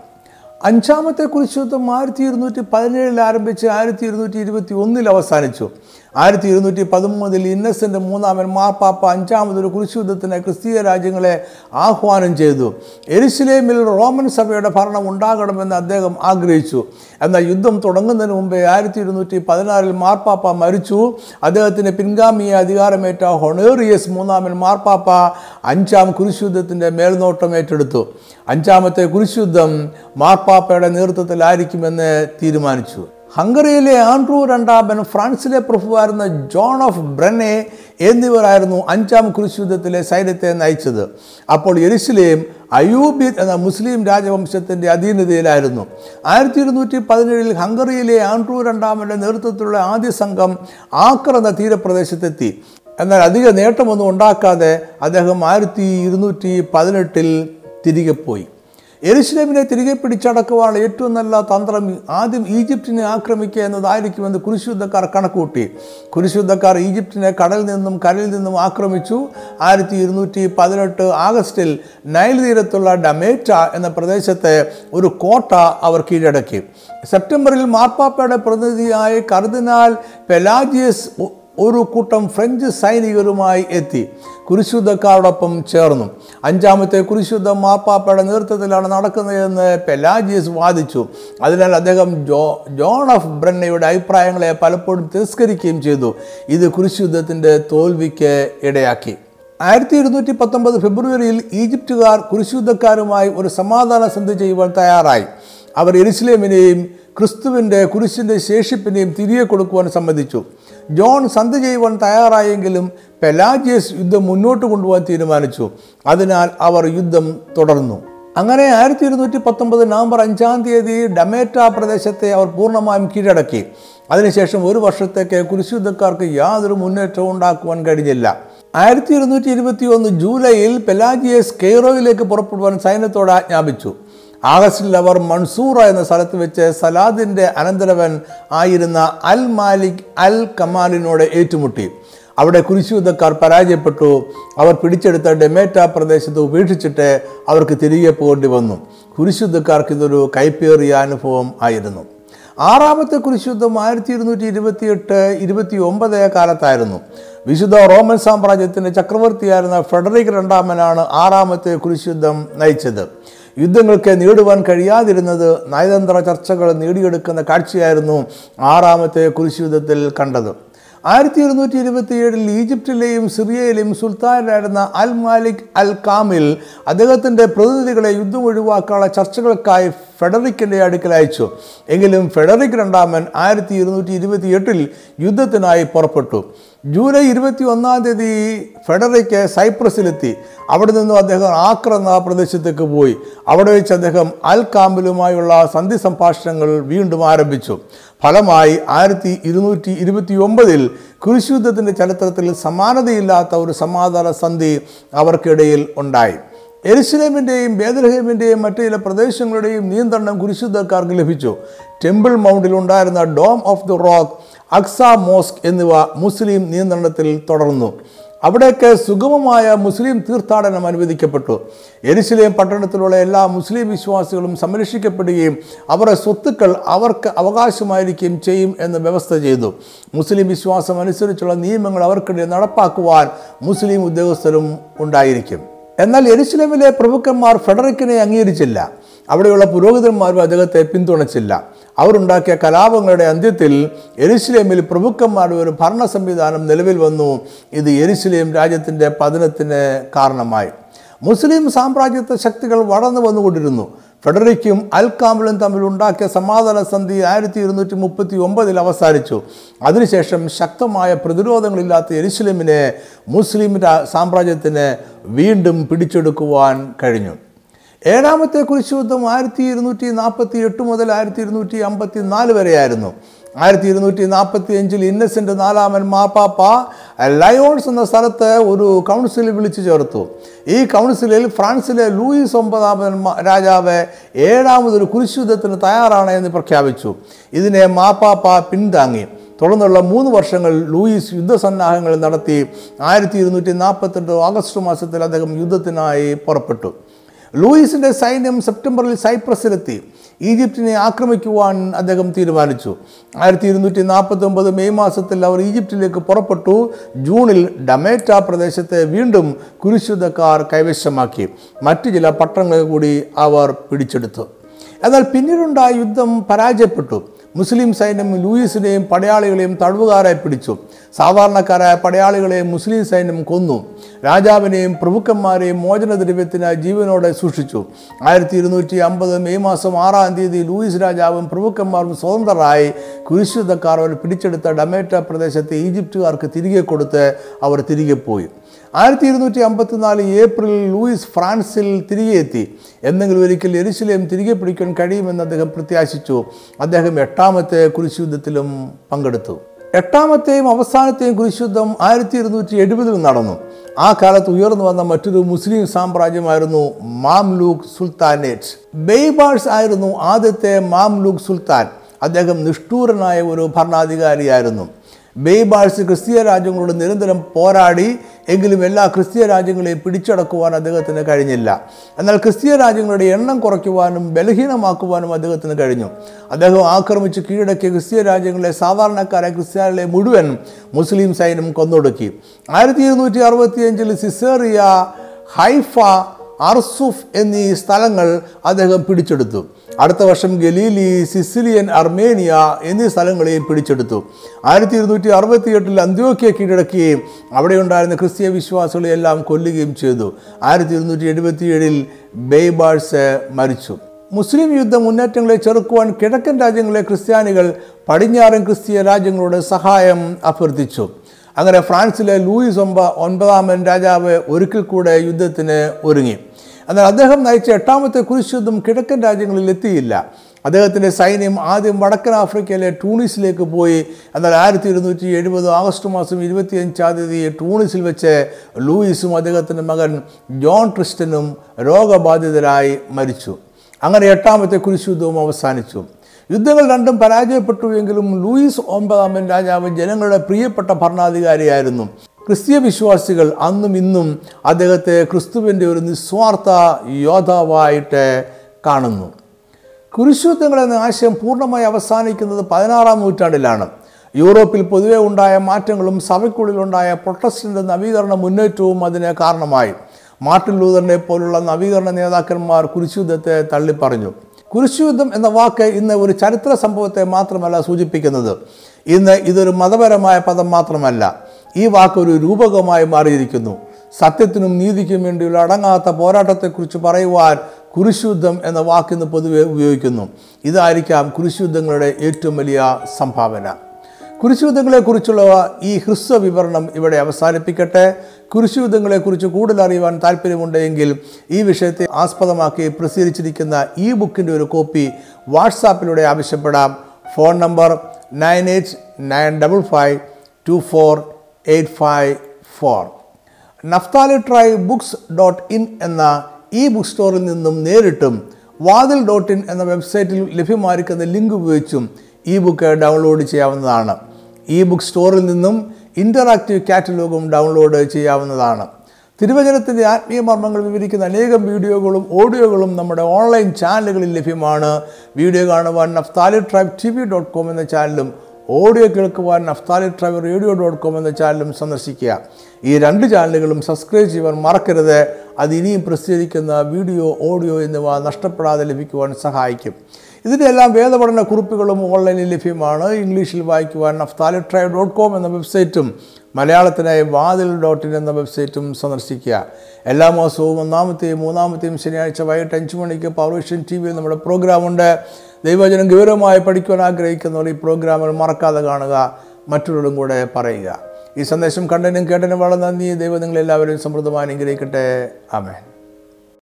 Speaker 1: അഞ്ചാമത്തെ കുരിശുദ്ധം ആയിരത്തി ഇരുന്നൂറ്റി പതിനേഴിൽ ആരംഭിച്ച് ആയിരത്തി ഇരുന്നൂറ്റി ഇരുപത്തി ഒന്നിൽ അവസാനിച്ചു. ആയിരത്തി ഇരുന്നൂറ്റി പതിമൂന്നിൽ ഇന്നസെന്റ് മൂന്നാമൻ മാർപ്പാപ്പ അഞ്ചാമതൊരു കുരിശുദ്ധത്തിന് ക്രിസ്തീയ രാജ്യങ്ങളെ ആഹ്വാനം ചെയ്തു. എരുസലേമിൽ റോമൻ സഭയുടെ ഭരണം ഉണ്ടാകണമെന്ന് അദ്ദേഹം ആഗ്രഹിച്ചു. എന്നാൽ യുദ്ധം തുടങ്ങുന്നതിന് മുമ്പേ ആയിരത്തി ഇരുന്നൂറ്റി പതിനാറിൽ മാർപ്പാപ്പ മരിച്ചു. അദ്ദേഹത്തിന് പിൻഗാമിയെ അധികാരമേറ്റ ഹൊണേറിയസ് മൂന്നാമൻ മാർപ്പാപ്പ അഞ്ചാം കുരിശുദ്ധത്തിന്റെ മേൽനോട്ടം ഏറ്റെടുത്തു. അഞ്ചാമത്തെ കുരിശുദ്ധം മാർപ്പാപ്പയുടെ നേതൃത്വത്തിലായിരിക്കുമെന്ന് തീരുമാനിച്ചു. ഹംഗറിയിലെ ആൻഡ്രൂ രണ്ടാമൻ ഫ്രാൻസിലെ പ്രഭുവായിരുന്ന ജോൺ ഓഫ് ബ്രനെ എന്നിവരായിരുന്നു അഞ്ചാം കുരിശുദ്ധത്തിലെ സൈന്യത്തെ നയിച്ചത്. അപ്പോൾ യെരുസലേം അയൂബി എന്ന മുസ്ലിം രാജവംശത്തിന്റെ അധീനതയിലായിരുന്നു. ആയിരത്തി ഇരുന്നൂറ്റി പതിനേഴിൽ ഹംഗറിയിലെ ആൻഡ്രൂ രണ്ടാമന്റെ നേതൃത്വത്തിലുള്ള ആദ്യ സംഘം ആക്ര എന്ന തീരപ്രദേശത്തെത്തി. എന്നാൽ അധിക നേട്ടമൊന്നും ഉണ്ടാക്കാതെ അദ്ദേഹം ആയിരത്തി ഇരുന്നൂറ്റി പതിനെട്ടിൽ തിരികെ പോയി. എരുസലേമിനെ തിരികെ പിടിച്ചടക്കുവാനുള്ള ഏറ്റവും നല്ല തന്ത്രം ആദ്യം ഈജിപ്തിനെ ആക്രമിക്കുക എന്നതായിരിക്കുമെന്ന് കുരിശുദ്ധക്കാർ കണക്കൂട്ടി കുരിശുദ്ധക്കാർ ഈജിപ്തിനെ കടലിൽ നിന്നും കരയിൽ നിന്നും ആക്രമിച്ചു. ആയിരത്തി ഇരുന്നൂറ്റി പതിനെട്ട് ആഗസ്റ്റിൽ നൈൽ തീരത്തുള്ള ഡമേറ്റ എന്ന പ്രദേശത്തെ ഒരു കോട്ട അവർ കീഴടക്കി. സെപ്റ്റംബറിൽ മാർപ്പാപ്പയുടെ പ്രതിനിധിയായി കർദിനാൽ പെലാജിയസ് ഒരു കൂട്ടം ഫ്രഞ്ച് സൈനികരുമായി എത്തി. കുരിശുദ്ധക്കാരോടൊപ്പം ചേർന്നു. അഞ്ചാമത്തെ കുരിശുദ്ധം മാപ്പാപ്പയുടെ നേതൃത്വത്തിലാണ് നടക്കുന്നതെന്ന് പെലാജിയസ് വാദിച്ചു. അതിനാൽ അദ്ദേഹം ജോ ജോൺ ഓഫ് ബ്രന്നയുടെ അഭിപ്രായങ്ങളെ പലപ്പോഴും തിരസ്കരിക്കുകയും ചെയ്തു. ഇത് കുരിശുദ്ധത്തിന്റെ തോൽവിക്ക് ഇടയാക്കി. ആയിരത്തി ഇരുന്നൂറ്റി പത്തൊമ്പത് ഫെബ്രുവരിയിൽ ഈജിപ്തുകാർ കുരിശുദ്ധക്കാരുമായി ഒരു സമാധാന സന്ധി ചെയ്യുവാൻ തയ്യാറായി. അവർ എരുസലേമിനെയും ക്രിസ്തുവിന്റെ കുരിശിന്റെ ശേഷിപ്പിനെയും തിരികെ കൊടുക്കുവാൻ സമ്മതിച്ചു. ജോൺ സന്ധി ചെയ്യുവാൻ തയ്യാറായെങ്കിലും പെലാജിയസ് യുദ്ധം മുന്നോട്ട് കൊണ്ടുപോകാൻ തീരുമാനിച്ചു. അതിനാൽ അവർ യുദ്ധം തുടർന്നു. അങ്ങനെ ആയിരത്തി ഇരുന്നൂറ്റി പത്തൊമ്പത് നവംബർ അഞ്ചാം തീയതി ഡമേറ്റ പ്രദേശത്തെ അവർ പൂർണമായും കീഴടക്കി. അതിനുശേഷം ഒരു വർഷത്തേക്ക് കുരിശുദ്ധക്കാർക്ക് യാതൊരു മുന്നേറ്റവും ഉണ്ടാക്കുവാൻ കഴിഞ്ഞില്ല. ആയിരത്തി ഇരുന്നൂറ്റി ഇരുപത്തി ഒന്ന് ജൂലൈയിൽ പെലാജിയസ് കെയ്റോയിലേക്ക് പുറപ്പെടുവാൻ സൈന്യത്തോട് ആജ്ഞാപിച്ചു. ആഗസ്റ്റിൽ അവർ മൺസൂറ എന്ന സ്ഥലത്ത് വെച്ച് സലാദിന്റെ അനന്തരവൻ ആയിരുന്ന അൽ മാലിക് അൽ കമാലിനോട് ഏറ്റുമുട്ടി. അവിടെ കുരിശുദ്ധക്കാർ പരാജയപ്പെട്ടു. അവർ പിടിച്ചെടുത്ത ഡെമേറ്റ പ്രദേശത്ത് ഉപേക്ഷിച്ചിട്ട് അവർക്ക് തിരികെ പോകേണ്ടി വന്നു. കുരിശുദ്ധക്കാർക്ക് ഇതൊരു കൈപ്പേറിയ അനുഭവം ആയിരുന്നു. ആറാമത്തെ കുരിശുദ്ധം ആയിരത്തി ഇരുന്നൂറ്റി ഇരുപത്തിയെട്ട് ഇരുപത്തി ഒമ്പത് കാലത്തായിരുന്നു. വിശുദ്ധ റോമൻ സാമ്രാജ്യത്തിന്റെ ചക്രവർത്തിയായിരുന്ന ഫെഡറിക് രണ്ടാമനാണ് ആറാമത്തെ കുരിശുദ്ധം നയിച്ചത്. യുദ്ധങ്ങൾക്ക് നേടുവാൻ കഴിയാതിരുന്നത് നയതന്ത്ര ചർച്ചകൾ നേടിയെടുക്കുന്ന കാഴ്ചയായിരുന്നു ആറാമത്തെ കുരിശുയുദ്ധത്തിൽ കണ്ടത്. ആയിരത്തി ഇരുന്നൂറ്റി ഇരുപത്തിയേഴിൽ ഈജിപ്തിലെയും സിറിയയിലെയും സുൽത്താനായിരുന്ന അൽ മാലിക് അൽ കാമിൽ അദ്ദേഹത്തിന്റെ പ്രതിനിധികളെ യുദ്ധം ഒഴിവാക്കാനുള്ള ചർച്ചകൾക്കായി ഫെഡറിക്കിന്റെ അടുക്കൽ അയച്ചു. എങ്കിലും ഫെഡറിക് രണ്ടാമൻ ആയിരത്തി ഇരുന്നൂറ്റി ഇരുപത്തിയെട്ടിൽ യുദ്ധത്തിനായി പുറപ്പെട്ടു. ജൂലൈ ഇരുപത്തി ഒന്നാം തീയതി ഫെഡറിക്ക് സൈപ്രസിലെത്തി. അവിടെ നിന്നും അദ്ദേഹം ആക്ര എന്ന പ്രദേശത്തേക്ക് പോയി. അവിടെ വെച്ച് അദ്ദേഹം അൽ കാമ്പിലുമായുള്ള സന്ധി സംഭാഷണങ്ങൾ വീണ്ടും ആരംഭിച്ചു. ഫലമായി ആയിരത്തി ഇരുന്നൂറ്റി ഇരുപത്തി ഒമ്പതിൽ കുരിശുദ്ധത്തിന്റെ ചരിത്രത്തിൽ സമാനതയില്ലാത്ത ഒരു സമാധാന സന്ധി അവർക്കിടയിൽ ഉണ്ടായി. എരുസലേമിന്റെയും ബേദലഹേമിന്റെയും മറ്റു ചില പ്രദേശങ്ങളുടെയും നിയന്ത്രണം കുരിശുദ്ധക്കാർക്ക് ലഭിച്ചു. ടെമ്പിൾ മൗണ്ടിൽ ഉണ്ടായിരുന്ന Dome of the Rock Aqsa Mosque എന്നിവ മുസ്ലിം നിയന്ത്രണത്തിൽ തുടർന്നു. അവിടേക്ക് സുഗമമായ മുസ്ലിം തീർത്ഥാടനം അനുവദിക്കപ്പെട്ടു. എരിശിലേം പട്ടണത്തിലുള്ള എല്ലാ മുസ്ലിം വിശ്വാസികളും സംരക്ഷിക്കപ്പെടുകയും അവരുടെ സ്വത്തുക്കൾ അവർക്ക് അവകാശമായിരിക്കുകയും ചെയ്യും എന്ന് വ്യവസ്ഥ ചെയ്തു. മുസ്ലിം വിശ്വാസം അനുസരിച്ചുള്ള നിയമങ്ങൾ അവർക്കിടെ നടപ്പാക്കുവാൻ മുസ്ലിം ഉദ്യോഗസ്ഥരും ഉണ്ടായിരിക്കും. എന്നാൽ എരിശിലേമിലെ പ്രഭുക്കന്മാർ ഫെഡറിക്കിനെ അംഗീകരിച്ചില്ല. അവിടെയുള്ള പുരോഹിതന്മാരും അദ്ദേഹത്തെ പിന്തുണച്ചില്ല. അവരുണ്ടാക്കിയ കലാപങ്ങളുടെ അന്ത്യത്തിൽ എരുസലേമിൽ പ്രഭുക്കന്മാരുടെ ഒരു ഭരണ സംവിധാനം നിലവിൽ വന്നു. ഇത് എരുസലേം രാജ്യത്തിന്റെ പതനത്തിന് കാരണമായി. മുസ്ലിം സാമ്രാജ്യത്വ ശക്തികൾ വളർന്നു വന്നുകൊണ്ടിരുന്നു. ഫെഡറിക്കും അൽ കാമിലും തമ്മിൽ ഉണ്ടാക്കിയ സമാധാന സന്ധി ആയിരത്തി ഇരുന്നൂറ്റി മുപ്പത്തി ഒമ്പതിൽ അവസാനിച്ചു. അതിനുശേഷം ശക്തമായ പ്രതിരോധങ്ങളില്ലാത്ത എരുസലേമിനെ മുസ്ലിം സാമ്രാജ്യത്തിന് വീണ്ടും പിടിച്ചെടുക്കുവാൻ കഴിഞ്ഞു. ഏഴാമത്തെ കുരിശുദ്ധം ആയിരത്തി ഇരുന്നൂറ്റി നാൽപ്പത്തി എട്ട് മുതൽ ആയിരത്തി ഇരുന്നൂറ്റി അമ്പത്തി നാല് വരെയായിരുന്നു. ആയിരത്തി ഇരുന്നൂറ്റി നാൽപ്പത്തി അഞ്ചിൽ ഇന്നസെന്റ് നാലാമൻ മാപ്പാപ്പ ലയോൺസ് എന്ന സ്ഥലത്ത് ഒരു കൗൺസിൽ വിളിച്ചു ചേർത്തു. ഈ കൗൺസിലിൽ ഫ്രാൻസിലെ ലൂയിസ് ഒമ്പതാമൻ രാജാവ് ഏഴാമതൊരു കുരിശുദ്ധത്തിന് തയ്യാറാണ് എന്ന് പ്രഖ്യാപിച്ചു. ഇതിനെ മാപ്പാപ്പ പിന്താങ്ങി തുടർന്നുള്ള മൂന്ന് വർഷങ്ങൾ ലൂയിസ് യുദ്ധസന്നാഹങ്ങൾ നടത്തി. ആയിരത്തി ഇരുന്നൂറ്റി നാൽപ്പത്തെട്ട് ഓഗസ്റ്റ് മാസത്തിൽ അദ്ദേഹം യുദ്ധത്തിനായി പുറപ്പെട്ടു. ലൂയിസിന്റെ സൈന്യം സെപ്റ്റംബറിൽ സൈപ്രസിലെത്തി ഈജിപ്തിനെ ആക്രമിക്കുവാൻ അദ്ദേഹം തീരുമാനിച്ചു. ആയിരത്തി ഇരുന്നൂറ്റി നാൽപ്പത്തി ഒമ്പത് മെയ് മാസത്തിൽ അവർ ഈജിപ്തിലേക്ക് പുറപ്പെട്ടു. ജൂണിൽ ഡമേറ്റ പ്രദേശത്തെ വീണ്ടും കുരിശുദ്ധക്കാർ കൈവശമാക്കി. മറ്റു ചില പട്ടണങ്ങളെ കൂടി അവർ പിടിച്ചെടുത്തു. എന്നാൽ പിന്നീടുണ്ടായ യുദ്ധം പരാജയപ്പെട്ടു. മുസ്ലിം സൈന്യം ലൂയിസിനെയും പടയാളികളെയും തടവുകാരായി പിടിച്ചു. സാധാരണക്കാരായ പടയാളികളെയും മുസ്ലിം സൈന്യം കൊന്നു. രാജാവിനെയും പ്രഭുക്കന്മാരെയും മോചനദ്രവ്യത്തിനായി ജീവനോടെ സൂക്ഷിച്ചു. ആയിരത്തി ഇരുന്നൂറ്റി അമ്പത് മെയ് മാസം ആറാം തീയതി ലൂയിസ് രാജാവും പ്രഭുക്കന്മാരും സ്വതന്ത്രരായി കുരിശുദ്ധക്കാർ അവർ പിടിച്ചെടുത്ത ഡമേറ്റ പ്രദേശത്തെ ഈജിപ്തുകാർക്ക് തിരികെ കൊടുത്ത് അവർ തിരികെ പോയി. ആയിരത്തി ഇരുന്നൂറ്റി അമ്പത്തിനാല് ഏപ്രിലിൽ ലൂയിസ് ഫ്രാൻസിൽ തിരികെ എത്തി. എന്നെങ്കിലും ഒരിക്കൽ എരിശിലേം തിരികെ പിടിക്കാൻ കഴിയുമെന്ന് അദ്ദേഹം പ്രത്യാശിച്ചു. അദ്ദേഹം എട്ടാമത്തെ കുരിശുദ്ധത്തിലും പങ്കെടുത്തു. എട്ടാമത്തെയും അവസാനത്തെയും കുരിശുദ്ധം ആയിരത്തി ഇരുന്നൂറ്റി എഴുപതിൽ നടന്നു. ആ കാലത്ത് ഉയർന്നു വന്ന മറ്റൊരു മുസ്ലിം സാമ്രാജ്യമായിരുന്നു മാംലൂക്ക് സുൽത്താനേറ്റ്. ബെയ്ബാഴ്സ് ആയിരുന്നു ആദ്യത്തെ മാംലൂക്ക് സുൽത്താൻ. അദ്ദേഹം നിഷ്ഠൂരനായ ഒരു ഭരണാധികാരിയായിരുന്നു. ബെയ്ബാഴ്സ് ക്രിസ്തീയ രാജ്യങ്ങളോട് നിരന്തരം പോരാടി എങ്കിലും എല്ലാ ക്രിസ്തീയ രാജ്യങ്ങളെയും പിടിച്ചടക്കുവാൻ അദ്ദേഹത്തിന് കഴിഞ്ഞില്ല. എന്നാൽ ക്രിസ്തീയ രാജ്യങ്ങളുടെ എണ്ണം കുറയ്ക്കുവാനും ബലഹീനമാക്കുവാനും അദ്ദേഹത്തിന് കഴിഞ്ഞു. അദ്ദേഹം ആക്രമിച്ച് കീഴടക്കിയ ക്രിസ്തീയ രാജ്യങ്ങളെ സാധാരണക്കാരെ ക്രിസ്ത്യാനികളെ മുഴുവൻ മുസ്ലിം സൈന്യം കൊന്നൊടുക്കി. ആയിരത്തി ഇരുന്നൂറ്റി അറുപത്തിയഞ്ചിൽ സിസേറിയ ഹൈഫ അർസുഫ് എന്നീ സ്ഥലങ്ങൾ അദ്ദേഹം പിടിച്ചെടുത്തു. അടുത്ത വർഷം ഗലീലി സിസിലിയൻ അർമേനിയ എന്നീ സ്ഥലങ്ങളെയും പിടിച്ചെടുത്തു. ആയിരത്തി ഇരുന്നൂറ്റി അറുപത്തി എട്ടിൽ അന്ത്യോക്യ കീഴടക്കുകയും അവിടെ ഉണ്ടായിരുന്ന ക്രിസ്തീയ വിശ്വാസികളെ എല്ലാം കൊല്ലുകയും ചെയ്തു. ആയിരത്തി ഇരുന്നൂറ്റി എഴുപത്തിയേഴിൽ ബെയ്ബാഴ്സ് മരിച്ചു. മുസ്ലിം യുദ്ധ മുന്നേറ്റങ്ങളെ ചെറുക്കുവാൻ കിഴക്കൻ രാജ്യങ്ങളിലെ ക്രിസ്ത്യാനികൾ പടിഞ്ഞാറൻ ക്രിസ്തീയ രാജ്യങ്ങളുടെ സഹായം അഭ്യർത്ഥിച്ചു. അങ്ങനെ ഫ്രാൻസിലെ ലൂയിസ് ഒമ്പ ഒൻപതാമൻ രാജാവ് ഒരിക്കൽ കൂടെ യുദ്ധത്തിന് ഒരുങ്ങി. എന്നാൽ അദ്ദേഹം നയിച്ച എട്ടാമത്തെ കുരിശുദ്ധം കിഴക്കൻ രാജ്യങ്ങളിൽ എത്തിയില്ല. അദ്ദേഹത്തിന്റെ സൈന്യം ആദ്യം വടക്കൻ ആഫ്രിക്കയിലെ ടൂണിസിലേക്ക് പോയി. എന്നാൽ ആയിരത്തി ഇരുന്നൂറ്റി എഴുപത് ആഗസ്റ്റ് മാസം ഇരുപത്തിയഞ്ചാം തീയതി ടൂണിസിൽ വെച്ച് ലൂയിസും അദ്ദേഹത്തിന്റെ മകൻ ജോൺ ട്രിസ്റ്റനും രോഗബാധിതരായി മരിച്ചു. അങ്ങനെ എട്ടാമത്തെ കുരിശുദ്ധവും അവസാനിച്ചു. യുദ്ധങ്ങൾ രണ്ടും പരാജയപ്പെട്ടുവെങ്കിലും ലൂയിസ് ഒമ്പതാമൻ രാജാവ് ജനങ്ങളുടെ പ്രിയപ്പെട്ട ഭരണാധികാരിയായിരുന്നു. ക്രിസ്തീയ വിശ്വാസികൾ അന്നും ഇന്നും അദ്ദേഹത്തെ ക്രിസ്തുവിന്റെ ഒരു നിസ്വാർത്ഥ യോദ്ധാവായിട്ട് കാണുന്നു. കുരിശുദ്ധങ്ങൾ എന്ന ആശയം പൂർണമായി അവസാനിക്കുന്നത് പതിനാറാം നൂറ്റാണ്ടിലാണ്. യൂറോപ്പിൽ പൊതുവെ ഉണ്ടായ മാറ്റങ്ങളും സഭയ്ക്കുള്ളിലുണ്ടായ പ്രൊട്ടസ്റ്റന്റ് നവീകരണ മുന്നേറ്റവും അതിന് കാരണമായി. മാർട്ടിൻ ലൂതറിനെ പോലുള്ള നവീകരണ നേതാക്കന്മാർ കുരിശുദ്ധത്തെ തള്ളിപ്പറഞ്ഞു. കുരിശുദ്ധം എന്ന വാക്ക് ഇന്ന് ഒരു ചരിത്ര സംഭവത്തെ മാത്രമല്ല സൂചിപ്പിക്കുന്നത്. ഇന്ന് ഇതൊരു മതപരമായ പദം മാത്രമല്ല. ഈ വാക്കൊരു രൂപകമായി മാറിയിരിക്കുന്നു. സത്യത്തിനും നീതിക്കും വേണ്ടിയുള്ള അടങ്ങാത്ത പോരാട്ടത്തെക്കുറിച്ച് പറയുവാൻ കുരിശുദ്ധം എന്ന വാക്കിന്ന് പൊതുവെ ഉപയോഗിക്കുന്നു. ഇതായിരിക്കാം കുരിശുദ്ധങ്ങളുടെ ഏറ്റവും വലിയ സംഭാവന. കുരിശുദ്ധങ്ങളെക്കുറിച്ചുള്ള ഈ ഹ്രസ്വ വിവരണം ഇവിടെ അവസാനിപ്പിക്കട്ടെ. കുരിശുദ്ധങ്ങളെക്കുറിച്ച് കൂടുതൽ അറിയുവാൻ താല്പര്യമുണ്ടെങ്കിൽ ഈ വിഷയത്തെ ആസ്പദമാക്കി പ്രസിദ്ധീകരിച്ചിരിക്കുന്ന ഈ ബുക്കിന്റെ ഒരു കോപ്പി വാട്സാപ്പിലൂടെ ആവശ്യപ്പെടാം. Phone number nine eight nine double five two four eight four. Naphtali tri books dot in എന്ന ഈ ബുക്ക് സ്റ്റോറിൽ നിന്നും നേരിട്ടും വാതിൽ ഡോട്ട് ഇൻ എന്ന വെബ്സൈറ്റിൽ ലഭ്യമായിരിക്കുന്ന ലിങ്ക് ഉപയോഗിച്ചും ഈ ബുക്ക് ഡൗൺലോഡ് ചെയ്യാവുന്നതാണ്. ഈ ബുക്ക് സ്റ്റോറിൽ നിന്നും ഇന്ററാക്റ്റീവ് കാറ്റലോഗും ഡൗൺലോഡ് ചെയ്യാവുന്നതാണ്. തിരുവചനത്തിന്റെ ആത്മീയ മർമ്മങ്ങൾ വിവരിക്കുന്ന അനേകം വീഡിയോകളും ഓഡിയോകളും നമ്മുടെ ഓൺലൈൻ ചാനലുകളിൽ ലഭ്യമാണ്. വീഡിയോ കാണുവാൻ Naphtali tribe T V dot com എന്ന ചാനലും ഓഡിയോ കേൾക്കുവാൻ Naphtali tribe radio dot com എന്ന ചാനലും സന്ദർശിക്കുക. ഈ രണ്ട് ചാനലുകളും സബ്സ്ക്രൈബ് ചെയ്യുവാൻ മറക്കരുത്. അത് ഇനിയും പ്രസിദ്ധീകരിക്കുന്ന വീഡിയോ ഓഡിയോ എന്നിവ നഷ്ടപ്പെടാതെ ലഭിക്കുവാൻ സഹായിക്കും. ഇതിന്റെ എല്ലാം വേദപഠന കുറിപ്പുകളും ഓൺലൈനിൽ ലഭ്യമാണ്. ഇംഗ്ലീഷിൽ വായിക്കുവാൻ നഫ്താലി ട്രൈവ് ഡോട്ട് കോം എന്ന വെബ്സൈറ്റും മലയാളത്തിനായി വാതിൽ ഡോട്ട് ഇൻ എന്ന വെബ്സൈറ്റും സന്ദർശിക്കുക. എല്ലാ മാസവും ഒന്നാമത്തെയും മൂന്നാമത്തെയും ശനിയാഴ്ച വൈകിട്ട് അഞ്ച് മണിക്ക് പവർവിഷൻ ടി വിയിൽ നമ്മുടെ പ്രോഗ്രാമുണ്ട്. ദൈവജനം ഗൗരവമായി പഠിക്കുവാൻ ആഗ്രഹിക്കുന്നവർ ഈ പ്രോഗ്രാമുകൾ മറക്കാതെ കാണുക. മറ്റുള്ളവരും കൂടെ പറയുക. ഈ സന്ദേശം കണ്ടനും കേട്ടനും വളരെ നന്ദി. ദൈവം നിങ്ങളെല്ലാവരും സമൃദ്ധമായി അനുഗ്രഹിക്കട്ടെ. ആമേൻ.